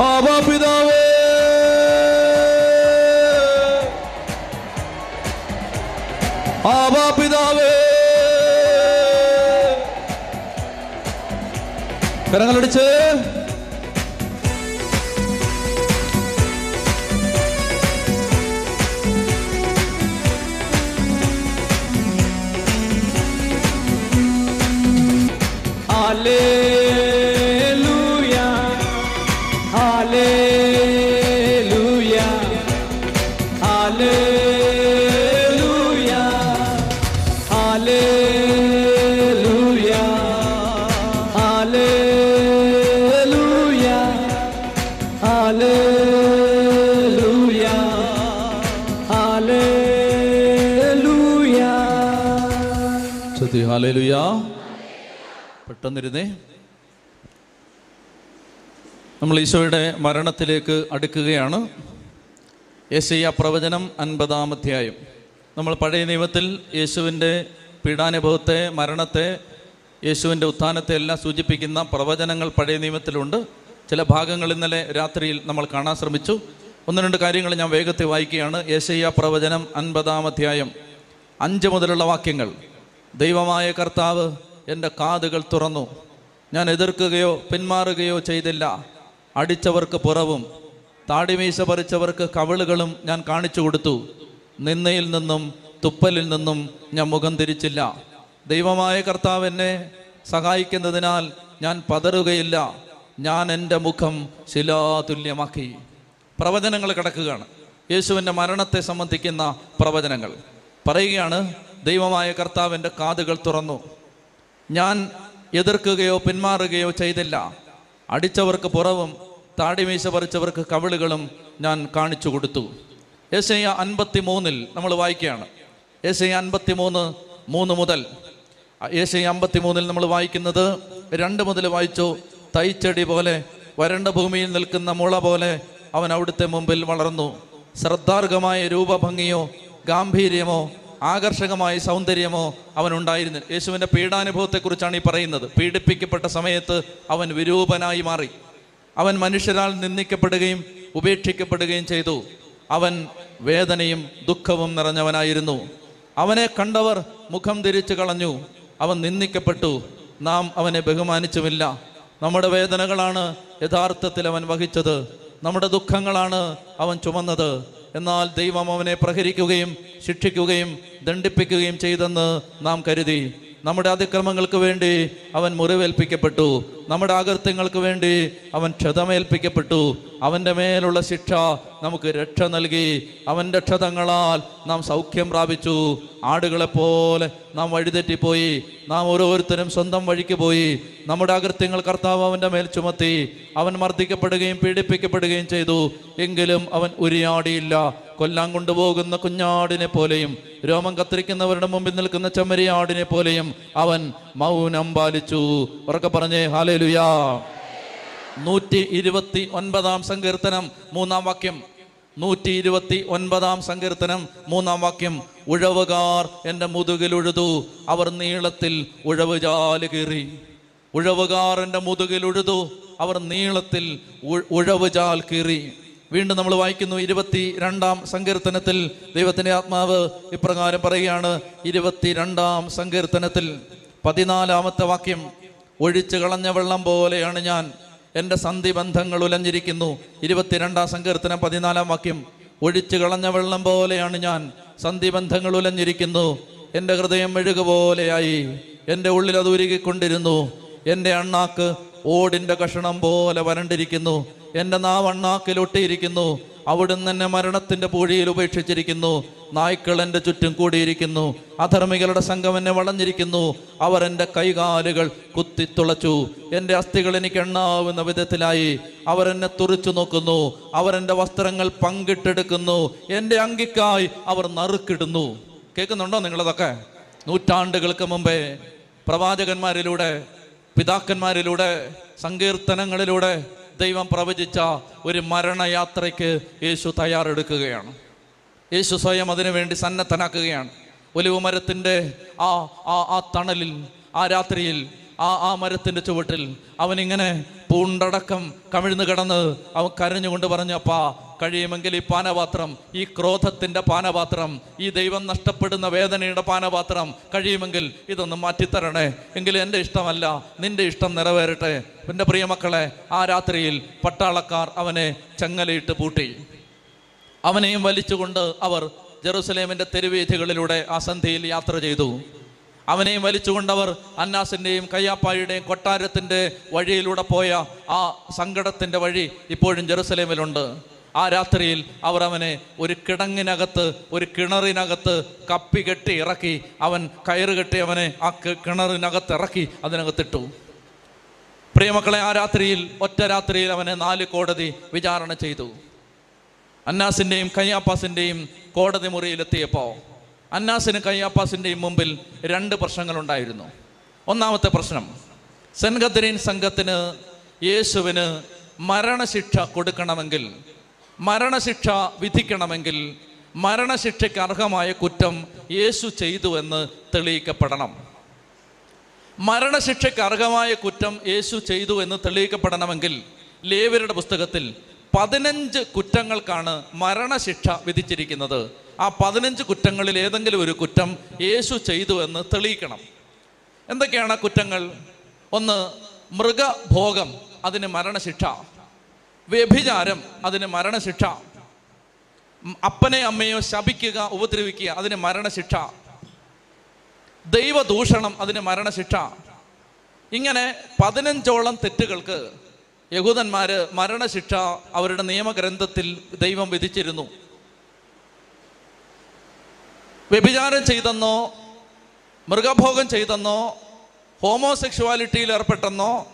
ആബാ പിതാവേ ആബാ പിതാവേ കരങ്ങളടിച്ച്. Hallelujah. പെട്ടെന്നിരുന്നേ. നമ്മൾ ഈശോയുടെ മരണത്തിലേക്ക് അടുക്കുകയാണ്. യേശയ്യ പ്രവചനം അൻപതാം അധ്യായം. നമ്മൾ പഴയ നിയമത്തിൽ യേശുവിന്റെ പീഡാനുഭവത്തെ മരണത്തെ യേശുവിന്റെ ഉത്ഥാനത്തെ എല്ലാം സൂചിപ്പിക്കുന്ന പ്രവചനങ്ങൾ പഴയ നിയമത്തിലുണ്ട്. ചില ഭാഗങ്ങൾ ഇന്നലെ രാത്രിയിൽ നമ്മൾ കാണാൻ ശ്രമിച്ചു. ഒന്ന് രണ്ട് കാര്യങ്ങൾ ഞാൻ വേഗത്തിൽ വായിക്കുകയാണ്. യേശയ്യ പ്രവചനം അൻപതാം അധ്യായം. അഞ്ച് മുതലുള്ള വാക്യങ്ങൾ. ദൈവമായ കർത്താവ് എന്റെ കാതുകൾ തുറന്നു. ഞാൻ എതിർക്കുകയോ പിന്മാറുകയോ ചെയ്തില്ല. അടിച്ചവർക്ക് പുറവും താടിമീശ പറിച്ചവർക്ക് കവിളുകളും ഞാൻ കാണിച്ചു കൊടുത്തു. നിന്നയിൽ നിന്നും തുപ്പലിൽ നിന്നും ഞാൻ മുഖം തിരിച്ചില്ല. ദൈവമായ കർത്താവ് എന്നെ സഹായിക്കുന്നതിനാൽ ഞാൻ പതറുകയില്ല. ഞാൻ എന്റെ മുഖം ശിലാതുല്യമാക്കി. പ്രവചനങ്ങൾ കിടക്കുകയാണ്. യേശുവിന്റെ മരണത്തെ സംബന്ധിക്കുന്ന പ്രവചനങ്ങൾ. പറയുകയാണ് ദൈവമായ കർത്താവിന്റെ കാതുകൾ തുറന്നു. ഞാൻ എതിർക്കുകയോ പിന്മാറുകയോ ചെയ്തില്ല. അടിച്ചവർക്ക് പുറവും താടിമീശ പറിച്ചവർക്ക് കവിളുകളും ഞാൻ കാണിച്ചു കൊടുത്തു. ഏശയ്യ അൻപത്തി മൂന്നിൽ നമ്മൾ വായിക്കുകയാണ്. ഏശയ്യ അൻപത്തി മൂന്ന് മൂന്ന് മുതൽ. ഏശയ്യ അമ്പത്തി മൂന്നിൽ നമ്മൾ വായിക്കുന്നത് രണ്ട് മുതൽ വായിച്ചു. തൈച്ചെടി പോലെ വരണ്ട ഭൂമിയിൽ നിൽക്കുന്ന മുള പോലെ അവൻ അവിടുത്തെ മുമ്പിൽ വളർന്നു. ശ്രദ്ധാർഹമായ രൂപഭംഗിയോ ഗാംഭീര്യമോ ആകർഷകമായ സൗന്ദര്യമോ അവനുണ്ടായിരുന്നു യേശുവിന്റെ പീഡാനുഭവത്തെക്കുറിച്ചാണ് ഈ പറയുന്നത്. പീഡിപ്പിക്കപ്പെട്ട സമയത്ത് അവൻ വിരൂപനായി മാറി. അവൻ മനുഷ്യരാൽ നിന്ദിക്കപ്പെടുകയും ഉപേക്ഷിക്കപ്പെടുകയും ചെയ്തു. അവൻ വേദനയും ദുഃഖവും നിറഞ്ഞവനായിരുന്നു. അവനെ കണ്ടവർ മുഖം തിരിച്ചു കളഞ്ഞു. അവൻ നിന്ദിക്കപ്പെട്ടു. നാം അവനെ ബഹുമാനിച്ചുമില്ല. നമ്മുടെ വേദനകളാണ് യഥാർത്ഥത്തിൽ അവൻ വഹിച്ചത്. നമ്മുടെ ദുഃഖങ്ങളാണ് അവൻ ചുമന്നത്. എന്നാൽ ദൈവം അവനെ പ്രഹരിക്കുകയും ശിക്ഷിക്കുകയും ദണ്ഡിപ്പിക്കുകയും ചെയ്തെന്ന് നാം കരുതി. നമ്മുടെ അതിക്രമങ്ങൾക്ക് വേണ്ടി അവൻ മുറിവേൽപ്പിക്കപ്പെട്ടു. നമ്മുടെ അകൃത്യങ്ങൾക്ക് വേണ്ടി അവൻ ക്ഷതമേൽപ്പിക്കപ്പെട്ടു. അവന്റെ മേലുള്ള ശിക്ഷ നമുക്ക് രക്ഷ നൽകി. അവന്റെ ക്ഷതങ്ങളാൽ നാം സൗഖ്യം പ്രാപിച്ചു. ആടുകളെപ്പോലെ നാം വഴിതെറ്റിപ്പോയി. നാം ഓരോരുത്തരും സ്വന്തം വഴിക്ക് പോയി. നമ്മുടെ അകൃത്യങ്ങൾ കർത്താവ് അവന്റെ മേൽ ചുമത്തി. അവൻ മർദ്ദിക്കപ്പെടുകയും പീഡിപ്പിക്കപ്പെടുകയും ചെയ്തു. എങ്കിലും അവൻ ഉരിയാടിയില്ല. കൊല്ലാൻ കൊണ്ടുപോകുന്ന കുഞ്ഞാടിനെ പോലെയും രോമം കത്തിരിക്കുന്നവരുടെ മുമ്പിൽ നിൽക്കുന്ന ചെമ്മരിയാടിനെ പോലെയും അവൻ മൗനം പാലിച്ചു. ഉറക്കെ പറഞ്ഞേ ഹാലേലുയാ നൂറ്റി ഇരുപത്തി ഒൻപതാം സങ്കീർത്തനം മൂന്നാം വാക്യം. നൂറ്റി ഇരുപത്തി ഒൻപതാം സങ്കീർത്തനം മൂന്നാം വാക്യം. ഉഴവുകാർ എന്റെ മുതുകിൽ ഉഴുതു അവർ നീളത്തിൽ ഉഴവ് ചാൽ കീറി. ഉഴവുകാർ എന്റെ മുതുകിൽ ഉഴുതു അവർ നീളത്തിൽ ഉഴവ് ചാൽ കീറി. വീണ്ടും നമ്മൾ വായിക്കുന്നു ഇരുപത്തി രണ്ടാം സങ്കീർത്തനത്തിൽ ദൈവത്തിന്റെ ആത്മാവ് ഇപ്രകാരം പറയുകയാണ് ഇരുപത്തി രണ്ടാം സങ്കീർത്തനത്തിൽ പതിനാലാമത്തെ വാക്യം ഒഴിച്ചു കളഞ്ഞ വെള്ളം പോലെയാണ് ഞാൻ എന്റെ സന്ധി ബന്ധങ്ങൾ ഉലഞ്ഞിരിക്കുന്നു. ഇരുപത്തിരണ്ടാം സങ്കീർത്തനം പതിനാലാം വാക്യം. ഒഴിച്ചു കളഞ്ഞ വെള്ളം പോലെയാണ് ഞാൻ. സന്ധി ബന്ധങ്ങൾ ഉലഞ്ഞിരിക്കുന്നു. എന്റെ ഹൃദയം മെഴുകുപോലെയായി എന്റെ ഉള്ളിൽ അത് ഉരുകിക്കൊണ്ടിരുന്നു. എന്റെ അണ്ണാക്ക് ഓടിന്റെ കഷണം പോലെ വരണ്ടിരിക്കുന്നു. എന്റെ നാവ് അണ്ണാക്കിൽ ഒട്ടിയിരിക്കുന്നു. അവിടുന്ന് തന്നെ മരണത്തിന്റെ പൂഴിയിൽ ഉപേക്ഷിച്ചിരിക്കുന്നു. നായ്ക്കൾ എന്റെ ചുറ്റും കൂടിയിരിക്കുന്നു. അധർമ്മികളുടെ സംഘം എന്നെ വളഞ്ഞിരിക്കുന്നു. അവർ എന്റെ കൈകാലുകൾ കുത്തിത്തുളച്ചു. എന്റെ അസ്ഥികൾ എനിക്ക് എണ്ണാവുന്ന വിധത്തിലായി. അവരെന്നെ തുറിച്ചു നോക്കുന്നു. അവരെന്റെ വസ്ത്രങ്ങൾ പങ്കിട്ടെടുക്കുന്നു. എന്റെ അങ്കിക്കായി അവർ നറുക്കിടുന്നു. കേൾക്കുന്നുണ്ടോ നിങ്ങളതൊക്കെ? നൂറ്റാണ്ടുകൾക്ക് മുമ്പേ പ്രവാചകന്മാരിലൂടെ പിതാക്കന്മാരിലൂടെ സങ്കീർത്തനങ്ങളിലൂടെ ദൈവം പ്രവചിച്ച ഒരു മരണയാത്രയ്ക്ക് യേശു തയ്യാറെടുക്കുകയാണ്. യേശു സ്വയം അതിനു വേണ്ടി സന്നദ്ധനാക്കുകയാണ്. ഒലിവുമരത്തിന്റെ ആ ആ ആ തണലിൽ ആ രാത്രിയിൽ ആ ആ മരത്തിന്റെ ചുവട്ടിൽ അവനിങ്ങനെ പൂണ്ടടക്കം കമിഴ്ന്നു കിടന്ന് അവൻ കരഞ്ഞുകൊണ്ട് പറഞ്ഞു അപ്പാ കഴിയുമെങ്കിൽ ഈ പാനപാത്രം ഈ ക്രോധത്തിന്റെ പാനപാത്രം ഈ ദൈവം നഷ്ടപ്പെടുന്ന വേദനയുടെ പാനപാത്രം കഴിയുമെങ്കിൽ ഇതൊന്ന് മാറ്റിത്തരണേ. എങ്കിലും എന്റെ ഇഷ്ടമല്ല നിന്റെ ഇഷ്ടം നിറവേറട്ടെ. എന്റെ പ്രിയമക്കളെ ആ രാത്രിയിൽ പട്ടാളക്കാർ അവനെ ചങ്ങലയിട്ട് പൂട്ടി. അവനെയും വലിച്ചുകൊണ്ട് അവർ ജെറുസലേമിന്റെ തെരുവീഥികളിലൂടെ ആ സന്ധിയിൽ യാത്ര ചെയ്തു. അവനെയും വലിച്ചുകൊണ്ടവർ അന്നാസിന്റെയും കയ്യാപ്പായുടെയും കൊട്ടാരത്തിന്റെ വഴിയിലൂടെ പോയ ആ സങ്കടത്തിന്റെ വഴി ഇപ്പോഴും ജെറുസലേമിലുണ്ട്. ആ രാത്രിയിൽ അവർ അവനെ ഒരു കിടങ്ങിനകത്ത് ഒരു കിണറിനകത്ത് കപ്പി കെട്ടി ഇറക്കി അവൻ കയറ് കെട്ടി അവനെ ആ കിണറിനകത്ത് ഇറക്കി അതിനകത്തിട്ടു. പ്രിയമക്കളെ ആ രാത്രിയിൽ ഒറ്റ രാത്രിയിൽ അവനെ നാല് കോടതി വിചാരണ ചെയ്തു. അന്നാസിന്റെയും കയ്യാപ്പാസിന്റെയും കോടതി മുറിയിലെത്തിയപ്പോൾ അന്നാസിന് കയ്യാപ്പാസിന്റെയും മുമ്പിൽ രണ്ട് പ്രശ്നങ്ങളുണ്ടായിരുന്നു. ഒന്നാമത്തെ പ്രശ്നം സെൻഗദ്രീൻ സംഘത്തിന് യേശുവിന് മരണശിക്ഷ കൊടുക്കണമെങ്കിൽ മരണശിക്ഷ വിധിക്കണമെങ്കിൽ മരണശിക്ഷയ്ക്ക് അർഹമായ കുറ്റം യേശു ചെയ്തു എന്ന് തെളിയിക്കപ്പെടണം. മരണശിക്ഷയ്ക്ക് അർഹമായ കുറ്റം യേശു ചെയ്തു എന്ന് തെളിയിക്കപ്പെടണമെങ്കിൽ ലേവരുടെ പുസ്തകത്തിൽ പതിനഞ്ച് കുറ്റങ്ങൾക്കാണ് മരണശിക്ഷ വിധിച്ചിരിക്കുന്നത്. ആ പതിനഞ്ച് കുറ്റങ്ങളിൽ ഏതെങ്കിലും ഒരു കുറ്റം യേശു ചെയ്തു എന്ന് തെളിയിക്കണം. എന്തൊക്കെയാണ് കുറ്റങ്ങൾ? ഒന്ന് മൃഗഭോഗം അതിന് മരണശിക്ഷ. വ്യഭിചാരം അതിന് മരണശിക്ഷ. അപ്പനെ അമ്മയോ ശപിക്കുക ഉപദ്രവിക്കുക അതിന് മരണശിക്ഷ. ദൈവദൂഷണം അതിന് മരണശിക്ഷ. ഇങ്ങനെ പതിനഞ്ചോളം തെറ്റുകൾക്ക് യഹൂദന്മാര് മരണശിക്ഷ അവരുടെ നിയമഗ്രന്ഥത്തിൽ ദൈവം വിധിച്ചിരുന്നു. വ്യഭിചാരം ചെയ്തെന്നോ മൃഗഭോഗം ചെയ്തെന്നോ ഹോമോസെക്ഷുവാലിറ്റിയിൽ ഏർപ്പെട്ടെന്നോ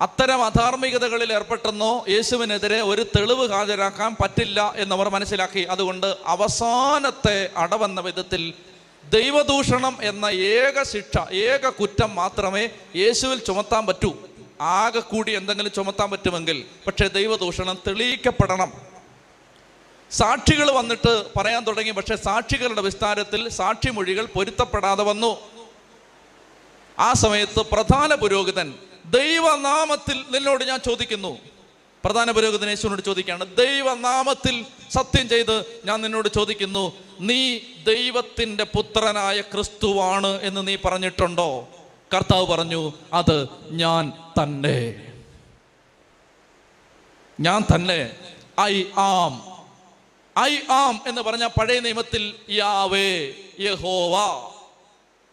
അത്തരം അധാർമികതകളിൽ ഏർപ്പെട്ടെന്നോ യേശുവിനെതിരെ ഒരു തെളിവ് ഹാജരാക്കാൻ പറ്റില്ല എന്നവർ മനസ്സിലാക്കി. അതുകൊണ്ട് അവസാനത്തെ അടവെന്ന വിധത്തിൽ ദൈവദൂഷണം എന്ന ഏക ശിക്ഷ ഏക കുറ്റം മാത്രമേ യേശുവിൽ ചുമത്താൻ പറ്റൂ. ആകെ കൂടി എന്തെങ്കിലും ചുമത്താൻ പറ്റുമെങ്കിൽ പക്ഷേ ദൈവദൂഷണം തെളിയിക്കപ്പെടണം. സാക്ഷികൾ വന്നിട്ട് പറയാൻ തുടങ്ങി പക്ഷെ സാക്ഷികളുടെ വിസ്താരത്തിൽ സാക്ഷിമൊഴികൾ പൊരുത്തപ്പെടാതെ വന്നു. ആ സമയത്ത് പ്രധാന പുരോഹിതൻ ദൈവനാമത്തിൽ നിന്നോട് ഞാൻ ചോദിക്കുന്നു. പ്രധാന പുരോഗതി യേശുവിനോട് ചോദിക്കുകയാണ് ദൈവനാമത്തിൽ സത്യം ചെയ്ത് ഞാൻ നിന്നോട് ചോദിക്കുന്നു നീ ദൈവത്തിന്റെ പുത്രനായ ക്രിസ്തുവാണ് എന്ന് നീ പറഞ്ഞിട്ടുണ്ടോ? കർത്താവ് പറഞ്ഞു അത് ഞാൻ തന്നെ. ഞാൻ തന്നെ. I am. ഐ ആം എന്ന് പറഞ്ഞ പഴയ നിയമത്തിൽ യാവേ യഹോവ.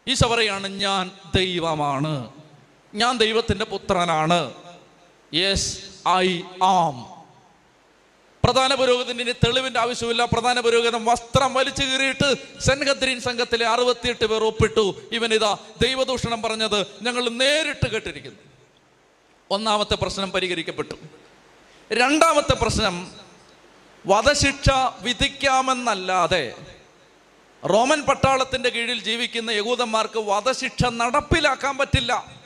ഈശോ പറയാണ് ഞാൻ ദൈവമാണ്. ഞാൻ ദൈവത്തിന്റെ പുത്രനാണ്. യെസ് ഐ ആം പ്രധാന പുരോഹിതന് തെളിവിന്റെ ആവശ്യമില്ല. പ്രധാന പുരോഹിതൻ വസ്ത്രം വലിച്ചു കീറിയിട്ട് സെൻഹദ്രീൻ സംഘത്തിലെ അറുപത്തിയെട്ട് പേർ ഒപ്പിട്ടു. ഇവൻ ഇതാ ദൈവദൂഷണം പറഞ്ഞത് ഞങ്ങൾ നേരിട്ട് കേട്ടിരിക്കുന്നു. ഒന്നാമത്തെ പ്രശ്നം പരിഹരിക്കപ്പെട്ടു. രണ്ടാമത്തെ പ്രശ്നം വധശിക്ഷ വിധിക്കാമെന്നല്ലാതെ റോമൻ പട്ടാളത്തിന്റെ കീഴിൽ ജീവിക്കുന്ന യഹൂദന്മാർക്ക് വധശിക്ഷ നടപ്പിലാക്കാൻ പറ്റില്ല.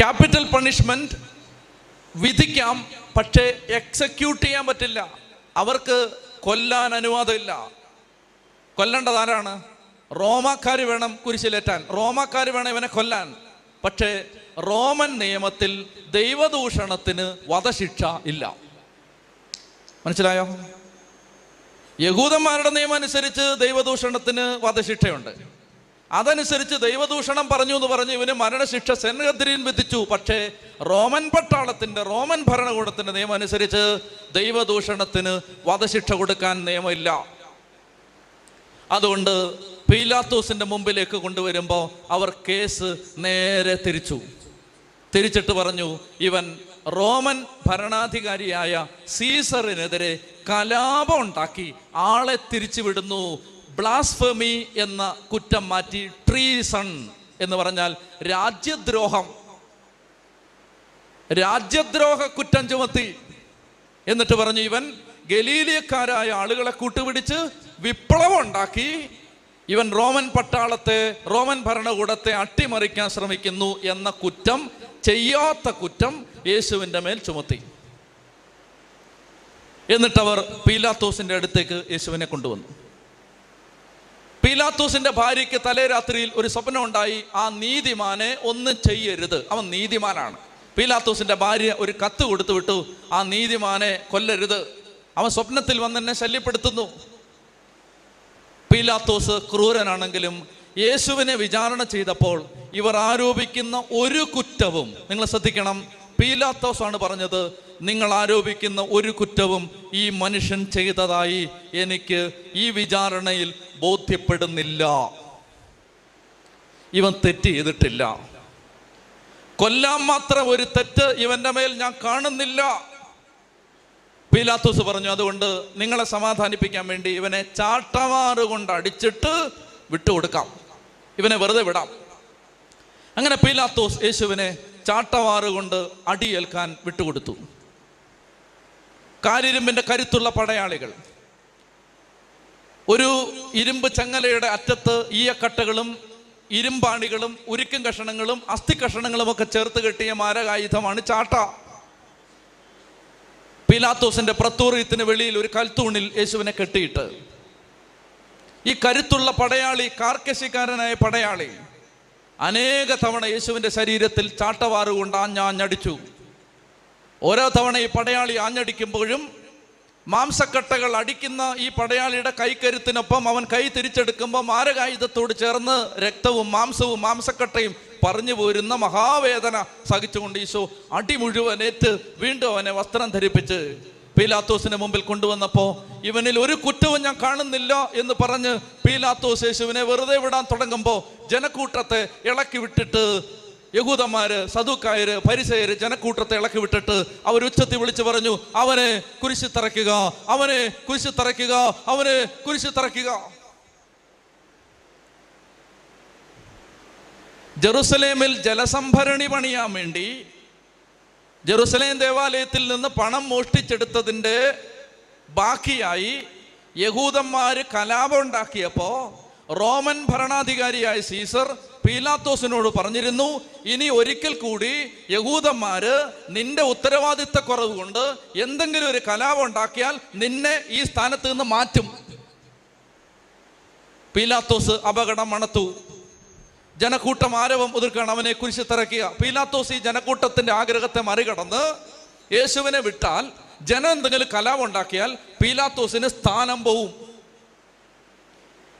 ക്യാപിറ്റൽ പണിഷ്മെന്റ് വിധിക്കാം പക്ഷേ എക്സിക്യൂട്ട് ചെയ്യാൻ പറ്റില്ല. അവർക്ക് കൊല്ലാൻ അനുവാദമില്ല. കൊല്ലേണ്ടത് ആരാണ്? റോമാക്കാർ വേണം കുരിശിലേറ്റാൻ. റോമാക്കാർ വേണം ഇവനെ കൊല്ലാൻ. പക്ഷേ റോമൻ നിയമത്തിൽ ദൈവദൂഷണത്തിന് വധശിക്ഷ ഇല്ല. മനസ്സിലായോ? യഹൂദന്മാരുടെ നിയമം അനുസരിച്ച് ദൈവദൂഷണത്തിന് വധശിക്ഷയുണ്ട്. അതനുസരിച്ച് ദൈവദൂഷണം പറഞ്ഞു എന്ന് പറഞ്ഞ് ഇവന് മരണശിക്ഷ സെൻഗദ്രീൻ വിധിച്ചു. പക്ഷേ റോമൻ പട്ടാളത്തിന്റെ റോമൻ ഭരണകൂടത്തിന്റെ നിയമം അനുസരിച്ച് ദൈവദൂഷണത്തിന് വധശിക്ഷ കൊടുക്കാൻ നിയമമില്ല. അതുകൊണ്ട് പീലാത്തോസിന്റെ മുമ്പിലേക്ക് കൊണ്ടുവരുമ്പോൾ അവർ കേസ് നേരെ തിരിച്ചു. തിരിച്ചിട്ട് പറഞ്ഞു ഇവൻ റോമൻ ഭരണാധികാരിയായ സീസറിനെതിരെ കലാപം ഉണ്ടാക്കി ആളെ തിരിച്ചു വിടുന്നു ബ്ലാസ്ഫമി എന്ന കുറ്റം മാറ്റി ട്രീസൺ എന്ന് പറഞ്ഞാൽ രാജ്യദ്രോഹം. രാജ്യദ്രോഹ കുറ്റം ചുമത്തി. എന്നിട്ട് പറഞ്ഞു ഇവൻ ഗലീലിയക്കാരായ ആളുകളെ കൂട്ടുപിടിച്ച് വിപ്ലവം ഉണ്ടാക്കി ഇവൻ റോമൻ പട്ടാളത്തെ റോമൻ ഭരണകൂടത്തെ അട്ടിമറിക്കാൻ ശ്രമിക്കുന്നു എന്ന കുറ്റം ചെയ്യാത്ത കുറ്റം യേശുവിന്റെ മേൽ ചുമത്തി. എന്നിട്ടവർ പീലാത്തോസിന്റെ അടുത്തേക്ക് യേശുവിനെ കൊണ്ടുവന്നു. പീലാത്തോസിന്റെ ഭാര്യയ്ക്ക് തലേ രാത്രിയിൽ ഒരു സ്വപ്നം ഉണ്ടായി ആ നീതിമാനെ ഒന്നും ചെയ്യരുത്. അവൻ നീതിമാനാണ്. പീലാത്തോസിന്റെ ഭാര്യ ഒരു കത്ത് കൊടുത്തു വിട്ടു ആ നീതിമാനെ കൊല്ലരുത്. അവൻ സ്വപ്നത്തിൽ വന്നെന്നെ ശല്യപ്പെടുത്തുന്നു. പീലാത്തോസ് ക്രൂരനാണെങ്കിലും യേശുവിനെ വിചാരണ ചെയ്തപ്പോൾ ഇവർ ആരോപിക്കുന്ന ഒരു കുറ്റവും നിങ്ങൾ ശ്രദ്ധിക്കണം പീലാത്തോസ് ആണ് പറഞ്ഞത് നിങ്ങൾ ആരോപിക്കുന്ന ഒരു കുറ്റവും ഈ മനുഷ്യൻ ചെയ്തതായി എനിക്ക് ഈ വിചാരണയിൽ ബോധ്യപ്പെടുന്നില്ല. ഇവൻ തെറ്റ് ചെയ്തിട്ടില്ല. കൊല്ലാൻ മാത്രം ഒരു തെറ്റ് ഇവന്റെ മേൽ ഞാൻ കാണുന്നില്ല. പീലാത്തോസ് പറഞ്ഞു അതുകൊണ്ട് നിങ്ങളെ സമാധാനിപ്പിക്കാൻ വേണ്ടി ഇവനെ ചാട്ടമാറുകൊണ്ട് അടിച്ചിട്ട് വിട്ടുകൊടുക്കാം. ഇവനെ വെറുതെ വിടാം. അങ്ങനെ പീലാത്തോസ് യേശുവിനെ ചാട്ടവാറുകൊണ്ട് അടിയേൽക്കാൻ വിട്ടുകൊടുത്തു. കാരിരുമ്പിന്റെ കരുത്തുള്ള പടയാളികൾ ഒരു ഇരുമ്പ് ചങ്ങലയുടെ അറ്റത്ത് ഈയക്കട്ടകളും ഇരുമ്പാണികളും ഉരുക്കും കഷണങ്ങളും അസ്ഥി കഷണങ്ങളും ഒക്കെ ചേർത്ത് കെട്ടിയ മാരകായുധമാണ് ചാട്ട. പിലാത്തോസിന്റെ പ്രത്തൂറിയത്തിന് വെളിയിൽ ഒരു കൽത്തൂണിൽ യേശുവിനെ കെട്ടിയിട്ട്. ഈ കരുത്തുള്ള പടയാളി കാർക്കശിക്കാരനായ പടയാളി അനേക തവണ യേശുവിന്റെ ശരീരത്തിൽ ചാട്ടവാറുകൊണ്ട് ആഞ്ഞാഞ്ഞടിച്ചു ഓരോ തവണ ഈ പടയാളി ആഞ്ഞടിക്കുമ്പോഴും മാംസക്കട്ടകൾ അടിക്കുന്ന ഈ പടയാളിയുടെ കൈക്കരുത്തിനൊപ്പം അവൻ കൈ തിരിച്ചെടുക്കുമ്പോൾ മാരകായുധത്തോട് ചേർന്ന് രക്തവും മാംസവും മാംസക്കട്ടയും പറഞ്ഞു പോരുന്ന മഹാവേദന സഹിച്ചുകൊണ്ട് ഈശോ അടി മുഴുവൻ ഏറ്റ് വീണ്ടും അവനെ വസ്ത്രം ധരിപ്പിച്ച് പീലാത്തോസിന് മുമ്പിൽ കൊണ്ടുവന്നപ്പോൾ ഇവനിൽ ഒരു കുറ്റവും ഞാൻ കാണുന്നില്ല എന്ന് പറഞ്ഞ് പീലാത്തോസ് യേശുവിനെ വെറുതെ വിടാൻ തുടങ്ങുമ്പോൾ ജനക്കൂട്ടത്തെ ഇളക്കി വിട്ടിട്ട് യഹൂദന്മാര് സദുക്കായര് പരിസയര് ജനക്കൂട്ടത്തെ ഇളക്കി വിട്ടിട്ട് അവർ വിളിച്ചു പറഞ്ഞു അവനെ കുരിശി തറയ്ക്കുക അവനെ കുരിശി തറയ്ക്കുക അവനെ കുരിശി തറയ്ക്കുക. ജെറുസലേമിൽ ജലസംഭരണി പണിയാൻ വേണ്ടി ജെറുസലേം ദേവാലയത്തിൽ നിന്ന് പണം മോഷ്ടിച്ചെടുത്തതിന്റെ ബാക്കിയായി യഹൂദന്മാർ കലാപം ഉണ്ടാക്കിയപ്പോൾ റോമൻ ഭരണാധികാരിയായ സീസർ പീലാത്തോസിനോട് പറഞ്ഞിരുന്നു ഇനി ഒരിക്കൽ കൂടി യഹൂദന്മാര് നിന്റെ ഉത്തരവാദിത്ത കുറവ് കൊണ്ട് എന്തെങ്കിലും ഒരു കലാപം ഉണ്ടാക്കിയാൽ നിന്നെ ഈ സ്ഥാനത്ത് നിന്ന് മാറ്റും. പീലാത്തോസ് അപകടം മണത്തു. ജനക്കൂട്ടം ആരവം ഒതുക്കണം അവനെ കുരിശ് തിറക്കിയ പീലാത്തോസ് ഈ ജനക്കൂട്ടത്തിന്റെ ആഗ്രഹത്തെ മറികടന്ന് യേശുവിനെ വിട്ടാൽ ജനം എന്തെങ്കിലും കലാപം ഉണ്ടാക്കിയാൽ പീലാത്തോസിന് സ്ഥാനം പോവും.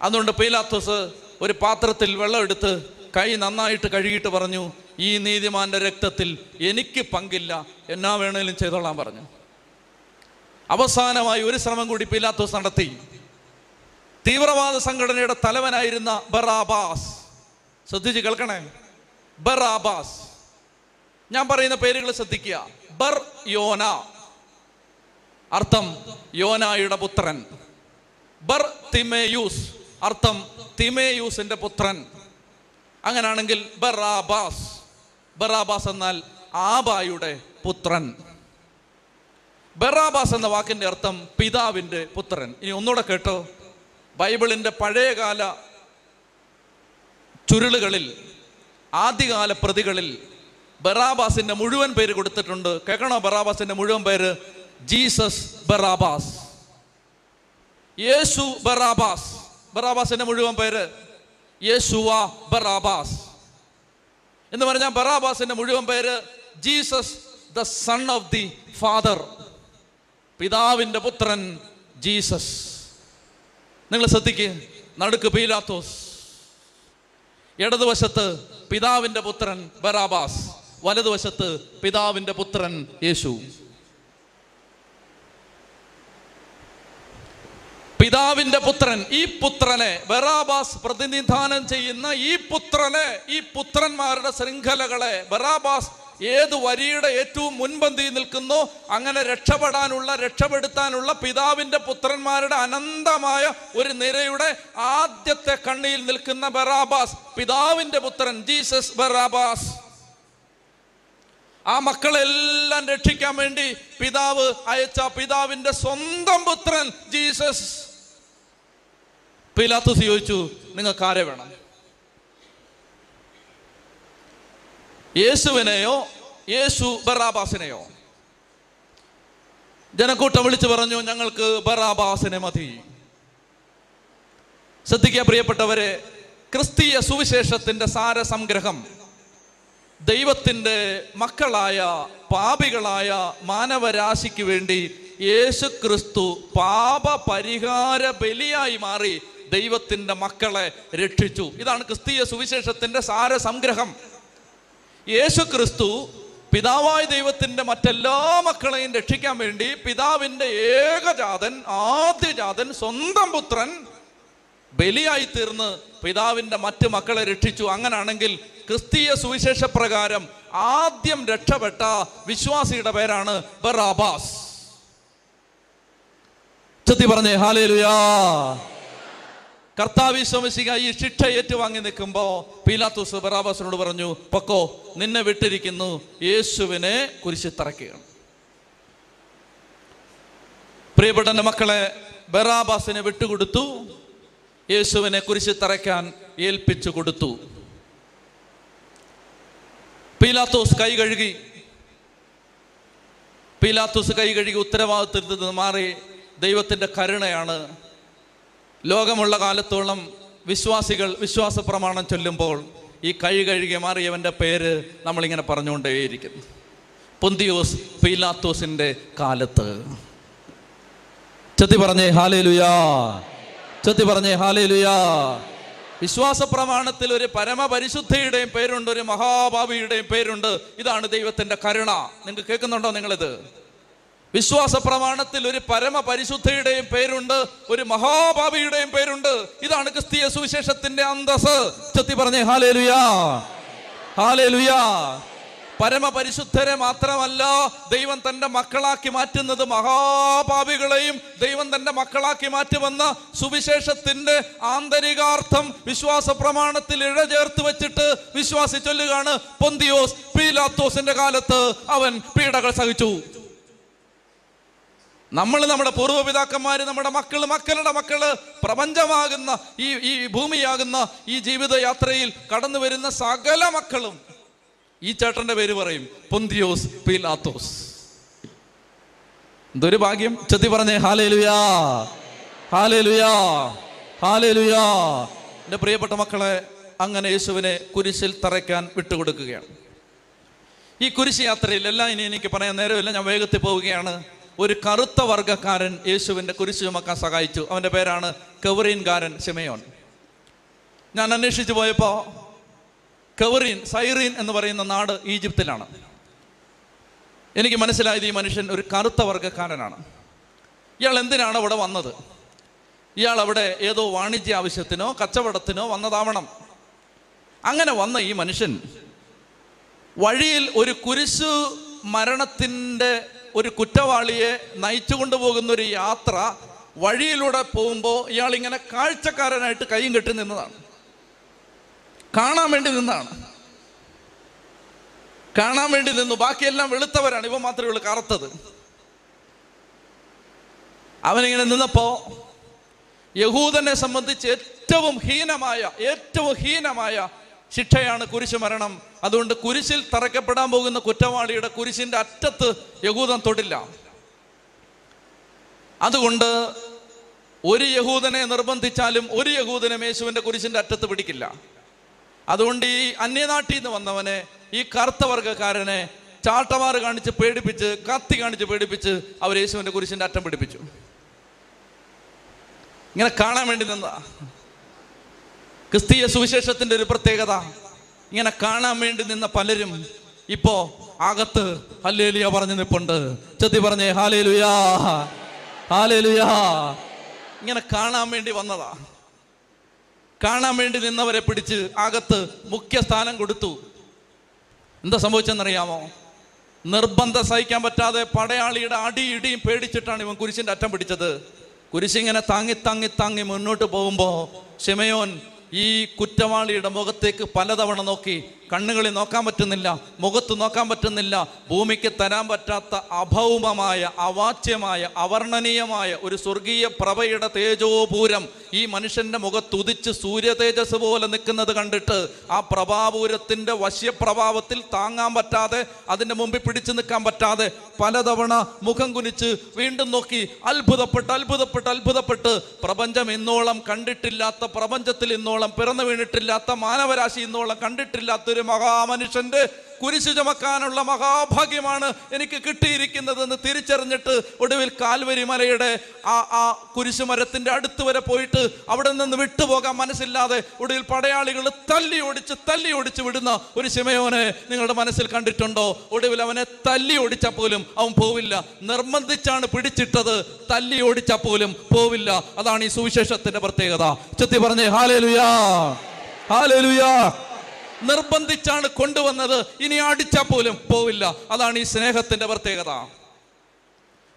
അതുകൊണ്ട് പീലാത്തോസ് ഒരു പാത്രത്തിൽ വെള്ളം എടുത്ത് കൈ നന്നായിട്ട് കഴുകിയിട്ട് പറഞ്ഞു ഈ നീതിമാന്റെ രക്തത്തിൽ എനിക്ക് പങ്കില്ല. എന്നാ വേണേലും ചെയ്തോളാൻ പറഞ്ഞു. അവസാനമായി ഒരു ശ്രമം കൂടി പിലാത്തോസ് നടത്തി. തീവ്രവാദ സംഘടനയുടെ തലവനായിരുന്ന ബറാബാസ്. ശ്രദ്ധിച്ച് കേൾക്കണേ. ബറാബാസ്. ഞാൻ പറയുന്ന പേരുകൾ ശ്രദ്ധിക്കുക. ബർ യോന. അർത്ഥം യോനായുടെ പുത്രൻ. ബർ തിമേയൂസ്. അർത്ഥം തിമേയൂസിന്റെ പുത്രൻ. അങ്ങനാണെങ്കിൽ ബറാബാസ്. ബറാബാസ് എന്നാൽ ആബായുടെ പുത്രൻ. ബറാബാസ് എന്ന വാക്കിന്റെ അർത്ഥം പിതാവിന്റെ പുത്രൻ. ഇനി ഒന്നുകൂടെ കേട്ടോ. ബൈബിളിന്റെ പഴയകാല ചുരുളുകളിൽ ആദ്യകാല പ്രതികളിൽ ബറാബാസിന്റെ മുഴുവൻ പേര് കൊടുത്തിട്ടുണ്ട്. കേൾക്കണോ ബറാബാസിന്റെ മുഴുവൻ പേര്? Jesus Barabbas. യേശു ബറാബാസ്. ബറാബാസിന്റെ മുഴുവൻ പേര്? യേശുവ ബറാബാസ്. എന്ന് പറഞ്ഞാൽ ബറാബാസിന്റെ മുഴുവൻ പേര് Jesus the son of the father. പിതാവിന്റെ പുത്രൻ ജീസസ്. നിങ്ങൾ ശ്രദ്ധിക്കുക നടുക്ക് പീലാത്തോസ്. ഇടതുവശത്ത് പിതാവിന്റെ പുത്രൻ ബറാബാസ് വലതുവശത്ത് പിതാവിന്റെ പുത്രൻ യേശു. പിതാവിന്റെ പുത്രൻ ഈ പുത്രനെ ബറാബാസ് പ്രതിനിധാനം ചെയ്യുന്ന ഈ പുത്രനെ ഈ പുത്രന്മാരുടെ ശൃംഖലകളെ ബറാബാസ് ഏത് വരിയുടെ ഏറ്റവും മുൻപന്തിയിൽ നിൽക്കുന്നു? അങ്ങനെ രക്ഷപ്പെടാനുള്ള രക്ഷപ്പെടുത്താനുള്ള പിതാവിന്റെ പുത്രന്മാരുടെ അനന്തമായ ഒരു നിരയുടെ ആദ്യത്തെ കണ്ണിയിൽ നിൽക്കുന്ന ബറാബാസ് പിതാവിന്റെ പുത്രൻ ജീസസ് ബറാബാസ്. ആ മക്കളെല്ലാം രക്ഷിക്കാൻ വേണ്ടി പിതാവ് അയച്ച പിതാവിന്റെ സ്വന്തം പുത്രൻ ജീസസ്. പിലാത്തുസ് ചോദിച്ചു നിങ്ങൾക്ക് ആരെ വേണം? യേശുവിനെയോ യേശു ബറാബാസിനെയോ? ജനക്കൂട്ടം വിളിച്ചു പറഞ്ഞു ഞങ്ങൾക്ക് ബറാബാസിനെ മതി. ശ്രദ്ധിക്കുക പ്രിയപ്പെട്ടവരെ ക്രിസ്തീയ സുവിശേഷത്തിന്റെ സാര സംഗ്രഹം ദൈവത്തിന്റെ മക്കളായ പാപികളായ മാനവരാശിക്ക് വേണ്ടി യേശു ക്രിസ്തു പാപ പരിഹാര ബലിയായി മാറി ദൈവത്തിന്റെ മക്കളെ രക്ഷിച്ചു. ഇതാണ് ക്രിസ്തീയ സുവിശേഷത്തിന്റെ സാര സംഗ്രഹം യേശു ക്രിസ്തു പിതാവായ ദൈവത്തിന്റെ മറ്റെല്ലാ മക്കളെയും രക്ഷിക്കാൻ വേണ്ടി പിതാവിന്റെ ഏകജാതൻ ആദ്യജാതൻ സ്വന്തം പുത്രൻ ബലിയായി തീർന്ന് പിതാവിന്റെ മറ്റ് മക്കളെ രക്ഷിച്ചു. അങ്ങനാണെങ്കിൽ ക്രിസ്തീയ സുവിശേഷ പ്രകാരം ആദ്യം രക്ഷപ്പെട്ട വിശ്വാസിയുടെ പേരാണ് ബറാബാസ്. ചെത്തി പറഞ്ഞേ ഹാലേലുയാ. കർത്താവ് ശോമിശിക ഈ ശിക്ഷ ഏറ്റുവാങ്ങി നിൽക്കുമ്പോ പീലാത്തൂസ് ബറാബാസിനോട് പറഞ്ഞു പൊക്കോ നിന്നെ വിട്ടിരിക്കുന്നു. യേശുവിനെ കുരിശി തറക്കുകയാണ് പ്രിയപ്പെട്ട മക്കളെ ബറാബാസിനെ വിട്ടുകൊടുത്തു. യേശുവിനെ കുരിശി തറയ്ക്കാൻ ഏൽപ്പിച്ചു കൊടുത്തു. പീലാത്തോസ് കൈ കഴുകി. പീലാത്തോസ് കൈ കഴുകി ഉത്തരവാദിത്തത്തിൽ നിന്ന് മാറി ദൈവത്തിന്റെ കരുണയാണ് ലോകമുള്ള കാലത്തോളം വിശ്വാസികൾ വിശ്വാസ പ്രമാണം ചൊല്ലുമ്പോൾ ഈ കൈ കഴുകി മാറിയവന്റെ പേര് നമ്മളിങ്ങനെ പറഞ്ഞുകൊണ്ടേയിരിക്കുന്നു. പൊന്തിയോസ് പീലാത്തോസിന്റെ കാലത്ത്. ചെത്തി പറഞ്ഞേ ഹാലേലുയാ. ചെത്തി പറഞ്ഞേ ഹാലേലുയാ. വിശ്വാസ പ്രമാണത്തിൽ ഒരു പരമപരിശുദ്ധയുടെയും പേരുണ്ട് ഒരു മഹാഭാവിയുടെയും പേരുണ്ട്. ഇതാണ് ദൈവത്തിന്റെ കരുണ. നിങ്ങൾക്ക് കേൾക്കുന്നുണ്ടോ നിങ്ങളിത്? വിശ്വാസ പ്രമാണത്തിൽ ഒരു പരമപരിശുദ്ധയുടെയും പേരുണ്ട് ഒരു മഹാഭാവിയുടെയും പേരുണ്ട്. ഇതാണ് ക്രിസ്തീയ സുവിശേഷത്തിന്റെ അന്തസ് ചെത്തി പറഞ്ഞേ ഹാലേലുയാ. ഹാലേലുയാ. പരമപരിശുദ്ധരെ മാത്രമല്ല ദൈവം തന്റെ മക്കളാക്കി മാറ്റുന്നത് മഹാപാപികളെയും ദൈവം തന്റെ മക്കളാക്കി മാറ്റുമെന്ന സുവിശേഷത്തിന്റെ ആന്തരികാർത്ഥം വിശ്വാസ പ്രമാണത്തിൽ ഇഴചേർത്ത് വെച്ചിട്ട് വിശ്വാസി ചൊല്ലുകയാണ് പൊന്തിയോസ് പീലാത്തോസിന്റെ കാലത്ത്. അവൻ പീഡകൾ സഹിച്ചു. നമ്മൾ നമ്മുടെ പൂർവപിതാക്കന്മാർ നമ്മുടെ മക്കൾ മക്കളുടെ മക്കൾ പ്രപഞ്ചമാകുന്ന ഈ ഈ ഭൂമിയാകുന്ന ഈ ജീവിതയാത്രയിൽ കടന്നു വരുന്ന സകല മക്കളും. ഈ ചേട്ടന്റെ പേര് പറയും പൊന്തിയോസ് പീലാത്തോസ്. എന്തൊരു ഭാഗ്യം. ചെത്തി പറഞ്ഞേ ഹാലേലുയാ ഹാലേലുയാ ഹാലേലുയാ. എന്റെ പ്രിയപ്പെട്ട മക്കളെ അങ്ങനെ യേശുവിനെ കുരിശിൽ തറയ്ക്കാൻ വിട്ടുകൊടുക്കുകയാണ്. ഈ കുരിശ് യാത്രയിൽ എല്ലാം ഇനി എനിക്ക് പറയാൻ നേരമില്ല ഞാൻ വേഗത്തിൽ പോവുകയാണ്. ഒരു കറുത്ത വർഗക്കാരൻ യേശുവിന്റെ കുരിശ് ചുമക്കാൻ സഹായിച്ചു. അവന്റെ പേരാണ് കവറീൻകാരൻ ശിമയോൻ. ഞാൻ അന്വേഷിച്ചു പോയപ്പോൾ കവറീൻ സൈറീൻ എന്ന് പറയുന്ന നാട് ഈജിപ്തിലാണ്. എനിക്ക് മനസ്സിലായത് ഈ മനുഷ്യൻ ഒരു കറുത്ത വർഗക്കാരനാണ് ഇയാൾ എന്തിനാണ് അവിടെ വന്നത്? ഇയാൾ അവിടെ ഏതോ വാണിജ്യ ആവശ്യത്തിനോ കച്ചവടത്തിനോ വന്നതാവണം. അങ്ങനെ വന്ന ഈ മനുഷ്യൻ വഴിയിൽ ഒരു കുരിശു മരണത്തിന്റെ ഒരു കുറ്റവാളിയെ നയിച്ചു കൊണ്ടുപോകുന്ന ഒരു യാത്ര വഴിയിലൂടെ പോകുമ്പോൾ ഇയാൾ ഇങ്ങനെ കാഴ്ചക്കാരനായിട്ട് കൈയും കെട്ടി നിന്നതാണ്. കാണാൻ വേണ്ടി നിന്നാണ് കാണാൻ വേണ്ടി നിന്നു. ബാക്കിയെല്ലാം വെളുത്തവരാണ്. ഇവ മാത്രമേ ഉള്ളൂ കറുത്തത്. അവനിങ്ങനെ നിന്നപ്പോ യഹൂദനെ സംബന്ധിച്ച് ഏറ്റവും ഹീനമായ ഏറ്റവും ഹീനമായ ശിക്ഷയാണ് കുരിശ് മരണം. അതുകൊണ്ട് കുരിശിൽ തറയ്ക്കപ്പെടാൻ പോകുന്ന കുറ്റവാളിയുടെ കുരിശിന്റെ അറ്റത്ത് യഹൂദൻ തൊടില്ല. അതുകൊണ്ട് ഒരു യഹൂദനെ നിർബന്ധിച്ചാലും ഒരു യഹൂദനെ യേശുവിന്റെ കുരിശിന്റെ അറ്റത്ത് പിടിക്കില്ല. അതുകൊണ്ട് ഈ അന്യനാട്ടിൽ നിന്ന് വന്നവനെ ഈ കറുത്തവർഗക്കാരനെ ചാട്ടമാർ കാണിച്ച് പേടിപ്പിച്ച് കത്തി കാണിച്ച് പേടിപ്പിച്ച് അവർ യേശുവിന്റെ കുരിശിന്റെ അറ്റം പിടിപ്പിച്ചു. ഇങ്ങനെ കാണാൻ വേണ്ടി നിന്നതാ. ക്രിസ്തീയ സുവിശേഷത്തിന്റെ ഒരു പ്രത്യേകത. ഇങ്ങനെ കാണാൻ വേണ്ടി നിന്ന പലരും ഇപ്പോ അകത്ത് ഹല്ലേലുയ പറഞ്ഞു നിപ്പുണ്ട് ചെത്തി പറഞ്ഞേ ഹാലേലുയാ ഹാലേലുയാ. ഇങ്ങനെ കാണാൻ വേണ്ടി വന്നതാ. കാണാൻ വേണ്ടി നിന്നവരെ പിടിച്ച് അകത്ത് മുഖ്യ സ്ഥാനം കൊടുത്തു. എന്താ സംഭവിച്ചെന്നറിയാമോ? നിർബന്ധം സഹിക്കാൻ പറ്റാതെ പടയാളിയുടെ അടി ഇടിയും പേടിച്ചിട്ടാണ് ഇവൻ കുരിശിന്റെ അറ്റം പിടിച്ചത്. കുരിശിങ്ങനെ താങ്ങി താങ്ങി താങ്ങി മുന്നോട്ട് പോകുമ്പോൾ ഷിമയോൻ ഈ കുറ്റവാളിയുടെ മുഖത്തേക്ക് പലതവണ നോക്കി കണ്ണുകളിൽ നോക്കാൻ പറ്റുന്നില്ല മുഖത്ത് നോക്കാൻ പറ്റുന്നില്ല ഭൂമിക്ക് തരാൻ പറ്റാത്ത അഭൗമമായ അവാച്യമായ അവർണനീയമായ ഒരു സ്വർഗീയ പ്രഭയുടെ തേജോപൂരം ഈ മനുഷ്യന്റെ മുഖത്തുതിച്ച് സൂര്യതേജസ് സൂര്യ തേജസ് പോലെ നിൽക്കുന്നത് കണ്ടിട്ട് ആ പ്രഭാപൂരത്തിന്റെ വശ്യപ്രഭാവത്തിൽ താങ്ങാൻ പറ്റാതെ അതിന്റെ മുമ്പിൽ പിടിച്ചു നിൽക്കാൻ പറ്റാതെ പലതവണ മുഖം കുനിച്ച് വീണ്ടും നോക്കി അത്ഭുതപ്പെട്ട് അത്ഭുതപ്പെട്ട് അത്ഭുതപ്പെട്ട് പ്രപഞ്ചം ഇന്നോളം കണ്ടിട്ടില്ലാത്ത പ്രപഞ്ചത്തിൽ ഇന്നോളം പിറന്നു വീണിട്ടില്ലാത്ത മാനവരാശി ഇന്നോളം കണ്ടിട്ടില്ലാത്തൊരു മഹാമനുഷ്യന്റെ കുരിശു ചുമക്കാനുള്ള മഹാഭാഗ്യമാണ് എനിക്ക് കിട്ടിയിരിക്കുന്നതെന്ന് തിരിച്ചറിഞ്ഞിട്ട് ഒടുവിൽ കാൽവരി മലയുടെ ആ ആ കുരിശുമരത്തിന്റെ അടുത്ത് വരെ പോയിട്ട് അവിടെ നിന്ന് വിട്ടുപോകാൻ മനസ്സില്ലാതെ ഒടുവിൽ പടയാളികൾ തല്ലി ഓടിച്ച് തല്ലി ഓടിച്ച് വിടുന്ന ഒരു ശിമയോനെ നിങ്ങളുടെ മനസ്സിൽ കണ്ടിട്ടുണ്ടോ? ഒടുവിൽ അവനെ തല്ലി ഓടിച്ചാൽ പോലും അവൻ പോവില്ല. നിർബന്ധിച്ചാണ് പിടിച്ചിട്ടത്. തല്ലി ഓടിച്ചാൽ പോലും പോവില്ല. അതാണ് ഈ സുവിശേഷത്തിന്റെ പ്രത്യേകത. ചെത്തി പറഞ്ഞേ ഹാലേലുയാ! ഹാലേലുയാ! നിർബന്ധിച്ചാണ് കൊണ്ടുവന്നത്. ഇനി അടിച്ചാൽ പോലും പോവില്ല. അതാണ് ഈ സ്നേഹത്തിന്റെ പ്രത്യേകത.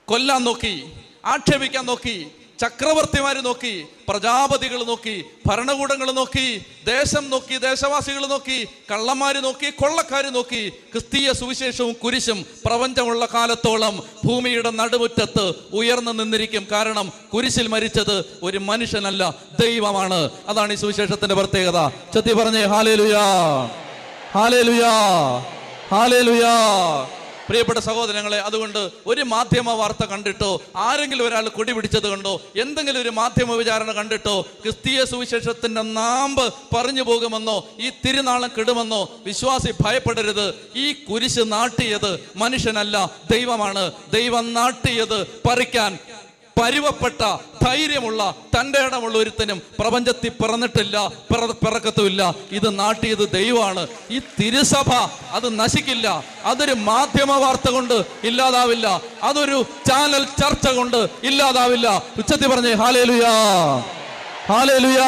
കൊല്ലാൻ നോക്കി ആക്ഷേപിക്കാൻ നോക്കി ചക്രവർത്തിമാർ നോക്കി പ്രജാപതികൾ നോക്കി ഭരണകൂടങ്ങൾ നോക്കി ദേശം നോക്കി ദേശവാസികൾ നോക്കി കള്ളന്മാർ നോക്കി കൊള്ളക്കാർ നോക്കി ക്രിസ്തീയ സുവിശേഷവും കുരിശും പ്രപഞ്ചമുള്ള കാലത്തോളം ഭൂമിയുടെ നടുമുറ്റത്ത് ഉയർന്നു നിന്നിരിക്കും. കാരണം കുരിശിൽ മരിച്ചത് ഒരു മനുഷ്യനല്ല ദൈവമാണ്. അതാണ് ഈ സുവിശേഷത്തിന്റെ പ്രത്യേകത. ചെത്തി പറഞ്ഞേ ഹാലേലുയാ ഹാലേലുയാ ഹാലേലുയാ. പ്രിയപ്പെട്ട സഹോദരങ്ങളെ അതുകൊണ്ട് ഒരു മാധ്യമ വാർത്ത കണ്ടിട്ടോ ആരെങ്കിലും ഒരാൾ കൊടി പിടിച്ചത് കണ്ടോ എന്തെങ്കിലും ഒരു മാധ്യമ വിചാരണ കണ്ടിട്ടോ ക്രിസ്തീയ സുവിശേഷത്തിന്റെ നാമ്പ് പറഞ്ഞു പോകുമെന്നോ ഈ തിരുനാളം കെടുമെന്നോ വിശ്വാസി ഭയപ്പെടരുത്. ഈ കുരിശ് നാട്ടിയത് മനുഷ്യനല്ല ദൈവമാണ്. ദൈവം നാട്ടിയത് പറിക്കാൻ പരുവപ്പെട്ട ധൈര്യമുള്ള തന്റെ ഇടമുള്ള ഒരുത്തനും പ്രപഞ്ചത്തിൽ പിറന്നിട്ടില്ല പിറ- പിറക്കത്തുമില്ല. ഇത് നാട്ടിയത് ദൈവമാണ്. ഈ തിരുസഭ അത് നശിക്കില്ല. അതൊരു മാധ്യമ വാർത്ത കൊണ്ട് ഇല്ലാതാവില്ല. അതൊരു ചാനൽ ചർച്ച കൊണ്ട് ഇല്ലാതാവില്ല. ഉച്ചത്തി പറഞ്ഞേ ഹാലേലുയാ ഹാലേലുയാ.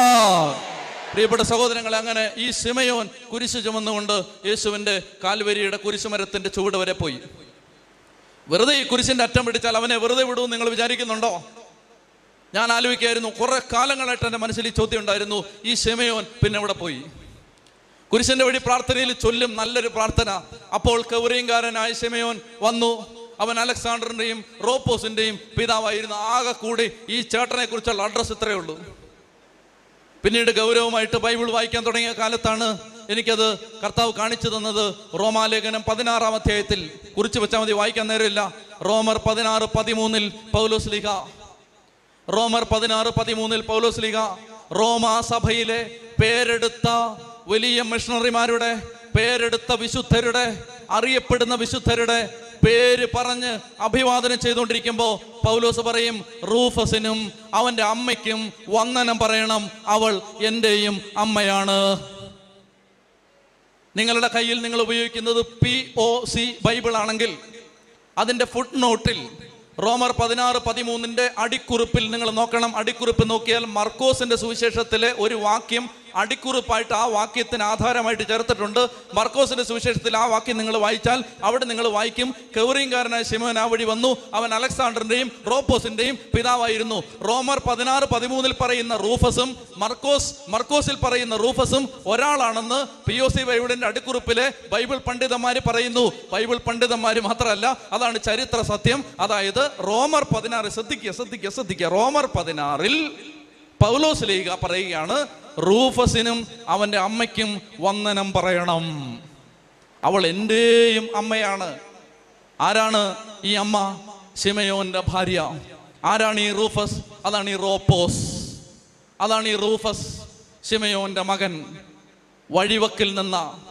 പ്രിയപ്പെട്ട സഹോദരങ്ങളെ അങ്ങനെ ഈ സിമയോൻ കുരിശ് ചുമന്നുകൊണ്ട് യേശുവിന്റെ കാൽവരിയുടെ കുരിശുമരത്തിന്റെ ചുവട് വരെ പോയി. വെറുതെ ഈ കുരിശിന്റെ അറ്റം പിടിച്ചാൽ അവനെ വെറുതെ വിടുമെന്ന് നിങ്ങൾ വിചാരിക്കുന്നുണ്ടോ? ഞാൻ ആലോചിക്കായിരുന്നു കുറേ കാലങ്ങളായിട്ട് എന്റെ മനസ്സിൽ ഈ ചോദ്യം ഉണ്ടായിരുന്നു. ഈ ഷെമയോൻ പിന്നെ ഇവിടെ പോയി? കുരിശന്റെ വഴി പ്രാർത്ഥനയിൽ ചൊല്ലും നല്ലൊരു പ്രാർത്ഥന. അപ്പോൾ കൗറിയങ്കാരനായ ഷെമയോൻ വന്നു. അവൻ അലക്സാണ്ടറിന്റെയും റോപ്പോസിന്റെയും പിതാവായിരുന്നു ആകെ കൂടി ഈ ചേട്ടനെ കുറിച്ചുള്ള അഡ്രസ്സ് ഇത്രയേ ഉള്ളൂ. പിന്നീട് ഗൗരവമായിട്ട് ബൈബിൾ വായിക്കാൻ തുടങ്ങിയ കാലത്താണ് എനിക്കത് കർത്താവ് കാണിച്ചു തന്നത് റോമാലേഖനം പതിനാറാം അധ്യായത്തിൽ. കുറിച്ച് വെച്ചാൽ മതി വായിക്കാൻ നേരമില്ല. റോമർ പതിനാറ് പതിമൂന്നിൽ പൗലോസ് ലീഗ റോമർ പതിനാറ് പതിമൂന്നിൽ പൗലോസ് ലീഗ റോമാ സഭയിലെ പേരെടുത്ത വലിയ മിഷണറിമാരുടെ പേരെടുത്ത വിശുദ്ധരുടെ അറിയപ്പെടുന്ന വിശുദ്ധരുടെ പേര് പറഞ്ഞ് അഭിവാദനം ചെയ്തുകൊണ്ടിരിക്കുമ്പോൾ പൗലോസ് പറയും റൂഫസിനും അവന്റെ അമ്മയ്ക്കും വന്ദനം പറയണം. അവൾ എന്റെയും അമ്മയാണ്. നിങ്ങളുടെ കയ്യിൽ നിങ്ങൾ ഉപയോഗിക്കുന്നത് പി ഒ സി ബൈബിൾ ആണെങ്കിൽ അതിന്റെ ഫുട് നോട്ടിൽ റോമർ പതിനാറ് പതിമൂന്നിന്റെ അടിക്കുറിപ്പിൽ നിങ്ങൾ നോക്കണം. അടിക്കുറിപ്പ് നോക്കിയാൽ മർക്കോസിന്റെ സുവിശേഷത്തിലെ ഒരു വാക്യം അടിക്കുറിപ്പായിട്ട് ആ വാക്യത്തിന് ആധാരമായിട്ട് ചേർത്തിട്ടുണ്ട്. മർക്കോസിന്റെ സുവിശേഷത്തിൽ ആ വാക്യം നിങ്ങൾ വായിച്ചാൽ അവിടെ നിങ്ങൾ വായിക്കും. കൗറിയംകാരനായ ശിമോൻ ആ വഴി വന്നു. അവൻ അലക്സാണ്ടറിന്റെയും റോപ്പോസിന്റെയും പിതാവായിരുന്നു. റോമർ പതിനാറ് പതിമൂന്നിൽ പറയുന്ന റൂഫസും മർക്കോസ് മർക്കോസിൽ പറയുന്ന റൂഫസും ഒരാളാണെന്ന് പി ഒ സി ബൈബിളിന്റെ അടിക്കുറിപ്പിലെ ബൈബിൾ പണ്ഡിതന്മാർ പറയുന്നു. ബൈബിൾ പണ്ഡിതന്മാർ മാത്രമല്ല അതാണ് ചരിത്ര സത്യം. അതായത് റോമർ പതിനാറ് ശ്രദ്ധിക്കുക ശ്രദ്ധിക്കുക ശ്രദ്ധിക്കുക. റോമർ പതിനാറിൽ പൗലോസ് പറയുകയാണ് റൂഫസിനും അവന്റെ അമ്മയ്ക്കും വന്ദനം പറയണം. അവൾ എന്റെയും അമ്മയാണ്. ആരാണ് ഈ അമ്മ? ശിമയോന്റെ ഭാര്യ. ആരാണ് ഈ റൂഫസ്? അതാണ് ഈ റോപ്പോസ്. അതാണ് ഈ റൂഫസ് ശിമയോന്റെ മകൻ. വഴിവക്കിൽ നിന്ന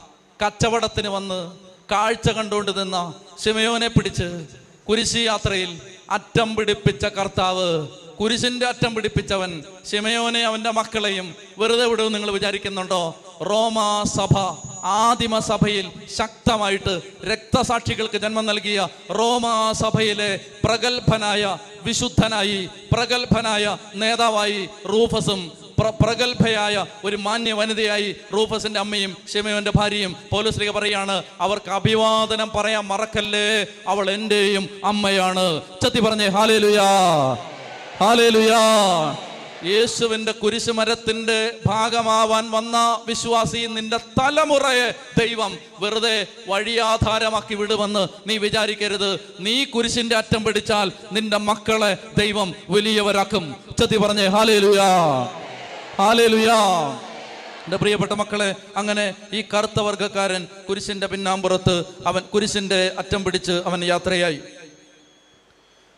കച്ചവടത്തിന് വന്ന് കാഴ്ച കണ്ടുകൊണ്ട് നിന്ന ശിമയോനെ പിടിച്ച് കുരിശി യാത്രയിൽ അറ്റം പിടിപ്പിച്ച കർത്താവ് കുരിശിന്റെ അറ്റം പിടിപ്പിച്ചവൻ ശിമയോനെ അവന്റെ മക്കളെയും വെറുതെ വിടും നിങ്ങൾ വിചാരിക്കുന്നുണ്ടോ? റോമാ സഭ ആദിമ സഭയിൽ ശക്തമായിട്ട് രക്തസാക്ഷികൾക്ക് ജന്മം നൽകിയ റോമാ സഭയിലെ പ്രഗത്ഭനായ വിശുദ്ധനായി പ്രഗത്ഭനായ നേതാവായി റൂഫസും പ്ര- പ്രഗത്ഭയായ ഒരു മാന്യ വനിതയായി റൂഫസിന്റെ അമ്മയും ഷിമയോന്റെ ഭാര്യയും പോലീസ്ലിക പറയാണ് അവർക്ക് അഭിവാദനം പറയാൻ മറക്കല്ലേ? അവൾ എന്റെയും അമ്മയാണ്. ചത്തി പറഞ്ഞേ ഹാലേലുയാ. ഹാലേലുയാ. യേശുവിന്റെ കുരിശുമരത്തിന്റെ ഭാഗമാവാൻ വന്ന വിശ്വാസി നിന്റെ തലമുറയെ ദൈവം വെറുതെ വഴിയാധാരമാക്കി വിടുമെന്ന് നീ വിചാരിക്കരുത്. നീ കുരിശിന്റെ അറ്റം പിടിച്ചാൽ നിന്റെ മക്കളെ ദൈവം വലിയവരാക്കും. ചതി പറഞ്ഞേ ഹാലേലുയാ ഹാലേലുയാ. എന്റെ പ്രിയപ്പെട്ട മക്കളെ അങ്ങനെ ഈ കറുത്ത വർഗക്കാരൻ കുരിശിന്റെ പിന്നാമ്പുറത്ത് അവൻ കുരിശിന്റെ അറ്റം പിടിച്ച് അവൻ യാത്രയായി.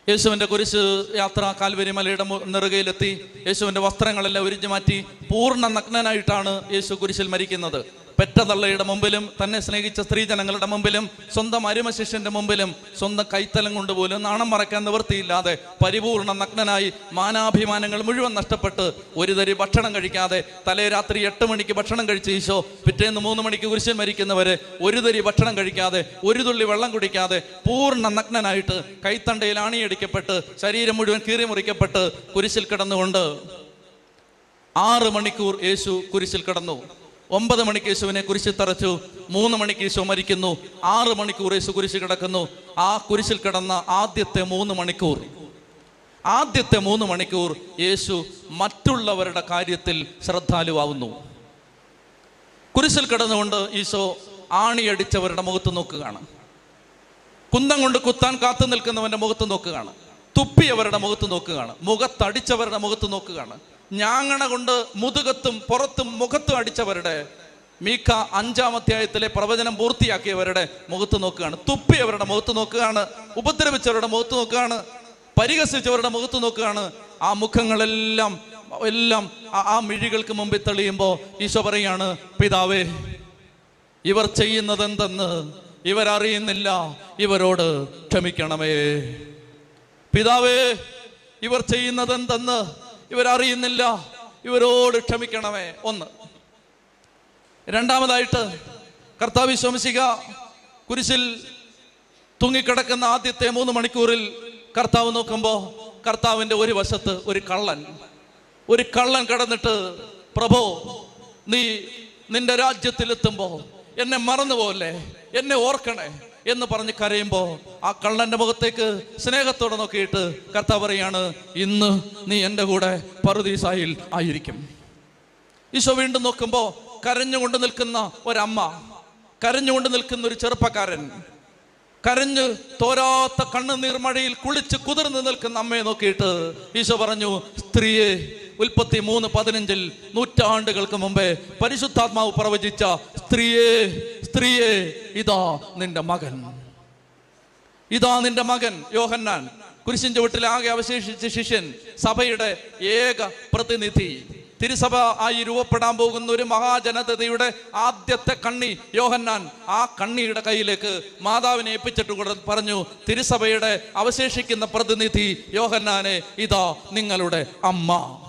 യേശുവിന്റെ കുരിശ് യാത്ര കാൽവരി മലയുടെ നെറുകയിലെത്തി. യേശുവിന്റെ വസ്ത്രങ്ങളെല്ലാം ഉരിഞ്ഞു മാറ്റി പൂർണ നഗ്നനായിട്ടാണ് യേശു കുരിശിൽ മരിക്കുന്നത്. പെറ്റ തള്ളയുടെ മുമ്പിലും തന്നെ സ്നേഹിച്ച സ്ത്രീജനങ്ങളുടെ മുമ്പിലും സ്വന്തം അരുമ ശിഷ്യന്റെ മുമ്പിലും സ്വന്തം കൈത്തലം കൊണ്ടുപോലും നാണം മറക്കാൻ നിവൃത്തിയില്ലാതെ പരിപൂർണ നഗ്നനായി മാനാഭിമാനങ്ങൾ മുഴുവൻ നഷ്ടപ്പെട്ട് ഒരു തരി ഭക്ഷണം കഴിക്കാതെ തലേ രാത്രി എട്ട് മണിക്ക് ഭക്ഷണം കഴിച്ച ഈശോ പിറ്റേന്ന് മൂന്ന് മണിക്ക് കുരിശിൽ മരിക്കുന്നവരെ ഒരു തരി ഭക്ഷണം കഴിക്കാതെ ഒരു തുള്ളി വെള്ളം കുടിക്കാതെ പൂർണ നഗ്നനായിട്ട് കൈത്തണ്ടയിൽ ആണിയടിക്കപ്പെട്ട് ശരീരം മുഴുവൻ കീറി മുറിക്കപ്പെട്ട് കുരിശിൽ കിടന്നുകൊണ്ട് ആറ് മണിക്കൂർ യേശു കുരിശിൽ കിടന്നു. ഒമ്പത് മണിക്ക് യേശുവിനെ കുരിശിൽ തറച്ചു മൂന്ന് മണിക്ക് യേശു മരിക്കുന്നു ആറ് മണിക്കൂർ യേശു കുരിശിൽ കിടക്കുന്നു. ആ കുരിശിൽ കിടന്ന ആദ്യത്തെ മൂന്ന് മണിക്കൂർ. ആദ്യത്തെ മൂന്ന് മണിക്കൂർ യേശു മറ്റുള്ളവരുടെ കാര്യത്തിൽ ശ്രദ്ധാലുവാകുന്നു കുരിശിൽ കിടന്നുകൊണ്ട് ഈശോ ആണിയടിച്ചവരുടെ മുഖത്ത് നോക്കുകയാണ്. കുന്തം കൊണ്ട് കുത്താൻ കാത്തു നിൽക്കുന്നവന്റെ മുഖത്ത് നോക്കുകയാണ്. തുപ്പിയവരുടെ മുഖത്ത് നോക്കുകയാണ്. മുഖത്തടിച്ചവരുടെ മുഖത്ത് നോക്കുകയാണ്. ഞാങ്ങണ കൊണ്ട് മുതുകത്തും പുറത്തും മുഖത്തും അടിച്ചവരുടെ മീക്ക അഞ്ചാം അധ്യായത്തിലെ പ്രവചനം പൂർത്തിയാക്കിയവരുടെ മുഖത്ത് നോക്കുകയാണ്. തുപ്പിയവരുടെ മുഖത്ത് നോക്കുകയാണ്. ഉപദ്രവിച്ചവരുടെ മുഖത്ത് നോക്കുകയാണ്. പരിഹസിച്ചവരുടെ മുഖത്ത് നോക്കുകയാണ്. ആ മുഖങ്ങളെല്ലാം എല്ലാം ആ- മിഴികൾക്ക് മുമ്പിൽ തെളിയുമ്പോൾ ഈശോ പറയാണ് പിതാവേ ഇവർ ചെയ്യുന്നത് എന്തെന്ന് ഇവരറിയുന്നില്ല. ഇവരോട് ക്ഷമിക്കണമേ. പിതാവേ ഇവർ ചെയ്യുന്നത് എന്തെന്ന് ഇവരറിയുന്നില്ല. ഇവരോട് ക്ഷമിക്കണമേ. ഒന്ന്. രണ്ടാമതായിട്ട് കർത്താവ് ശോമിശിക കുരിശിൽ തൂങ്ങിക്കിടക്കുന്ന ആദ്യത്തെ മൂന്ന് മണിക്കൂറിൽ കർത്താവ് നോക്കുമ്പോൾ കർത്താവിന്റെ ഒരു വശത്ത് ഒരു കള്ളൻ. ഒരു കള്ളൻ കടന്നിട്ട് പ്രഭോ നീ നിന്റെ രാജ്യത്തിലെത്തുമ്പോ എന്നെ മറന്നുപോലെ എന്നെ ഓർക്കണേ. എന്ന് പറഞ്ഞ് കരയുമ്പോൾ ആ കള്ളന്റെ മുഖത്തേക്ക് സ്നേഹത്തോടെ നോക്കിയിട്ട് കർത്താവ് പറയാണ് ഇന്ന് നീ എന്റെ കൂടെ പറുദീസായിൽ ആയിരിക്കും. ഈശോ വീണ്ടും നോക്കുമ്പോ കരഞ്ഞുകൊണ്ട് നിൽക്കുന്ന ഒരമ്മ കരഞ്ഞുകൊണ്ട് നിൽക്കുന്ന ഒരു ചെറുപ്പക്കാരൻ കരഞ്ഞ് തോരാത്ത കണ്ണുനീർ മഴയിൽ കുളിച്ച് കുതിർന്ന് നിൽക്കുന്ന അമ്മയെ നോക്കിയിട്ട് ഈശോ പറഞ്ഞു സ്ത്രീയെ ഉൽപ്പത്തി മൂന്ന് പതിനഞ്ചിൽ നൂറ്റാണ്ടുകൾക്ക് മുമ്പേ പരിശുദ്ധാത്മാവ് പ്രവചിച്ച സ്ത്രീയെ സ്ത്രീയെ ഇതാ നിന്റെ മകൻ. ഇതാ നിന്റെ മകൻ യോഹന്നാൻ. കുരിശിൻ ചുവട്ടിൽ ആകെ അവശേഷിച്ച ശിഷ്യൻ സഭയുടെ ഏക പ്രതിനിധി. തിരുസഭ ആയി രൂപപ്പെടാൻ പോകുന്ന ഒരു മഹാജനതയുടെ ആദ്യത്തെ കണ്ണി യോഹന്നാൻ ആ കണ്ണിയുടെ കയ്യിലേക്ക് മാതാവിനെ ഏൽപ്പിച്ചിട്ട് കൂടെ പറഞ്ഞു തിരുസഭയുടെ അവശേഷിക്കുന്ന പ്രതിനിധി യോഹന്നാനെ ഇതാ നിങ്ങളുടെ അമ്മ.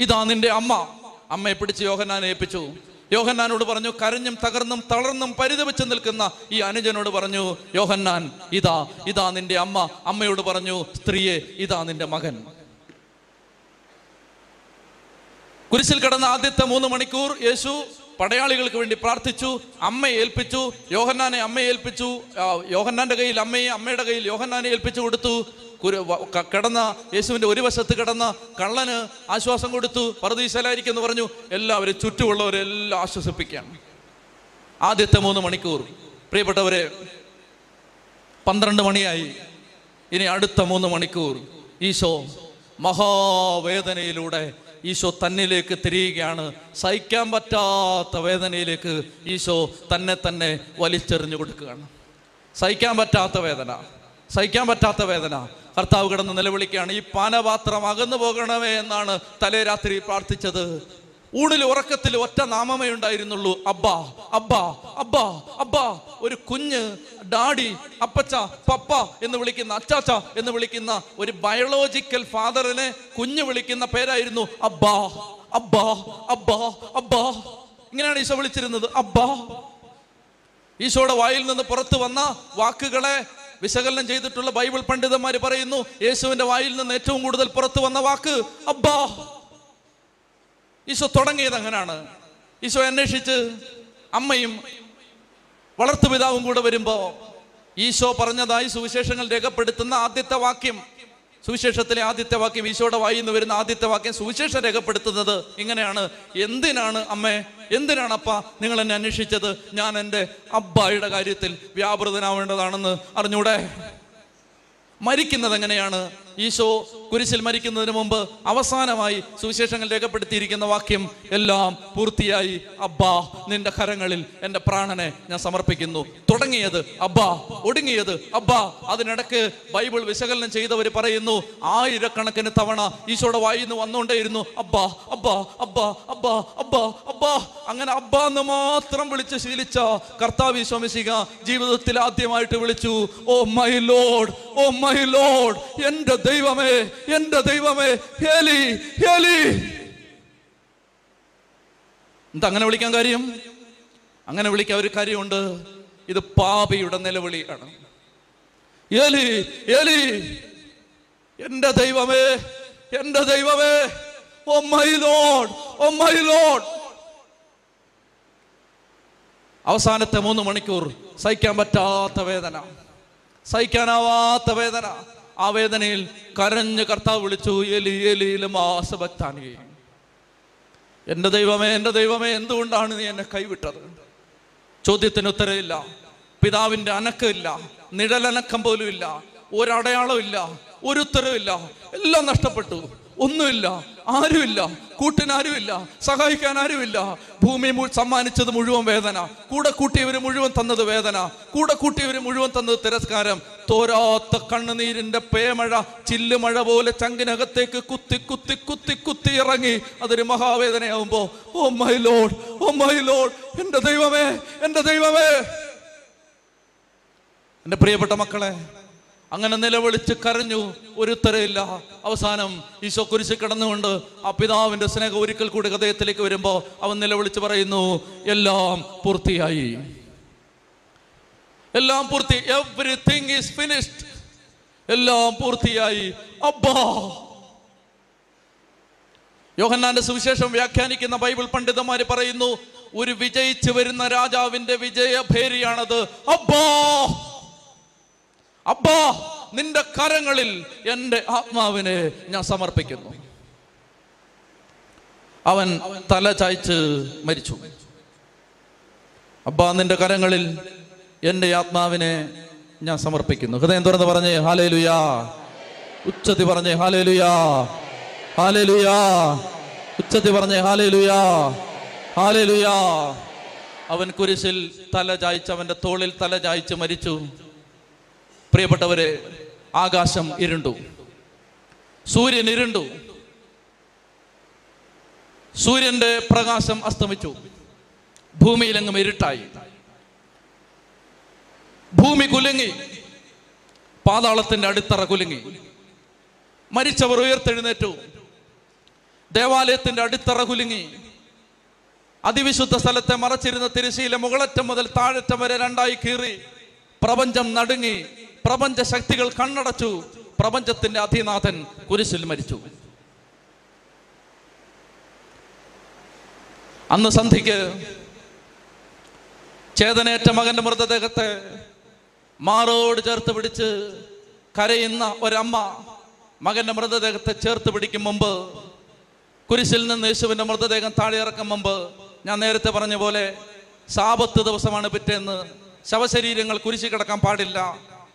ഇതാ നിന്റെ അമ്മ. അമ്മയെ പിടിച്ച് യോഹന്നാനെ ഏൽപ്പിച്ചു. യോഹന്നാനോട് പറഞ്ഞു കരഞ്ഞും തകർന്നും തളർന്നും പരിതപിച്ച് നിൽക്കുന്ന ഈ അനുജനോട് പറഞ്ഞു യോഹന്നാൻ ഇതാ ഇതാ നിന്റെ അമ്മ. അമ്മയോട് പറഞ്ഞു സ്ത്രീയെ ഇതാ നിന്റെ മകൻ. കുരിശിൽ കിടന്ന ആദ്യത്തെ മൂന്ന് മണിക്കൂർ യേശു പടയാളികൾക്ക് വേണ്ടി പ്രാർത്ഥിച്ചു അമ്മയെ ഏൽപ്പിച്ചു യോഹന്നാനെ അമ്മയെ ഏൽപ്പിച്ചു യോഹന്നാന്റെ കയ്യിൽ അമ്മയെ അമ്മയുടെ കയ്യിൽ യോഹന്നാനെ ഏൽപ്പിച്ചു കൊടുത്തു. കിടന്ന യേശുവിന്റെ ഒരു വശത്ത് കിടന്ന കള്ളന് ആശ്വാസം കൊടുത്തു പറദീശലായിരിക്കും പറഞ്ഞു. എല്ലാവരും ചുറ്റുമുള്ളവരെല്ലാം ആശ്വസിപ്പിക്കുകയാണ് ആദ്യത്തെ മൂന്ന് മണിക്കൂർ. പ്രിയപ്പെട്ടവരെ പന്ത്രണ്ട് മണിയായി. ഇനി അടുത്ത മൂന്ന് മണിക്കൂർ. ഈശോ മഹാവേദനയിലൂടെ ഈശോ തന്നിലേക്ക് തിരിയുകയാണ്. സഹിക്കാൻ പറ്റാത്ത വേദനയിലേക്ക് ഈശോ തന്നെ തന്നെ വലിച്ചെറിഞ്ഞു കൊടുക്കുകയാണ്. സഹിക്കാൻ പറ്റാത്ത വേദന. സഹിക്കാൻ പറ്റാത്ത വേദന. കർത്താവ് കിടന്ന് നിലവിളിക്കുകയാണ് ഈ പാനപാത്രം അകന്നു പോകണമേ എന്നാണ് തലേ രാത്രി പ്രാർത്ഥിച്ചത്. ഊണിൽ ഉറക്കത്തിൽ ഒറ്റ നാമമേ ഉണ്ടായിരുന്നുള്ളൂ. അബ്ബാ അബ്ബാ അബ്ബാ അബ്ബാ. ഒരു കുഞ്ഞ് ഡാഡി അപ്പച്ച പപ്പ എന്ന് വിളിക്കുന്ന അച്ചാച്ച എന്ന് വിളിക്കുന്ന ഒരു ബയോളോജിക്കൽ ഫാദറിനെ കുഞ്ഞ് വിളിക്കുന്ന പേരായിരുന്നു അബ്ബാ അബ്ബാ അബ്ബാ അബ്ബാ. ഇങ്ങനെയാണ് ഈശോ വിളിച്ചിരുന്നത് അബ്ബാ. ഈശോയുടെ വായിൽ നിന്ന് പുറത്തു വന്ന വാക്കുകളെ വിശകലനം ചെയ്തിട്ടുള്ള ബൈബിൾ പണ്ഡിതന്മാർ പറയുന്നു യേശുവിന്റെ വായിൽ നിന്ന് ഏറ്റവും കൂടുതൽ പുറത്തു വന്ന വാക്ക് അബ്ബാ. ഈശോ തുടങ്ങിയത് അങ്ങനാണ്. ഈശോ അന്വേഷിച്ച് അമ്മയും വളർത്തുപിതാവും കൂടെ വരുമ്പോ ഈശോ പറഞ്ഞതായി സുവിശേഷങ്ങൾ രേഖപ്പെടുത്തുന്ന ആദ്യത്തെ വാക്യം. സുവിശേഷത്തിലെ ആദ്യത്തെ വാക്യം ഈശോയുടെ വായിൽ വരുന്ന ആദ്യത്തെ വാക്യം സുവിശേഷം രേഖപ്പെടുത്തുന്നത് ഇങ്ങനെയാണ്. എന്തിനാണ് അമ്മേ? എന്തിനാണ് അപ്പ നിങ്ങൾ എന്നെ അന്വേഷിച്ചത്? ഞാൻ എന്റെ അബ്ബായുടെ കാര്യത്തിൽ വ്യാപൃതനാവേണ്ടതാണെന്ന് അറിഞ്ഞൂടെ? മരിക്കുന്നത് എങ്ങനെയാണ്? ഈശോ കുരിശിൽ മരിക്കുന്നതിന് മുമ്പ് അവസാനമായി സുവിശേഷങ്ങൾ രേഖപ്പെടുത്തിയിരിക്കുന്ന വാക്യം എല്ലാം പൂർത്തിയായി. അബ്ബാ നിന്റെ കരങ്ങളിൽ എന്റെ പ്രാണനെ ഞാൻ സമർപ്പിക്കുന്നു. തുടങ്ങിയത് അബ്ബാ ഒടുങ്ങിയത് അബ്ബാ. അതിനിടക്ക് ബൈബിൾ വിശകലനം ചെയ്തവർ പറയുന്നു ആയിരക്കണക്കിന് തവണ ഈശോയുടെ വായിൽ നിന്ന് വന്നുകൊണ്ടേയിരുന്നു. അബ്ബാ അബ്ബാ അബ്ബാ അബ്ബാ അബ്ബാ അബ്ബാ. അങ്ങനെ അബ്ബാ എന്ന് മാത്രം വിളിച്ച് ശീലിച്ച കർത്താവ് ഈശോമിശിക ജീവിതത്തിൽ ആദ്യമായിട്ട് വിളിച്ചു oh my load oh my load എന്റെ ദൈവമേ എന്റെ ദൈവമേ ഹേലി ഹേലി. എന്താ അങ്ങനെ വിളിക്കാൻ കാര്യം? അങ്ങനെ വിളിക്കാൻ ഒരു കാര്യമുണ്ട്. ഇത് പാപിയുടെ നിലവിളിയാണ്. ഏലി ഏലി എന്റെ ദൈവമേ എന്റെ ദൈവമേ. ഓ മൈ ഓ മൈ അവസാനത്തെ മൂന്ന് മണിക്കൂർ സഹിക്കാൻ പറ്റാത്ത വേദന. സഹിക്കാനാവാത്ത വേദന. ആ വേദനയിൽ കരഞ്ഞ് കർത്താവ് വിളിച്ചു എലി എലിയിൽ മാസഭക്താനിയെ എന്റെ ദൈവമേ എന്റെ ദൈവമേ എന്തുകൊണ്ടാണ് നീ എന്നെ കൈവിട്ടത്? ചോദ്യത്തിന് ഉത്തരവില്ല. പിതാവിന്റെ അനക്കമില്ല. നിഴലനക്കം പോലും ഇല്ല ഒരടയാളമില്ല. ഒരു ഉത്തരവില്ല എല്ലാം നഷ്ടപ്പെട്ടു. ഒന്നുമില്ല ആരുമില്ല കൂട്ടിനാരുമില്ല സഹായിക്കാൻ ആരുമില്ല. ഭൂമി സമ്മാനിച്ചത് മുഴുവൻ വേദന. കൂടെ കൂട്ടിയവര് മുഴുവൻ തന്നത് വേദന. കൂടെ കൂട്ടിയവര് മുഴുവൻ തന്നത് തിരസ്കാരം. തോരാത്ത കണ്ണുനീരിന്റെ പേമഴ ചില്ലുമഴ പോലെ ചങ്കിനകത്തേക്ക് കുത്തി കുത്തി കുത്തി കുത്തി ഇറങ്ങി. അതൊരു മഹാവേദനയാവുമ്പോ oh my load oh my load എന്റെ ദൈവമേ എന്റെ ദൈവമേ. എന്റെ പ്രിയപ്പെട്ട മക്കളെ അങ്ങനെ നിലവിളിച്ച് കരഞ്ഞു. ഒരു ഉത്തരയില്ല അവസാനം ഈശോ കുരിശ് കിടന്നുകൊണ്ട് ആ പിതാവിന്റെ സ്നേഹം ഒരിക്കൽ കൂടി ഹൃദയത്തിലേക്ക് വരുമ്പോ അവൻ നിലവിളിച്ച് പറയുന്നു എല്ലാം പൂർത്തിയായി. എല്ലാം പൂർത്തി എവറിങ് ഈസ് ഫിനിഷ്ഡ് എല്ലാം പൂർത്തിയായി. അബ്ബാ യോഹന്നാന്റെ സുവിശേഷം വ്യാഖ്യാനിക്കുന്ന ബൈബിൾ പണ്ഡിതന്മാര് പറയുന്നു ഒരു വിജയിച്ചു വരുന്ന രാജാവിന്റെ വിജയഭേരിയാണത്. അബ്ബാ അബ്ബാ നിന്റെ കരങ്ങളിൽ എന്റെ ആത്മാവിനെ ഞാൻ സമർപ്പിക്കുന്നു. അവൻ തല ചായ്ച്ച് മരിച്ചു. അബ്ബാ നിന്റെ കരങ്ങളിൽ എന്റെ ആത്മാവിനെ ഞാൻ സമർപ്പിക്കുന്നു. ഹൃദയം തുറന്ന് പറഞ്ഞേ ഹാലേ ലുയാ ഉച്ചത്തി പറഞ്ഞേ ഹാലേ ലുയാ ഹാലേ ലുയാ ഉച്ചത്തി പറഞ്ഞേ ഹാലേ ലുയാ ഹാലേ ലുയാ അവൻ കുരിശിൽ തല ചായ്ച്ച് അവന്റെ തോളിൽ തല ചായ്ച്ച് മരിച്ചു. പ്രിയപ്പെട്ടവരെ ആകാശം ഇരുണ്ടു. സൂര്യൻ ഇരുണ്ടു. സൂര്യന്റെ പ്രകാശം അസ്തമിച്ചു. ഭൂമിയിലെങ്ങും ഇരുട്ടായി. ഭൂമി കുലുങ്ങി. പാതാളത്തിന്റെ അടിത്തറ കുലുങ്ങി. മരിച്ചവർ ഉയർത്തെഴുന്നേറ്റു. ദേവാലയത്തിന്റെ അടിത്തറ കുലുങ്ങി. അതിവിശുദ്ധ സ്ഥലത്തെ മറച്ചിരുന്ന തിരശ്ശീല മുകളറ്റം മുതൽ താഴറ്റം വരെ രണ്ടായി കീറി. പ്രപഞ്ചം നടുങ്ങി. പ്രപഞ്ച ശക്തികൾ കണ്ണടച്ചു. പ്രപഞ്ചത്തിന്റെ അധിനാഥൻ കുരിശിൽ മരിച്ചു. അന്ന് സന്ധിക്ക് ചേതനേറ്റ മകന്റെ മൃതദേഹത്തെ മാറോട് ചേർത്ത് പിടിച്ച് കരയുന്ന ഒരമ്മ മകന്റെ മൃതദേഹത്തെ ചേർത്ത് പിടിക്കും മുമ്പ് കുരിശിൽ നിന്ന് യേശുവിന്റെ മൃതദേഹം താഴെ ഇറക്കും മുമ്പ് ഞാൻ നേരത്തെ പറഞ്ഞ പോലെ സാപത്ത് ദിവസമാണ് പിറ്റേന്ന് ശവശരീരങ്ങൾ കുരിശി കിടക്കാൻ പാടില്ല.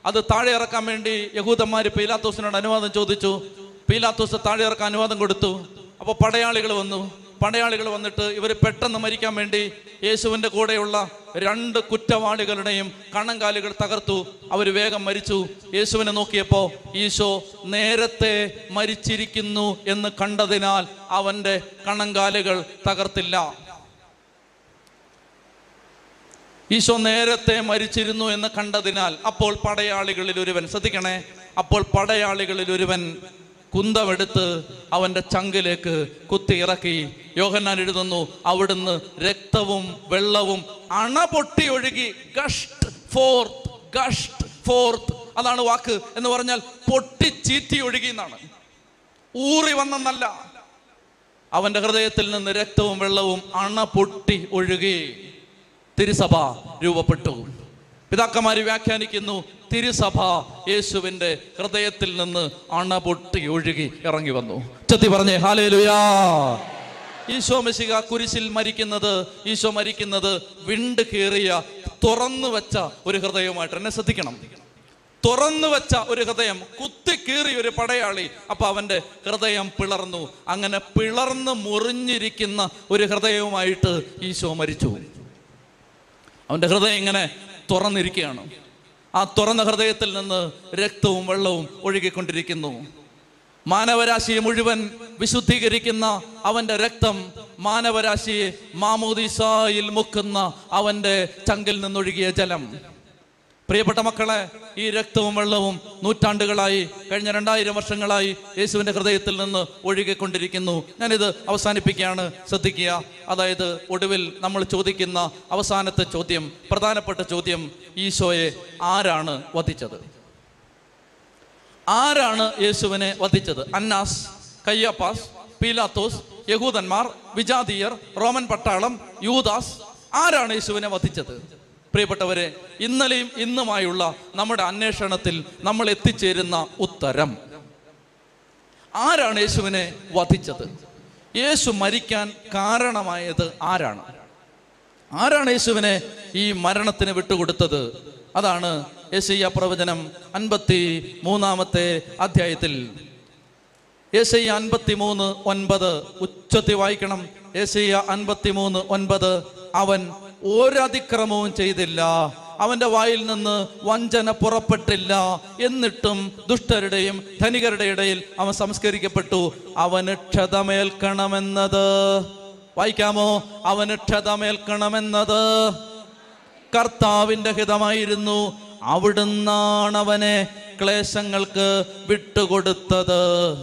അത് താഴെ ഇറക്കാൻ വേണ്ടി യഹൂദന്മാർ പീലാത്തോസിനോട് അനുവാദം ചോദിച്ചു. പീലാത്തോസ് താഴെ ഇറക്കാൻ അനുവാദം കൊടുത്തു. അപ്പോൾ പടയാളികൾ വന്നു. പടയാളികൾ വന്നിട്ട് ഇവർ പെട്ടെന്ന് മരിക്കാൻ വേണ്ടി യേശുവിന്റെ കൂടെയുള്ള രണ്ട് കുറ്റവാളികളുടെയും കണ്ണങ്കാലുകൾ തകർത്തു. അവർ വേഗം മരിച്ചു. യേശുവിനെ നോക്കിയപ്പോൾ ഈശോ നേരത്തെ മരിച്ചിരിക്കുന്നു എന്ന് കണ്ടതിനാൽ അവന്റെ കണ്ണങ്കാലുകൾ തകർത്തില്ല. ഈശോ നേരത്തെ മരിച്ചിരുന്നു എന്ന് കണ്ടതിനാൽ അപ്പോൾ പടയാളികളിൽ ഒരുവൻ ശ്രദ്ധിക്കണേ അപ്പോൾ പടയാളികളിൽ ഒരുവൻ കുന്തമെടുത്ത് അവന്റെ ചങ്കിലേക്ക് കുത്തി ഇറക്കി. യോഹന്നാൻ എഴുതുന്നു അവിടുന്ന് രക്തവും വെള്ളവും അണ പൊട്ടി ഒഴുകി. Gushed forth gushed forth. അതാണ് വാക്ക് എന്ന് പറഞ്ഞാൽ പൊട്ടി ചീറ്റി ഒഴുകി എന്നാണ്. ഊറി വന്നെന്നല്ല. അവന്റെ ഹൃദയത്തിൽ നിന്ന് രക്തവും വെള്ളവും അണ പൊട്ടി ഒഴുകി. തിരുസഭ രൂപപ്പെട്ടു. പിതാക്കന്മാര് വ്യാഖ്യാനിക്കുന്നു തിരുസഭ യേശുവിന്റെ ഹൃദയത്തിൽ നിന്ന് അണപൊട്ടി ഒഴുകി ഇറങ്ങി വന്നു. ചത്തി പറഞ്ഞേ ഹാലേലുയാ ഈശോ മെസ്സിക കുരിശിൽ മരിക്കുന്നത് ഈശോ മരിക്കുന്നത് വിണ്ട് കീറിയ തുറന്നു വെച്ച ഒരു ഹൃദയവുമായിട്ട്. എന്നെ ശ്രദ്ധിക്കണം. തുറന്നു വെച്ച ഒരു ഹൃദയം കുത്തി കീറി ഒരു പടയാളി അപ്പൊ അവന്റെ ഹൃദയം പിളർന്നു. അങ്ങനെ പിളർന്ന് മുറിഞ്ഞിരിക്കുന്ന ഒരു ഹൃദയവുമായിട്ട് ഈശോ മരിച്ചു. അവന്റെ ഹൃദയം ഇങ്ങനെ തുറന്നിരിക്കുകയാണ്. ആ തുറന്ന ഹൃദയത്തിൽ നിന്ന് രക്തവും വെള്ളവും ഒഴുകിക്കൊണ്ടിരിക്കുന്നു. മാനവരാശിയെ മുഴുവൻ വിശുദ്ധീകരിക്കുന്ന അവന്റെ രക്തം മാനവരാശിയെ മാമോദിസായിൽ മുക്കുന്ന അവന്റെ ചങ്കിൽ നിന്നൊഴുകിയ ജലം. പ്രിയപ്പെട്ട മക്കളെ ഈ രക്തവും വെള്ളവും നൂറ്റാണ്ടുകളായി കഴിഞ്ഞ രണ്ടായിരം വർഷങ്ങളായി യേശുവിന്റെ ഹൃദയത്തിൽ നിന്ന് ഒഴുകിക്കൊണ്ടിരിക്കുന്നു. ഞാനിത് അവസാനിപ്പിക്കുകയാണ്. ശ്രദ്ധിക്കുക. അതായത് ഒടുവിൽ നമ്മൾ ചോദിക്കുന്ന അവസാനത്തെ ചോദ്യം പ്രധാനപ്പെട്ട ചോദ്യം ഈശോയെ ആരാണ് വധിച്ചത്? ആരാണ് യേശുവിനെ വധിച്ചത്? അന്നാസ് കയ്യപ്പാസ് പീലാത്തോസ് യഹൂദന്മാർ വിജാതീയർ റോമൻ പട്ടാളം യൂദാസ് ആരാണ് യേശുവിനെ വധിച്ചത്? പ്രിയപ്പെട്ടവരെ ഇന്നലെയും ഇന്നുമായുള്ള നമ്മുടെ അന്വേഷണത്തിൽ നമ്മൾ എത്തിച്ചേരുന്ന ഉത്തരം. ആരാണ് യേശുവിനെ വധിച്ചത്? യേശു മരിക്കാൻ കാരണമായത് ആരാണ്? ആരാണ് യേശുവിനെ ഈ മരണത്തിന് വിട്ടുകൊടുത്തത്? അതാണ് യേശയ്യ പ്രവചനം അൻപത്തി മൂന്നാമത്തെ അധ്യായത്തിൽ. യേശയ്യ അൻപത്തി മൂന്ന് ഒൻപത്. ഉച്ചത്തി വായിക്കണം. യേശയ്യ അൻപത്തി മൂന്ന് ഒൻപത്. അവൻ ഒരതിക്രമവും ചെയ്തില്ല. അവന്റെ വായിൽ നിന്ന് വഞ്ചന പുറപ്പെട്ടില്ല. എന്നിട്ടും ദുഷ്ടരുടെയും ധനികരുടെ ഇടയിൽ അവൻ സംസ്കരിക്കപ്പെട്ടു. അവന് ക്ഷതമേൽക്കണമെന്നത്. വായിക്കാമോ? അവന് ക്ഷതമേൽക്കണമെന്നത്. കർത്താവിന്റെ ഹിതമായിരുന്നു അവിടുന്നാണ് അവനെ ക്ലേശങ്ങൾക്ക് വിട്ടുകൊടുത്തത്.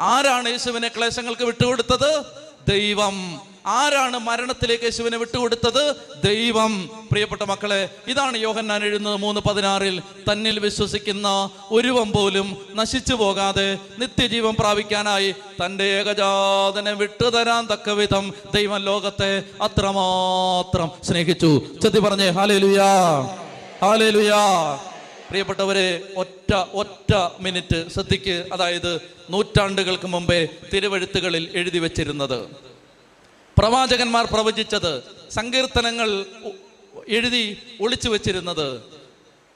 ആരാണ് യേശുവിനെ ക്ലേശങ്ങൾക്ക് വിട്ടുകൊടുത്തത്? ദൈവം. ആരാണ് മരണത്തിലേക്ക് യേശുവിനെ വിട്ടുകൊടുത്തത്? ദൈവം. പ്രിയപ്പെട്ട മക്കളെ ഇതാണ് യോഹന്നാൻ എഴുതുന്നത് മൂന്ന് പതിനാറിൽ. തന്നിൽ വിശ്വസിക്കുന്ന ഒരുവൻ പോലും നശിച്ചു പോകാതെ നിത്യജീവൻ പ്രാപിക്കാനായി തന്റെ ഏകജാതനെ വിട്ടുതരാൻ തക്ക വിധം ദൈവം ലോകത്തെ അത്രമാത്രം സ്നേഹിച്ചു. ചെത്തി പറഞ്ഞേ ഹാലേലുയാ ഹാലേലുയാ. പ്രിയപ്പെട്ടവരെ ഒറ്റ ഒറ്റ മിനിറ്റ് ശ്രദ്ധിക്ക്. അതായത് നൂറ്റാണ്ടുകൾക്ക് മുമ്പേ തിരുവഴുത്തുകളിൽ എഴുതി വച്ചിരുന്നത്. പ്രവാചകന്മാർ പ്രവചിച്ചത് സങ്കീർത്തനങ്ങൾ എഴുതി ഒളിച്ചു വെച്ചിരുന്നത്.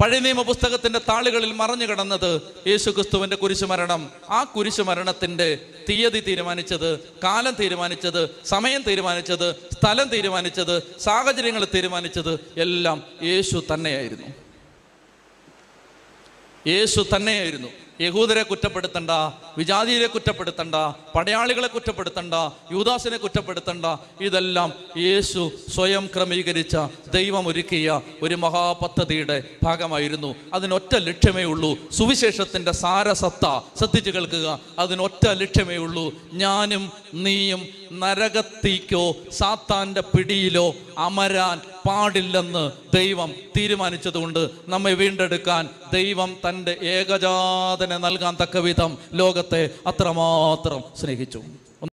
പഴയ നിയമ പുസ്തകത്തിന്റെ താളുകളിൽ മറഞ്ഞു കിടന്നത് യേശുക്രിസ്തുവിന്റെ കുരിശുമരണം. ആ കുരിശുമരണത്തിന്റെ തീയതി തീരുമാനിച്ചത് കാലം തീരുമാനിച്ചത് സമയം തീരുമാനിച്ചത് സ്ഥലം തീരുമാനിച്ചത് സാഹചര്യങ്ങൾ തീരുമാനിച്ചത് എല്ലാം യേശു തന്നെയായിരുന്നു. യേശു തന്നെയായിരുന്നു. യഹൂദരെ കുറ്റപ്പെടുത്തണ്ട വിജാതിയെ കുറ്റപ്പെടുത്തണ്ട പടയാളികളെ കുറ്റപ്പെടുത്തണ്ട യൂദാസിനെ കുറ്റപ്പെടുത്തണ്ട. ഇതെല്ലാം യേശു സ്വയം ക്രമീകരിച്ച ദൈവം ഒരുക്കിയ ഒരു മഹാപദ്ധതിയുടെ ഭാഗമായിരുന്നു. അതിനൊറ്റ ലക്ഷ്യമേ ഉള്ളൂ. സുവിശേഷത്തിന്റെ സാരസത്ത ശ്രദ്ധിച്ചു കേൾക്കുക. അതിനൊറ്റ ലക്ഷ്യമേ ഉള്ളൂ. ഞാനും നീയും നരകത്തിക്കോ സാത്താന്റെ പിടിയിലോ അമരാൻ പാടില്ലെന്ന് ദൈവം തീരുമാനിച്ചതുകൊണ്ട് നമ്മെ വീണ്ടെടുക്കാൻ ദൈവം തന്റെ ഏകജാതനെ നൽകാൻ തക്ക വിധം ലോകത്തെ അത്രമാത്രം സ്നേഹിച്ചു.